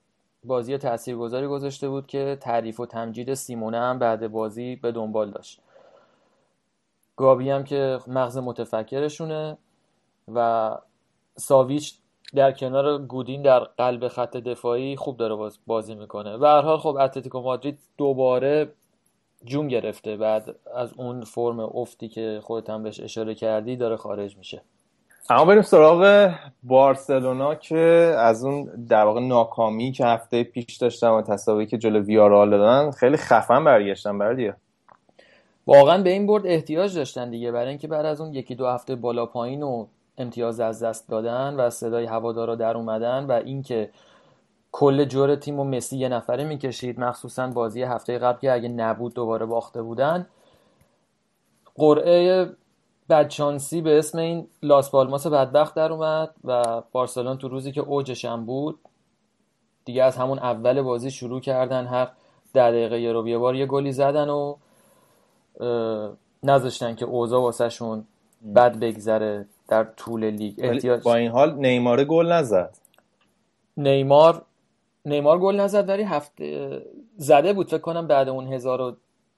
[SPEAKER 3] بازی تاثیرگذاری گذاشته بود که تعریف و تمجید سیمونه هم بعد بازی به دنبال داشت. گابی هم که مغز متفکرشونه و ساویچ در کنار گودین در قلب خط دفاعی خوب داره بازی می‌کنه. و هر حال خب اتلتیکو مادرید دوباره جون گرفته. بعد از اون فرم افتی که خودت هم بهش اشاره کردی داره خارج میشه.
[SPEAKER 1] اما بریم سراغ بارسلونا که از اون در واقع ناکامی که هفته پیش داشتن و تصاوی که جلو ویارال دادن خیلی خفن برگشتن بردیه
[SPEAKER 3] واقعا به این برد احتیاج داشتن دیگه. برای اینکه بعد از اون یکی دو هفته بالا پایین و امتیاز از دست دادن و صدای هوادارا در اومدن و اینکه کل جور تیم و مسی یه نفره می‌کشید مخصوصا بازی هفته قبل که اگه نبود دوباره باخته بودن. قرعه بدشانسی به اسم این لاس پالماس بدبخت در اومد و بارسلون تو روزی که اوجش هم بود دیگه از همون اول بازی شروع کردن هر ده دقیقه یه رو بار یه گلی زدن و نذاشتن که اوضاع واسهشون بد بگذره در طول لیگ.
[SPEAKER 1] احتیاج با این حال نیمار گل نزد.
[SPEAKER 3] نیمار نیمار گل نزد ولی هفته زده بود. فکر کنم بعد اون هزار و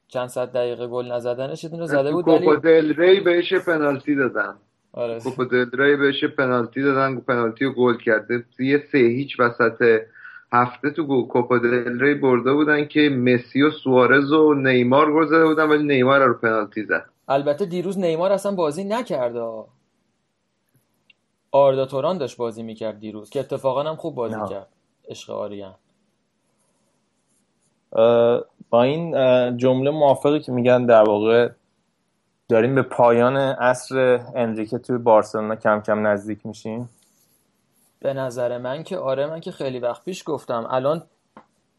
[SPEAKER 3] چند صد دقیقه گل نزدنش رو زده بود
[SPEAKER 4] ولی دل ری بهش پنالتی دادن.
[SPEAKER 3] آره.
[SPEAKER 4] دل ری بهش پنالتی دادن پنالتی رو گل کرده. یه سه هیچ وسط هفته تو کوپا دل ری برده بودن که مسی و سوارز و نیمار گل زده بودن ولی نیمار رو پنالتی زد.
[SPEAKER 3] البته دیروز نیمار اصلا بازی نکرده آردا توران داشت بازی می‌کرد دیروز که اتفاقا هم خوب بازی نه. کرد عشق آریان.
[SPEAKER 1] با این جمله موافقی که میگن در واقع داریم به پایان عصر انریکه توی بارسلونا کم کم نزدیک میشیم.
[SPEAKER 3] به نظر من که آره من که خیلی وقت پیش گفتم. الان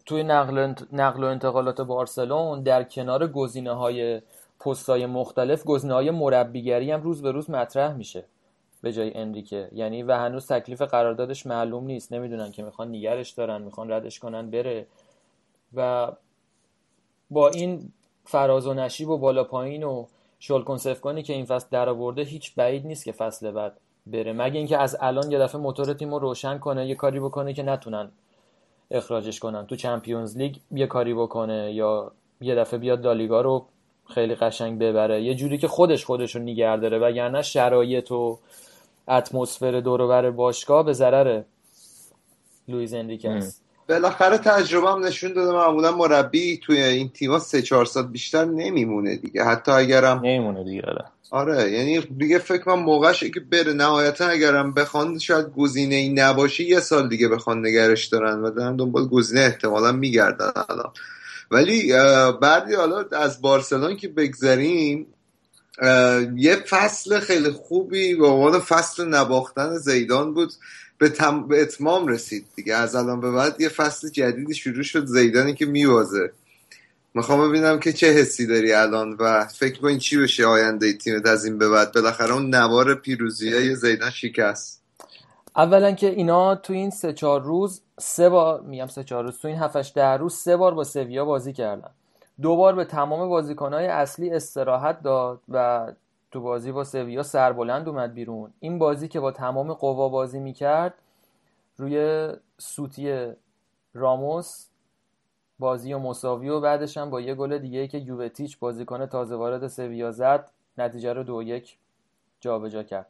[SPEAKER 3] توی نقل, نقل و انتقالات بارسلون در کنار گزینه های پستای مختلف گزینه های مربیگری هم روز به روز مطرح میشه به جای انریکه. یعنی و هنوز تکلیف قراردادش معلوم نیست. نمی‌دونن که می‌خوان نگرش دارن می‌خوان ردش کنن بره. و با این فراز و نشیب و بالا پایین و شلکن سفکانی که این فصل در آورده هیچ بعید نیست که فصل بعد بره. مگه اینکه از الان یه دفعه موتور تیم رو روشن کنه یه کاری بکنه که نتونن اخراجش کنن. تو چمپیونز لیگ یه کاری بکنه یا یه دفعه بیاد لالیگا رو خیلی قشنگ ببره. یه جوری که خودش خودش رو نگه داره. وگرنه شرایط و اتمسفر دور باشگاه به ضرر لویز انریکه است.
[SPEAKER 4] بالاخره تجربه هم نشون داده معمولا مربی توی این تیما سه چهار سال بیشتر نمیمونه دیگه. حتی اگرم
[SPEAKER 1] نمیمونه دیگه آره,
[SPEAKER 4] آره، یعنی دیگه فکر کنم موقعشه که بره نهایتا اگرم بخوان شاید گزینه ای نباشه یه سال دیگه بخوان نگرش دارن و دارن دنبال گزینه احتمالا میگردن الان. ولی بعدی حالا از بارسلون که بگذریم یه فصل خیلی خوبی به عنوان فصل نباختن زیدان بود. به, تم... به اتمام رسید دیگه. از الان به بعد یه فصل جدیدی شروع شد زیدانی که میوازه. می‌خوام ببینم که چه حسی داری الان و فکر این چی بشه آینده تیمت از این به بعد. بالاخره اون نوار پیروزی های زیدان شکست.
[SPEAKER 3] اولا که اینا تو این سه چهار روز سه بار میگم سه چهار روز تو این هفتش ده روز سه بار با سویا بازی کردن. دو بار به تمام بازیکنهای اصلی استراحت داد و تو بازی با سویا سربلند اومد بیرون. این بازی که با تمام قوا بازی می‌کرد روی سوتی راموس بازی و مساوی و بعدش هم با یه گل دیگه که یووتیچ بازیکن تازه وارد سویا زد نتیجه رو دو یک جابجا کرد.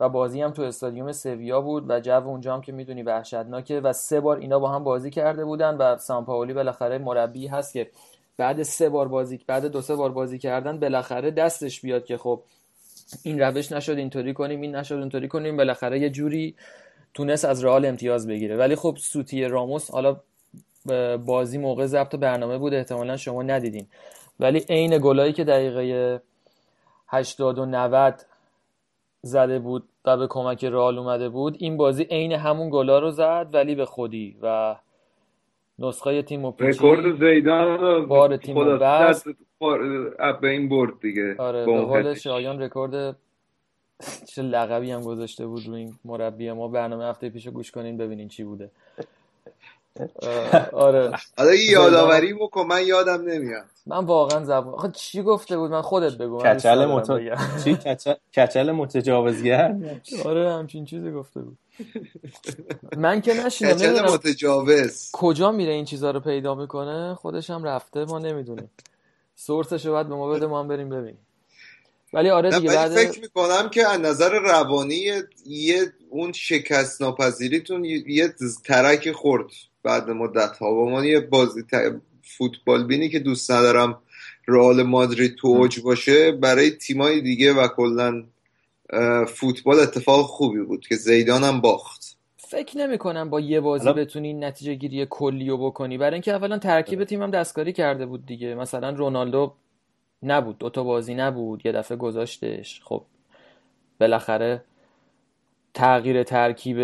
[SPEAKER 3] و بازی هم تو استادیوم سویا بود و جو اونجا هم که می‌دونی وحشتناکه و سه بار اینا با هم بازی کرده بودن و سامپاولی بالاخره مربی هست که بعد سه بار بازی بعد دو سه بار بازی کردن بالاخره دستش بیاد که خب این روش نشد اینطوری کنیم این نشد اونطوری کنیم. بالاخره یه جوری تونست از رئال امتیاز بگیره. ولی خب سوتی راموس حالا بازی موقع ضبط برنامه بود احتمالا شما ندیدین. ولی عین گلایی که دقیقه 80 و 90 زده بود و به کمک رئال اومده بود این بازی عین همون گلا رو زد ولی به خودی. و نسخه تیم و
[SPEAKER 4] رکورد زیدان
[SPEAKER 3] بار تیم بست.
[SPEAKER 4] به این برد دیگه.
[SPEAKER 3] آره به قول شایان رکورد چه لقبی هم گذاشته بود رو این مربی ما. برنامه هفته پیش گوش کنین ببینین چی بوده. آره.
[SPEAKER 4] حالا یادآوری بکن من یادم نمیاد.
[SPEAKER 3] من واقعا زبون آخه چی گفته بود؟ من خودت بگو
[SPEAKER 1] کچل مت... چی؟ کچل متجاوزگر؟
[SPEAKER 3] آره همچین چیزی گفته بود. من که نشینم
[SPEAKER 4] کچل متجاوز.
[SPEAKER 3] کجا میره این چیزا رو پیدا می‌کنه؟ خودش هم رفته ما نمی‌دونیم. سورسش رو باید به ما بده ما هم بریم ببینیم. ولی آره دیگه بعد
[SPEAKER 4] فکر می‌کنم که از نظر روانی یه اون شکست ناپذیریتون یه ترک خورد بعد مدت ها و من یه بازی فوتبال بینی که دوست ندارم رئال مادرید تو اوج باشه برای تیمای دیگه و کلا فوتبال اتفاق خوبی بود که زیدان هم باخت.
[SPEAKER 3] فکر نمی کنم با یه بازی بتونی نتیجه گیری کلی رو بکنی. برای اینکه اولا ترکیب تیمم دستکاری کرده بود دیگه. مثلا رونالدو نبود. دوتا بازی نبود. یه دفعه گذاشتش. خب بالاخره تغییر ترکیب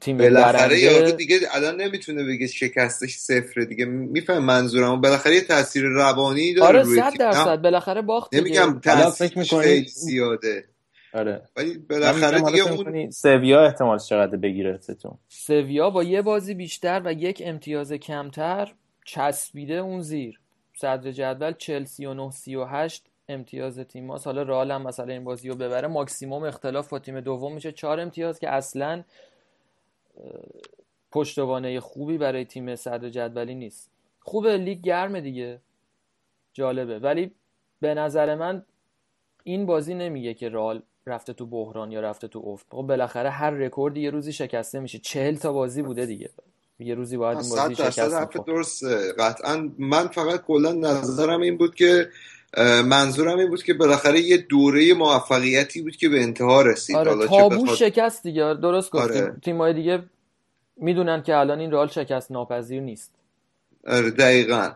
[SPEAKER 3] تیم
[SPEAKER 4] بالاخره یارو دیگه الان نمی‌تونه بگه شکستش صفره دیگه. میفهم منظورم بالاخره یه تاثیر روانی داره
[SPEAKER 3] آره صد درصد. بالاخره باخت
[SPEAKER 4] نمیگم تاثیر خیلی زیاده.
[SPEAKER 1] آره.
[SPEAKER 4] ولی بالاخره دیگه اون
[SPEAKER 1] سویا احتمال چقدر بگیره ستون؟
[SPEAKER 3] سویا با یه بازی بیشتر و یک امتیاز کمتر چسبیده اون زیر. صدر جدول 49 38 امتیاز تیم هاست حالا رئال هم مثلا این بازی رو ببره. ماکسیموم اختلاف با تیم دوم میشه. چهار امتیاز که اصلا پشتوانه خوبی برای تیم صدر جدولی نیست. خوبه لیگ گرمه دیگه. جالبه. ولی به نظر من این بازی نمیگه که رئال رفته تو بحران یا رفته تو افت. خب بالاخره هر رکوردی یه روزی شکسته میشه. چهل تا بازی بوده دیگه. یه روزی باید این بازی شکست
[SPEAKER 4] درسته. قطعا من فقط کلا نظرم این بود که منظورم این بود که بالاخره یه دوره موفقیتی بود که به انتها رسید.
[SPEAKER 3] آره تابو شکست دیگه. درست گفتیم آره. تیمای دیگه می‌دونن که الان این رال شکست ناپذیر نیست.
[SPEAKER 4] آره دقیقا.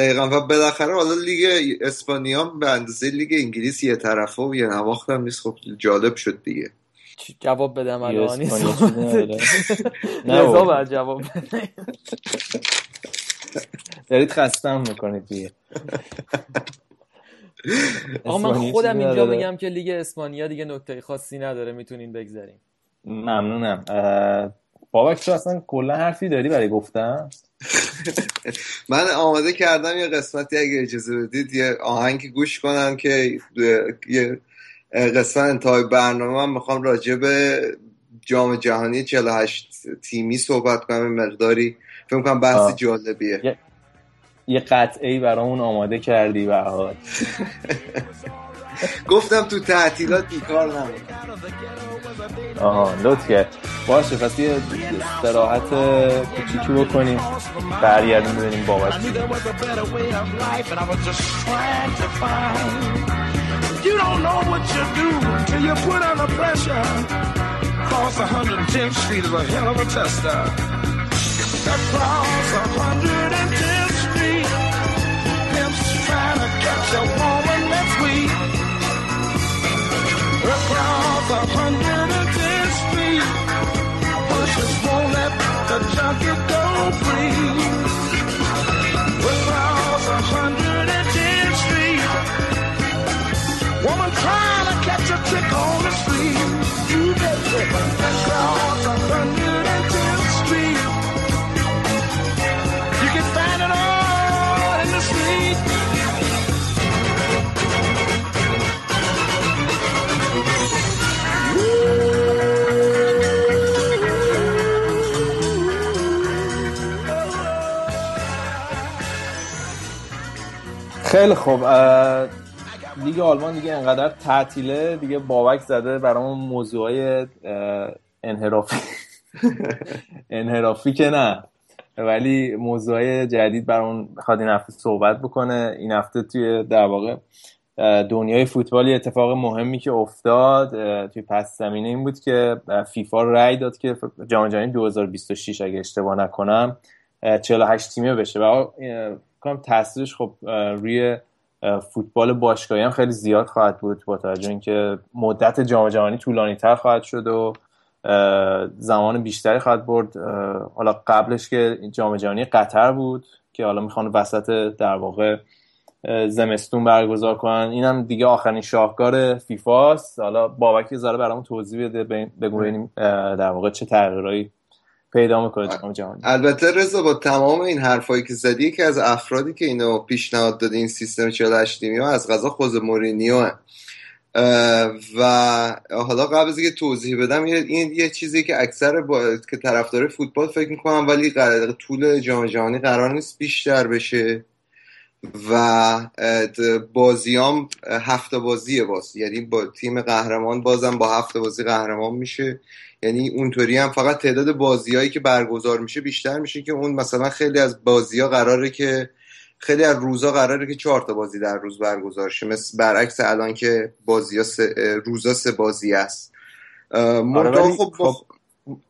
[SPEAKER 4] دقیقا. و بالاخره حالا لیگ اسپانیا به اندازه لیگ انگلیس یه طرفه و یه نواخت هم نیست. خب جالب شد دیگه.
[SPEAKER 3] جواب بدم الان. نه باید جواب
[SPEAKER 1] دارید خستم می‌کنید دیگه.
[SPEAKER 3] آقا من خودم اینجا بگم که لیگ اسپانیا دیگه نکته خاصی نداره. می‌تونین بگذاریم
[SPEAKER 1] ممنونم. بابک تو اصلا کلا حرفی داری برای گفتم
[SPEAKER 4] من آماده کردم یه قسمتی اگه اجازه بدید یه آهنگ گوش کنم که یه قسمت انتهای برنامه من می‌خوام راجع به جام جهانی 48 تیمی صحبت کنم. مقداری فکر کنم بحث جالبیه.
[SPEAKER 1] یه قطعه برامون آماده کردی به حال.
[SPEAKER 4] گفتم تو تعطیلات بیکار نمون
[SPEAKER 1] آها لطف کرد باشه پس یه استراحت کوچیکی بکنیم برگردیم ببینیم بابت You don't know what you do till you put under pressure. Cross 110th Street is a hell of a tester. Across 110th a hundred and ten let the go free. Woman trying to catch a trick on the street. You better that's all. خیلی خوب. لیگ آلمان دیگه انقدر تعطیله دیگه بابک زده برامون موضوع های انحرافی. انحرافی که نه. ولی موضوع جدید برامون می‌خواد این هفته صحبت بکنه. این هفته توی در واقع دنیای فوتبال اتفاق مهمی که افتاد توی پس زمینه این بود که فیفا رأی داد که جام جهانی 2026 اگه اشتباه نکنم 48 تیمه بشه. و کنم تاثیرش خب روی فوتبال باشگاهی هم خیلی زیاد خواهد بود با توجه اینکه مدت جام جهانی طولانی تر خواهد شد و زمان بیشتری خواهد برد. حالا قبلش که جام جهانی قطر بود که حالا می‌خوان وسط در واقع زمستون برگزار کنن. اینم دیگه آخرین شاهکار فیفاست. حالا بابک زاره برامون توضیح بده بگو ببینیم در واقع چه تغییرایی پیدا می‌کنه جام جهانی
[SPEAKER 4] البته رضا با تمام این حرفایی که زدی که از افرادی که اینو پیشنهاد داده این سیستم 48 تیمی از غذا خوز مورینیو و حالا قبل از اینکه توضیح بدم این یه چیزی که اکثر با... که طرفدار فوتبال فکر می‌کنم ولی طول جام جهانی قرار نیست بیشتر بشه. و بازیام هفته بازیه باز. یعنی با تیم قهرمان بازم با هفته بازی قهرمان میشه. یعنی اونطوری هم فقط تعداد بازیایی که برگزار میشه بیشتر میشه که اون مثلا خیلی از بازی ها قراره که خیلی از روزا قراره که چهار تا بازی در روز برگزار شه. مثل برعکس الان که بازی ها سه روزا سه بازی است.
[SPEAKER 1] آره خب, خب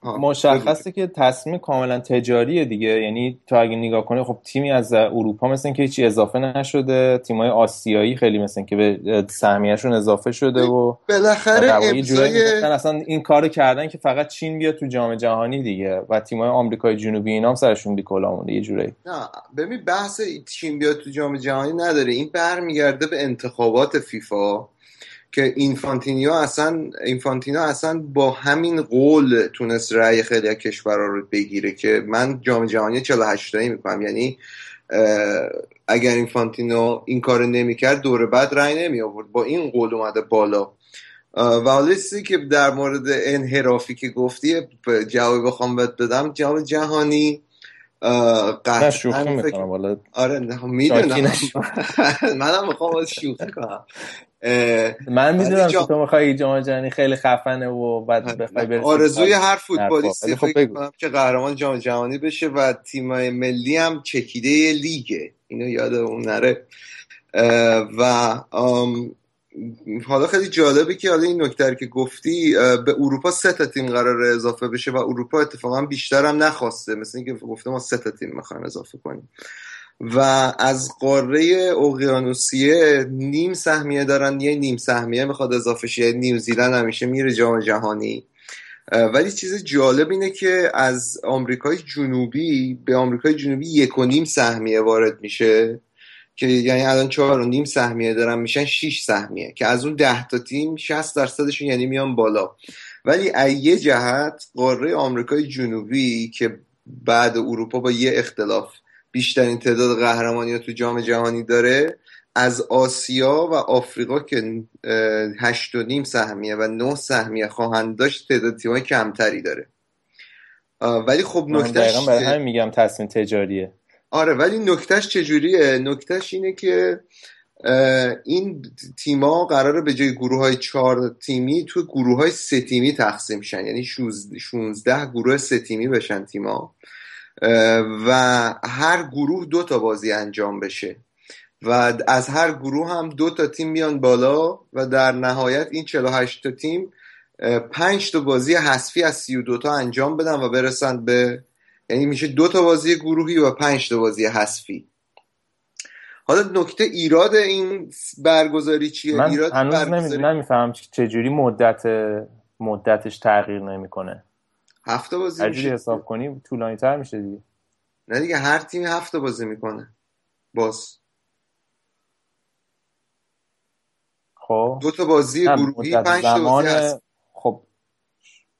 [SPEAKER 1] مشخصه که تصمیم کاملا تجاریه دیگه. یعنی تو اگه نگاه کنی خب تیمی از اروپا مثل که هیچی اضافه نشده. تیمای آسیایی خیلی مثل که به سهمیهشون اضافه شده و
[SPEAKER 4] بالاخره امضای
[SPEAKER 1] اصلا این کارو کردن که فقط چین بیاد تو جام جهانی دیگه و تیمای آمریکای جنوبی اینا هم سرشون بی‌کلاه مونده یه جوری
[SPEAKER 4] نه ببین بحث چین بیاد تو جام جهانی نداره. این برمیگرده به انتخابات فیفا. که اینفانتینیو اصلا اینفانتینو اصلا با همین قول تونست رأی خیلی از کشورها رو بگیره که من جام جهانی 48 تایی می‌کنم. یعنی اگر اینفانتینو این کار نمی‌کرد دور بعد رأی نمی آورد با این قول اومده بالا. و حالا که در مورد انحرافی که گفتی جوابی بخوام بهت بدم. جام جهانی
[SPEAKER 1] قطعا شوخی می‌کنم.
[SPEAKER 4] آره می‌دونم. منم می‌خوام شوخی کنم.
[SPEAKER 1] من می‌دونم که تو می‌خوای جام جهانی خیلی خفنه و بعد آره، بخوای
[SPEAKER 4] آرزوی هر فوتبالیستی خب که قهرمان جام جهانی بشه و تیم ملی هم چکیده لیگه. اینو یاد اون نره. و حالا خیلی جالبه که حالا این نکته که گفتی به اروپا سه تا تیم قرار اضافه بشه و اروپا اتفاقا بیشتر هم نخواسته. مثل اینکه گفته ما سه تا تیم می‌خوایم اضافه کنیم. و از قاره اقیانوسیه نیم سهمیه دارن یه نیم سهمیه می‌خواد اضافه شه نیوزیلند همیشه میره جام جهانی. ولی چیز جالب اینه که از آمریکای جنوبی به آمریکای جنوبی یک و نیم سهمیه وارد میشه که یعنی الان چهار و نیم سهمیه دارن میشن 6 سهمیه که از اون ده تا تیم 60 درصدشون یعنی میان بالا. ولی از یه جهت قاره آمریکای جنوبی که بعد اروپا با یه اختلاف بیشترین تعداد قهرمانی تو جام جهانی داره. از آسیا و آفریقا که هشت و نیم سهمیه و نه سهمیه خواهند داشت تعداد تیمای کمتری داره. ولی خب نکتهش
[SPEAKER 1] برای همین میگم تصمیم تجاریه.
[SPEAKER 4] آره ولی نکتهش چجوریه نکتهش اینه که این تیما قراره به جای گروه های چهار تیمی تو گروه های سه تیمی تقسیم شن. یعنی 16 گروه سه تیمی بشن تیما و هر گروه دو تا بازی انجام بشه. و از هر گروه هم دو تا تیم میان بالا و در نهایت این 48 تا تیم پنج تا بازی حذفی از 32 تا انجام بدن و برسن به یعنی میشه دو تا بازی گروهی و پنج تا بازی حذفی. حالا نکته ایراد این برگزاری چیه؟
[SPEAKER 1] من
[SPEAKER 4] ایراد
[SPEAKER 1] هنوز برگزاری... نمیفهم چجوری مدت مدتش تغییر نمی‌کنه.
[SPEAKER 4] هفته بازی
[SPEAKER 1] میشه. حساب کنی طولانی تر میشه دیگه.
[SPEAKER 4] نه دیگه هر تیمی هفته بازی می‌کنه. باز.
[SPEAKER 1] خب.
[SPEAKER 4] دو تا بازی گروهی پنج تا بازی
[SPEAKER 1] خب.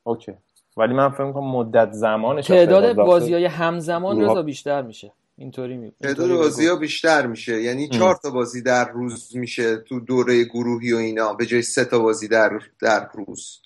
[SPEAKER 1] اوکی. ولی من فکر کنم مدت زمانش
[SPEAKER 3] تعداد بازی های همزمان رضا بیشتر میشه. اینطوری می
[SPEAKER 4] تعداد بازی ها بیشتر میشه. یعنی چهار تا بازی در روز میشه تو دوره گروهی و اینا. به جای سه تا بازی در در روز.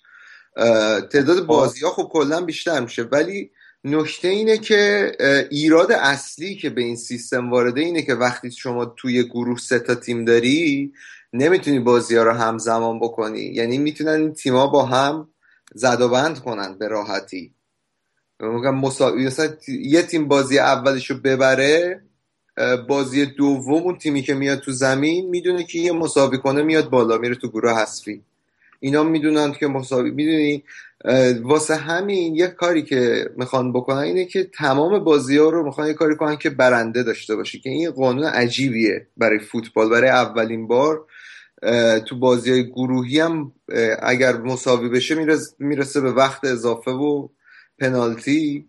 [SPEAKER 4] تعداد خب. بازی ها خب کلا بیشتر میشه. ولی نکته اینه که ایراد اصلی که به این سیستم وارده اینه که وقتی شما توی گروه سه تا تیم داری نمی‌تونی بازی ها رو همزمان بکنی. یعنی می‌تونن این تیما با هم زد و بند کنن به راحتی. مساوی مثلا یه تیم بازی اولش رو ببره بازی دوم اون تیمی که میاد تو زمین می‌دونه که یه مساوی کنه میاد بالا میره تو گروه حذفی. اینا می‌دونن که مساوی می‌دونی؟ واسه همین یه کاری که می‌خوان بکنن اینه که تمام بازی ها رو می‌خوان یه کاری کنن که برنده داشته باشه که این قانون عجیبیه برای فوتبال. برای اولین بار تو بازی های گروهی هم اگر مساوی بشه می‌رسه به وقت اضافه و پنالتی.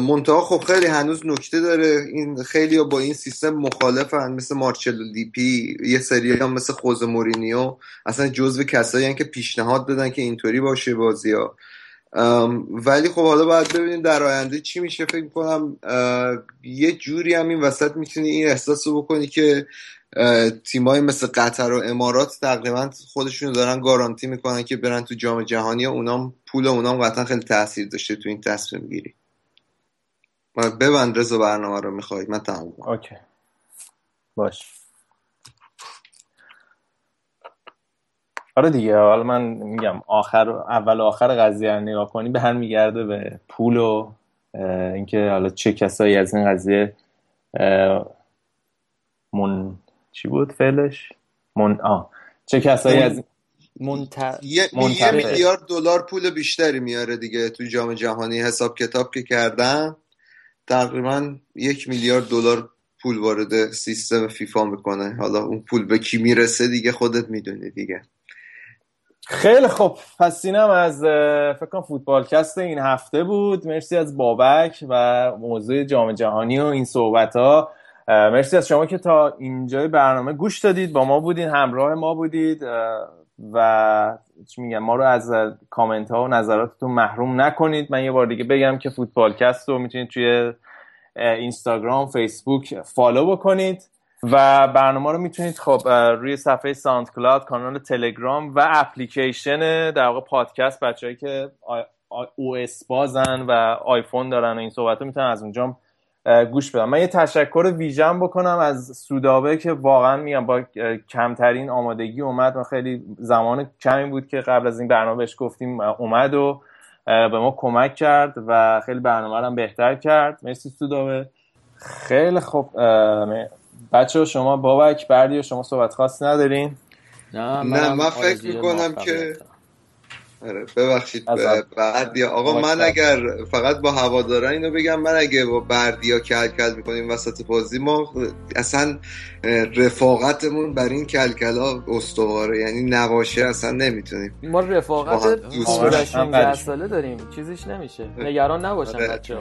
[SPEAKER 4] منتها خب خیلی هنوز نکته داره. این خیلی با این سیستم مخالفن مثل مارچلو لیپی یه سری هم مثل خوز مورینیو. اصلا جزو کسایی که پیشنهاد دادن که اینطوری باشه بازی ها. ولی خب حالا باید ببینیم در آینده چی میشه. فکر کنم یه جوری هم این وسط می‌تونی این احساس رو بکنی که تیمای مثل قطر و امارات تقریبا خودشون دارن گارانتی می‌کنن که برن تو جام جهانی. اونام پول اونام قطعا خیلی تاثیر داشته تو این تصمیم گیری. ببند رضا برنامه رو می‌خوای. من تمام
[SPEAKER 1] اوکی. باش. آره دیگه حالا من میگم آخر اول آخر قضیه رو نگاه کنی به هم میگرده به پول و اینکه حالا چه کسایی از این قضیه من چی بود فعلش؟ من آه چه کسایی از
[SPEAKER 3] منت...
[SPEAKER 4] یه, یه میلیارد دلار پول بیشتری میاره دیگه تو جام جهانی حساب کتاب که کردن. تقریبا یک میلیارد دلار پول وارد سیستم فیفا می‌کنه. حالا اون پول به کی می‌رسه دیگه خودت می‌دونی دیگه.
[SPEAKER 1] خیلی خوب. پس اینم از فکر کنم فوتبالکست این هفته بود. مرسی از بابک و موضوع جام جهانی و این صحبت ها مرسی از شما که تا اینجای برنامه گوش دادید. با ما بودین همراه ما بودید. و چی میگم ما رو از کامنت ها و نظراتتون محروم نکنید. من یه بار دیگه بگم که فوتبالکست رو می‌تونید توی اینستاگرام فیسبوک follow بکنید
[SPEAKER 6] و برنامه رو می‌تونید خب روی صفحه SoundCloud کانال تلگرام و اپلیکیشن در واقع پادکست بچههایی که iOS بازن و آیفون دارن و این صحبت رو می‌تونن از اونجا گوش بدم. من یه تشکر ویژن بکنم از سودابه که واقعا میگم با کمترین آمادگی اومد و خیلی زمان کمی بود که قبل از این برنامه بهش گفتیم اومد و به ما کمک کرد و خیلی برنامه رو بهتر کرد. مرسی سودابه. خیلی خوب. بچه شما بابک بردی و شما صحبت خاص ندارین؟
[SPEAKER 4] نه من فکر می‌کنم که ببخشید بردیا آقا من اگر فقط با هواداران اینو بگم من اگه با بردیا کل کل می‌کنیم وسط بازی ما اصلا رفاقتمون بر این کلکلا استواره یعنی نباشه اصلا نمی‌تونیم.
[SPEAKER 3] ما رفاقت 16 ساله داریم چیزیش نمیشه. نگران نباشن آره. بچه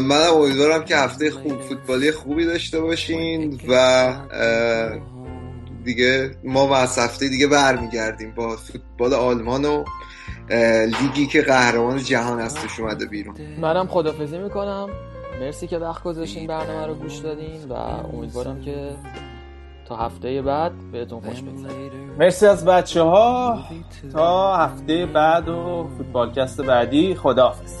[SPEAKER 4] من امیدوارم که هفته خوب فوتبالی خوبی داشته باشین و دیگه ما از هفته دیگه برمیگردیم با فوتبال آلمان و لیگی که قهرمان جهان توش اومده بیرون.
[SPEAKER 3] منم خدافزی می‌کنم. مرسی که وقت گذاشتین برنامه رو گوش دادین و امیدوارم که تا هفته بعد بهتون خوش بگذره.
[SPEAKER 6] مرسی از بچه ها تا هفته بعد و فوتبالکست بعدی. خداحافظ.